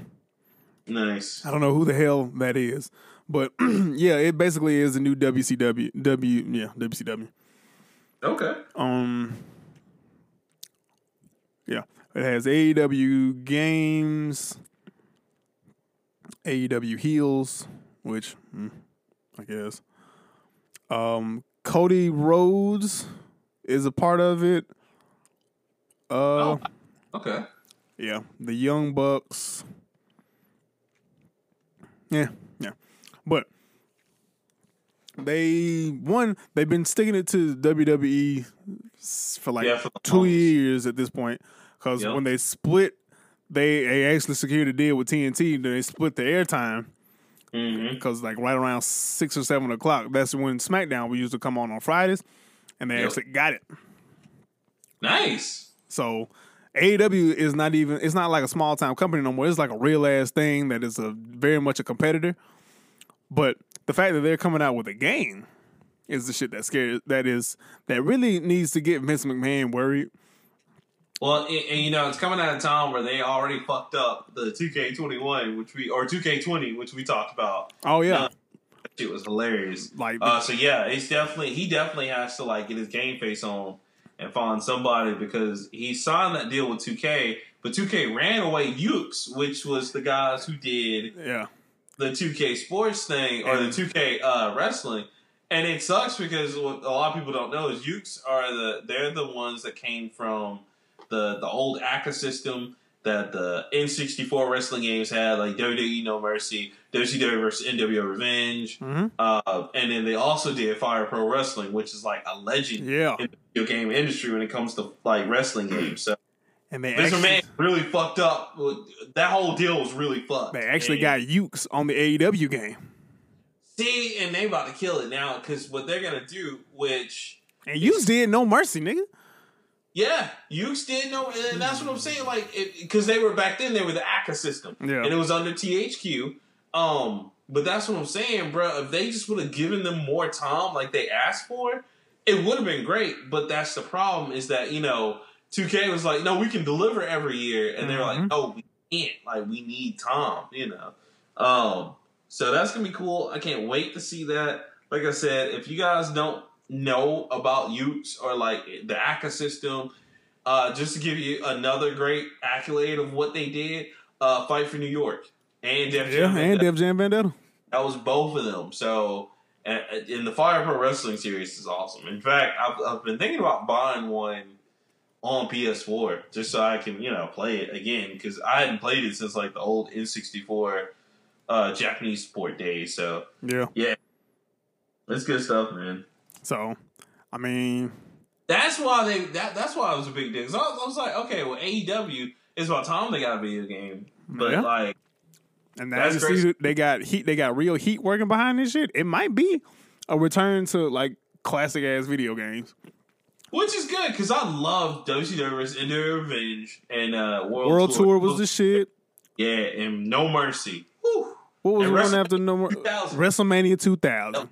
Nice. I don't know who the hell that is, but yeah, it basically is a new WCW. W yeah, WCW. Okay. Um, yeah, it has AEW games, AEW heels, which mm, I guess. Um, Cody Rhodes is a part of it. Uh, Oh. Okay. yeah, the Young Bucks. Yeah, yeah. But they one they've been sticking it to WWE for like Yeah, for two years at this point because Yep. when they split, they, they actually secured a deal with TNT. Then they split the airtime Mm-hmm. because like right around six or seven o'clock, that's when SmackDown we used to come on on Fridays, and they Yep. actually got it. Nice. So AEW is not even it's not like a small time company no more. It's like a real ass thing that is a very much a competitor. But the fact that they're coming out with a game is the shit that scares that is that really needs to get Vince McMahon worried. Well, and, and, you know, it's coming at a time where they already fucked up the 2K21, which we or 2K20, which we talked about. Oh yeah. That shit was hilarious. Like Uh, so yeah, it's definitely he definitely has to like get his game face on and find somebody because he signed that deal with 2K, but 2K ran away Yukes, which was the guys who did Yeah. the 2K sports thing or the 2K uh, wrestling. And it sucks because what a lot of people don't know is Yukes are the they're the ones that came from the the old ACA system that the N64 wrestling games had, like WWE No Mercy, WCW versus NWO Revenge, hmm uh, and then they also did Fire Pro Wrestling, which is like a legend Yeah. in the video game industry when it comes to like wrestling games. So And they actually, McMahon really fucked up. That whole deal was really fucked. they actually And- got Yukes on the AEW game. See, and they about to kill it now because what they're gonna do, which And Yukes did no mercy, nigga. Yeah, Yukes did know, and that's what I'm saying. Like, because they were back then, they were the ACA system, Yeah. and it was under THQ. Um, but that's what I'm saying, bro. If they just would have given them more time, like they asked for, it would have been great. But that's the problem is that you know, 2K was like, no, we can deliver every year, and they're like, Mhm. no, we can't. Like, we need time, you know. Um, so that's gonna be cool. I can't wait to see that. Like I said, if you guys don't know about Yukes or like the ACA system, uh, just to give you another great accolade of what they did, uh, Fight for New York and Def Yeah, Jam and. Def Jam Vendetta. that was both of them. So, and, in the Fire Pro Wrestling series is awesome. In fact, I've, I've been thinking about buying one on PS4 just so I can you know play it again because I hadn't played it since like the old N64 uh, Japanese support days. So yeah. Yeah. it's good stuff, man. So, I mean, That's why they that that's why it was a big deal. 'Cause I, was, I was like, okay, well AEW is about time they got a video game, but Yeah. like and That's crazy. they got heat. They got real heat working behind this shit. It might be a return to like classic ass video games. which is good because I love WCW vs. India Revenge and uh, World, World Tour was the shit. yeah, and No Mercy. Whew. What was And one after no? 2000. WrestleMania 2000.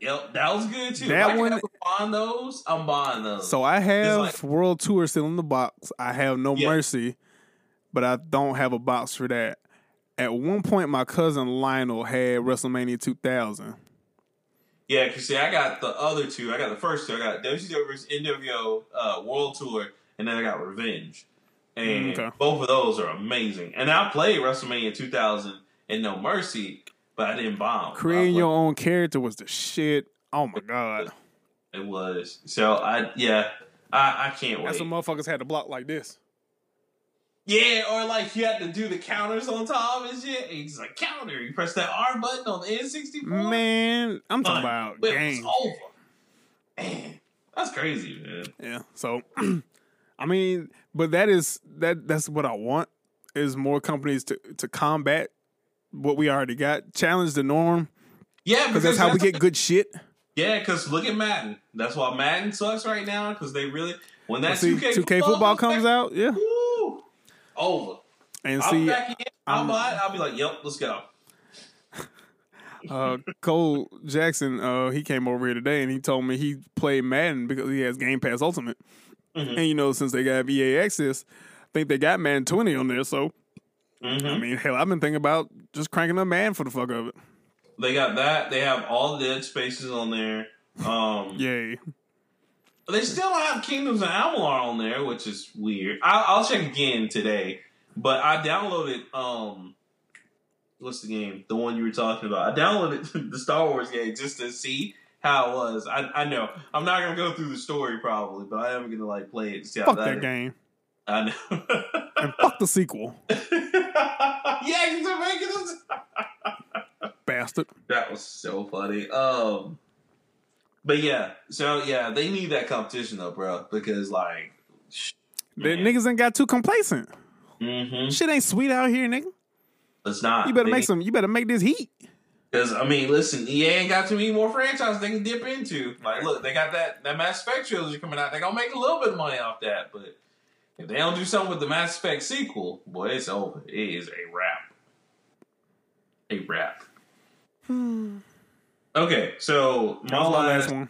Yep, that was good too. That if I one- find those, I'm buying those. So I have like- World Tour still in the box. I have No Yeah. Mercy, but I don't have a box for that. At one point, my cousin Lionel had WrestleMania 2000. yeah, because see, I got the other two. I got the first two. I got WCW vs. NWO uh, World Tour, and then I got Revenge. And okay. both of those are amazing. And I played WrestleMania 2000 and No Mercy, but I didn't bomb. Creating your own character was the shit. Oh my god, It was. So I yeah, I, I can't wait. that's when motherfuckers had to block like this. yeah, or like you had to do the counters on top and shit. It's like counter. You press that R button on the N64. Man, I'm talking about It was games. over. Man, that's crazy, man. Yeah. So, I mean, but that is that. That's what I want is more companies to to combat what we already got, challenge the norm Yeah, because that's how we get good shit. Yeah, because look at Madden. That's why Madden sucks right now because they really when that 2K, 2K football comes out, yeah, woo, over. and I'll see, back in. I'll I'm- buy it. I'll be like, yep, let's go. uh, Cole Jackson, uh, he came over here today and he told me he played Madden because he has Game Pass Ultimate, Mhm. and you know since they got EA access, I think they got Madden 20 on there. So hmm I mean, hell, I've been thinking about just cranking up man for the fuck of it. They got that. They have all the Dead Spaces on there. Um, Yay! They still have Kingdoms of Amalur on there, which is weird. I, I'll check again today. But I downloaded um, what's the game? The one you were talking about. I downloaded the Star Wars game just to see how it was. I, I know I'm not gonna go through the story probably, but I am gonna like play it to see how Fuck that that game I know. and fuck the sequel, yeah, they're making us. bastard. That was so funny. Um, but yeah, so yeah, they need that competition though, bro, because like, The niggas ain't got too complacent. mm-hmm. Shit ain't sweet out here, nigga. it's not. You better They make some. You better make this heat. Because I mean, listen, EA ain't got too many more franchises they can dip into. Like, look, they got that that Mass Effect trilogy coming out. They gonna make a little bit of money off that, but if they don't do something with the Mass Effect sequel, boy, it's over. It is a wrap. A wrap. Hmm. Okay, so my, my last, last one.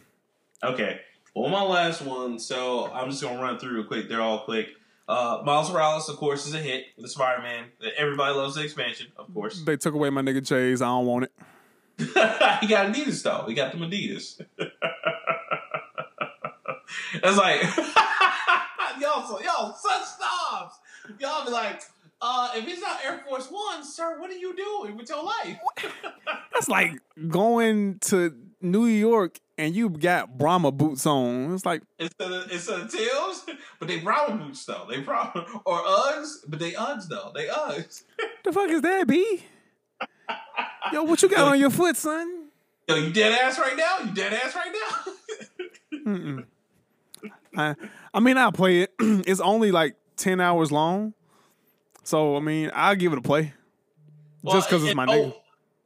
Okay, well, my last one. So I'm just gonna run through real quick. They're all quick. Uh, Miles Morales, of course, is a hit. The Spider-Man. Everybody loves the expansion, of course. They took away my nigga Chase. I don't want it. he got Adidas though. He got them Adidas. That's like y'all, so, y'all such snobs. Y'all be like, uh, if it's not Air Force One, sir, what are you doing with your life? That's like going to New York and you got Brahma boots on. It's like Instead of instead of Tim's, but they Brahma boots though. They Brahma or Uggs, but they Uggs though. They Uggs. the fuck is that, B? Yo, what you got on your foot, son? Yo, you dead ass right now? You dead ass right now? I, I mean, I'll play it. it's only like ten hours long, so I mean, I'll give it a play. Just because it's my oh, nigga.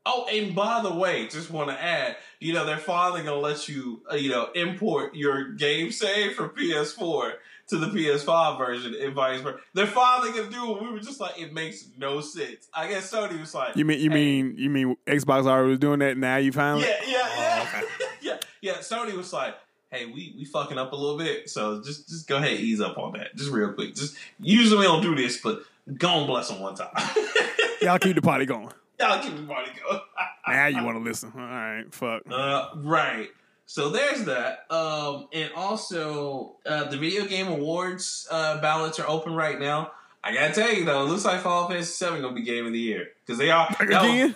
Oh, and by the way, just want to add, you know, they're finally gonna let you, uh, you know, import your game save from PS4 to the PS5 version and vice versa. They're finally gonna do it. We were just like, it makes no sense. I guess Sony was like, You mean you hey, mean you mean Xbox already was doing that? Now you finally yeah, yeah, yeah, Oh, okay. yeah, yeah. Sony was like, hey, we we fucking up a little bit, so just just go ahead, and ease up on that, just real quick. Just usually we don't do this, but go and bless them one time. y'all keep the party going. Y'all keep the party going. Now you want to listen? All right, fuck. Uh, right. So there's that. Um, and also uh, the video game awards uh, ballots are open right now. I gotta tell you though, it looks like Final Fantasy Seven gonna be game of the year because they are. was- Again?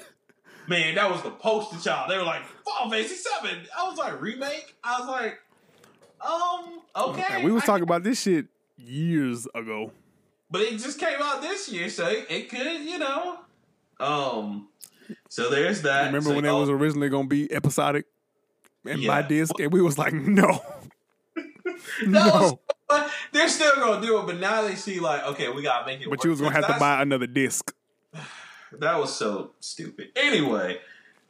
man, that was the poster child. They were like Final Fantasy Seven. I was like remake. I was like, um, okay. And we was I- talking about this shit years ago. but it just came out this year, so it, it could, you know. Um, so there's that. Remember So when it was originally gonna be episodic and by Yeah. disc, and we was like, no, no. was- they're still gonna do it. But now they see like, okay, we gotta make it. But work. you was gonna have to buy another disc. That was so stupid. Anyway,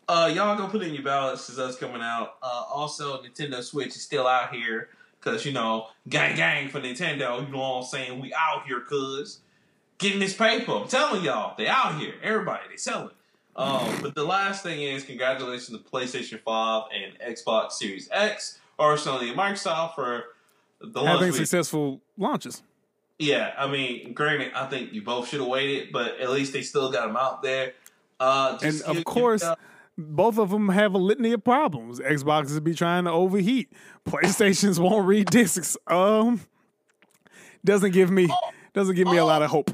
uh, y'all go put in your ballots because that's coming out. Uh, also, Nintendo Switch is still out here because you know, gang gang for Nintendo. You know what I'm saying? We out here, cuz getting this paper. I'm telling y'all, they out here. Everybody, they selling. Um, but the last thing is, congratulations to PlayStation 5 and Xbox Series X, or Sony and Microsoft for the. Having successful launches. yeah, I mean, granted, I think you both should have waited, but at least they still got them out there. Uh, And of course, both of them have a litany of problems. Xboxes be trying to overheat. PlayStations won't read discs. Um, doesn't give me doesn't give me a lot of hope.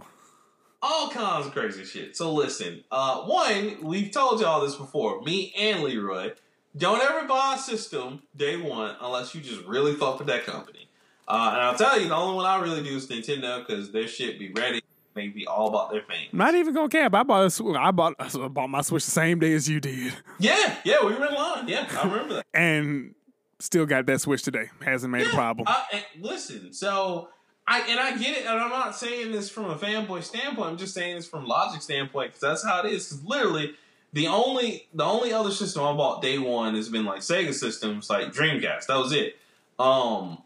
all kinds of crazy shit. So listen, uh, one, we've told y'all this before. Me and Leroy, don't ever buy a system day one unless you just really fuck with that company. Uh, and I'll tell you, the only one I really do is Nintendo because their shit be ready. They be all about their fans. Not even gonna cap. I bought a, Sw- I bought I bought my Switch the same day as you did, Yeah, yeah, we were in line. Yeah, I remember that. and still got that Switch today. Hasn't made a problem. And listen, so I and I get it, and I'm not saying this from a fanboy standpoint. I'm just saying this from logic standpoint because that's how it is. Because literally, the only the only other system I bought day one has been like Sega systems, like Dreamcast. That was it. Um,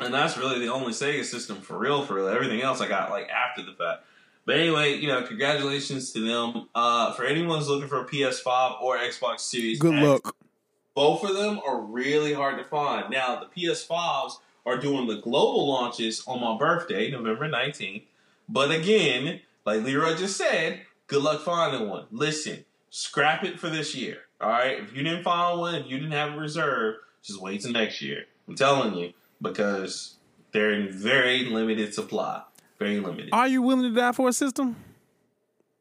and that's really the only Sega system for real, for real. Everything else I got like after the fact. But anyway, you know, congratulations to them. Uh, for anyone who's looking for a PS5 or Xbox Series, Good X, luck. both of them are really hard to find. Now, the PS5s are doing the global launches on my birthday, November 19th. But again, like Leroy just said, good luck finding one. Listen, scrap it for this year. All right? If you didn't find one, if you didn't have a reserve, just wait till next year. I'm telling you, because they're in very limited supply. Very limited. Are you willing to die for a system?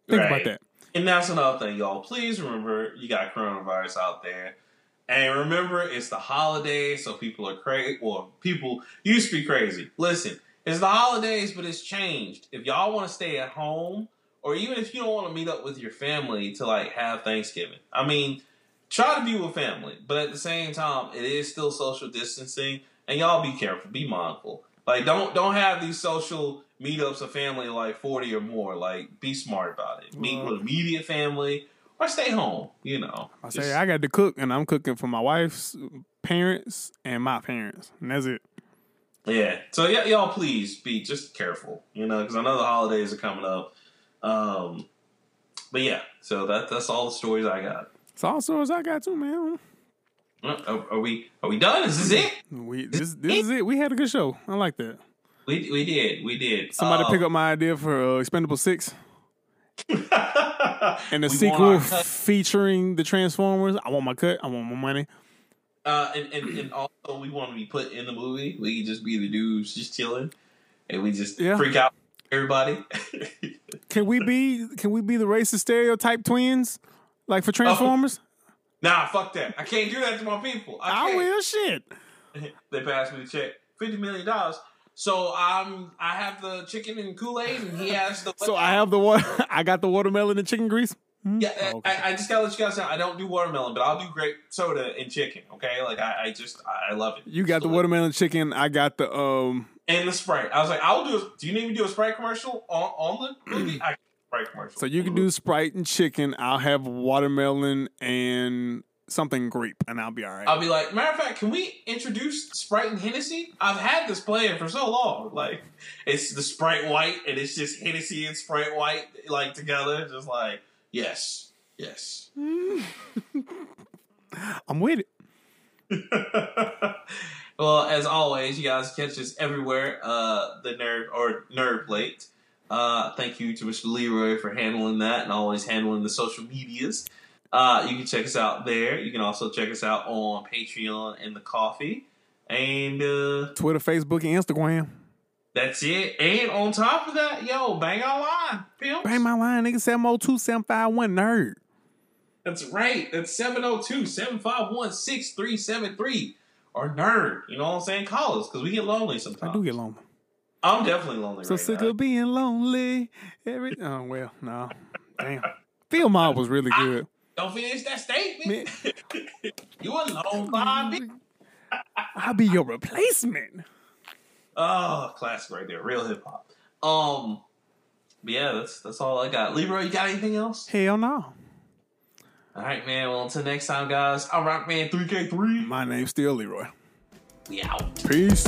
Think Right. about that. And that's another thing, y'all. Please remember you got coronavirus out there. And remember, it's the holidays, so people are crazy. Well, people used to be crazy. Listen, it's the holidays, but it's changed. If y'all want to stay at home, or even if you don't want to meet up with your family to like have Thanksgiving, I mean, try to be with family. But at the same time, it is still social distancing, and y'all be careful, be mindful. Like, don't don't have these social meetups of family like forty or more. Like, be smart about it. Meet with immediate family or stay home. You know, I say Just- I got to cook, and I'm cooking for my wife's parents and my parents, and that's it. Yeah. So yeah, y'all please be just careful, you know, because I know the holidays are coming up. Um, but yeah, so that that's all the stories I got. It's all stories I got too, man. Uh, Are, are we are we done? Is this it? We this this is it. We had a good show. I like that. We we did we did. Somebody Um, pick up my idea for uh, Expendable Six and the sequel featuring the Transformers. I want my cut. I want my money. Uh, and, and, and also, we want to be put in the movie. We can just be the dudes just chilling, and we just Yeah. freak out everybody. Can we be? Can we be the racist stereotype twins, like Oh. for Transformers? Nah, fuck that. I can't do that to my people. I, I will. Shit. they passed me the check, fifty million dollars. So um, I have the chicken and Kool Aid, and he has the. So I have the water. I got the watermelon and chicken grease. Yeah, Oh, okay. I, I just gotta let you guys know. I don't do watermelon, but I'll do grape soda and chicken. Okay, like I, I just I, love it. You got the watermelon chicken. I got the um. and the Sprite. I was like, I'll do. A, do you need me to do a Sprite commercial on on the movie? I can do a Sprite commercial. So you can do Sprite and chicken. I'll have watermelon and something grape, and I'll be all right. I'll be like, matter of fact, can we introduce Sprite and Hennessy? I've had this plan for so long. Like, it's the Sprite White, and it's just Hennessy and Sprite White like together. Just like, yes, yes. I'm with it. well, as always, you guys catch us everywhere. Uh, the nerve or nerve plate. Uh, thank you to Mr. Leroy for handling that and always handling the social medias. Uh, you can check us out there. You can also check us out on Patreon and the Ko-fi. And uh, Twitter, Facebook, and Instagram. that's it. And on top of that, yo, bang online, pimps. Bang my line, nigga. Seven zero two seven five one nerd. That's right. That's 702 751 6373. Or nerd. You know what I'm saying? Call us because we get lonely sometimes. I do get lonely. I'm definitely lonely So right sick now. of being lonely. Every oh well, no, damn. Phil Mob was really good. Don't finish that statement. you alone, Bobby. I'll be your replacement. Oh, classic right there. Real hip hop. Um, but yeah, that's that's all I got. Leroy, you got anything else? Hell no. All right, man. Well, until next time, guys. I'm Rockman 3K3. My name's still Leroy. We out. Peace.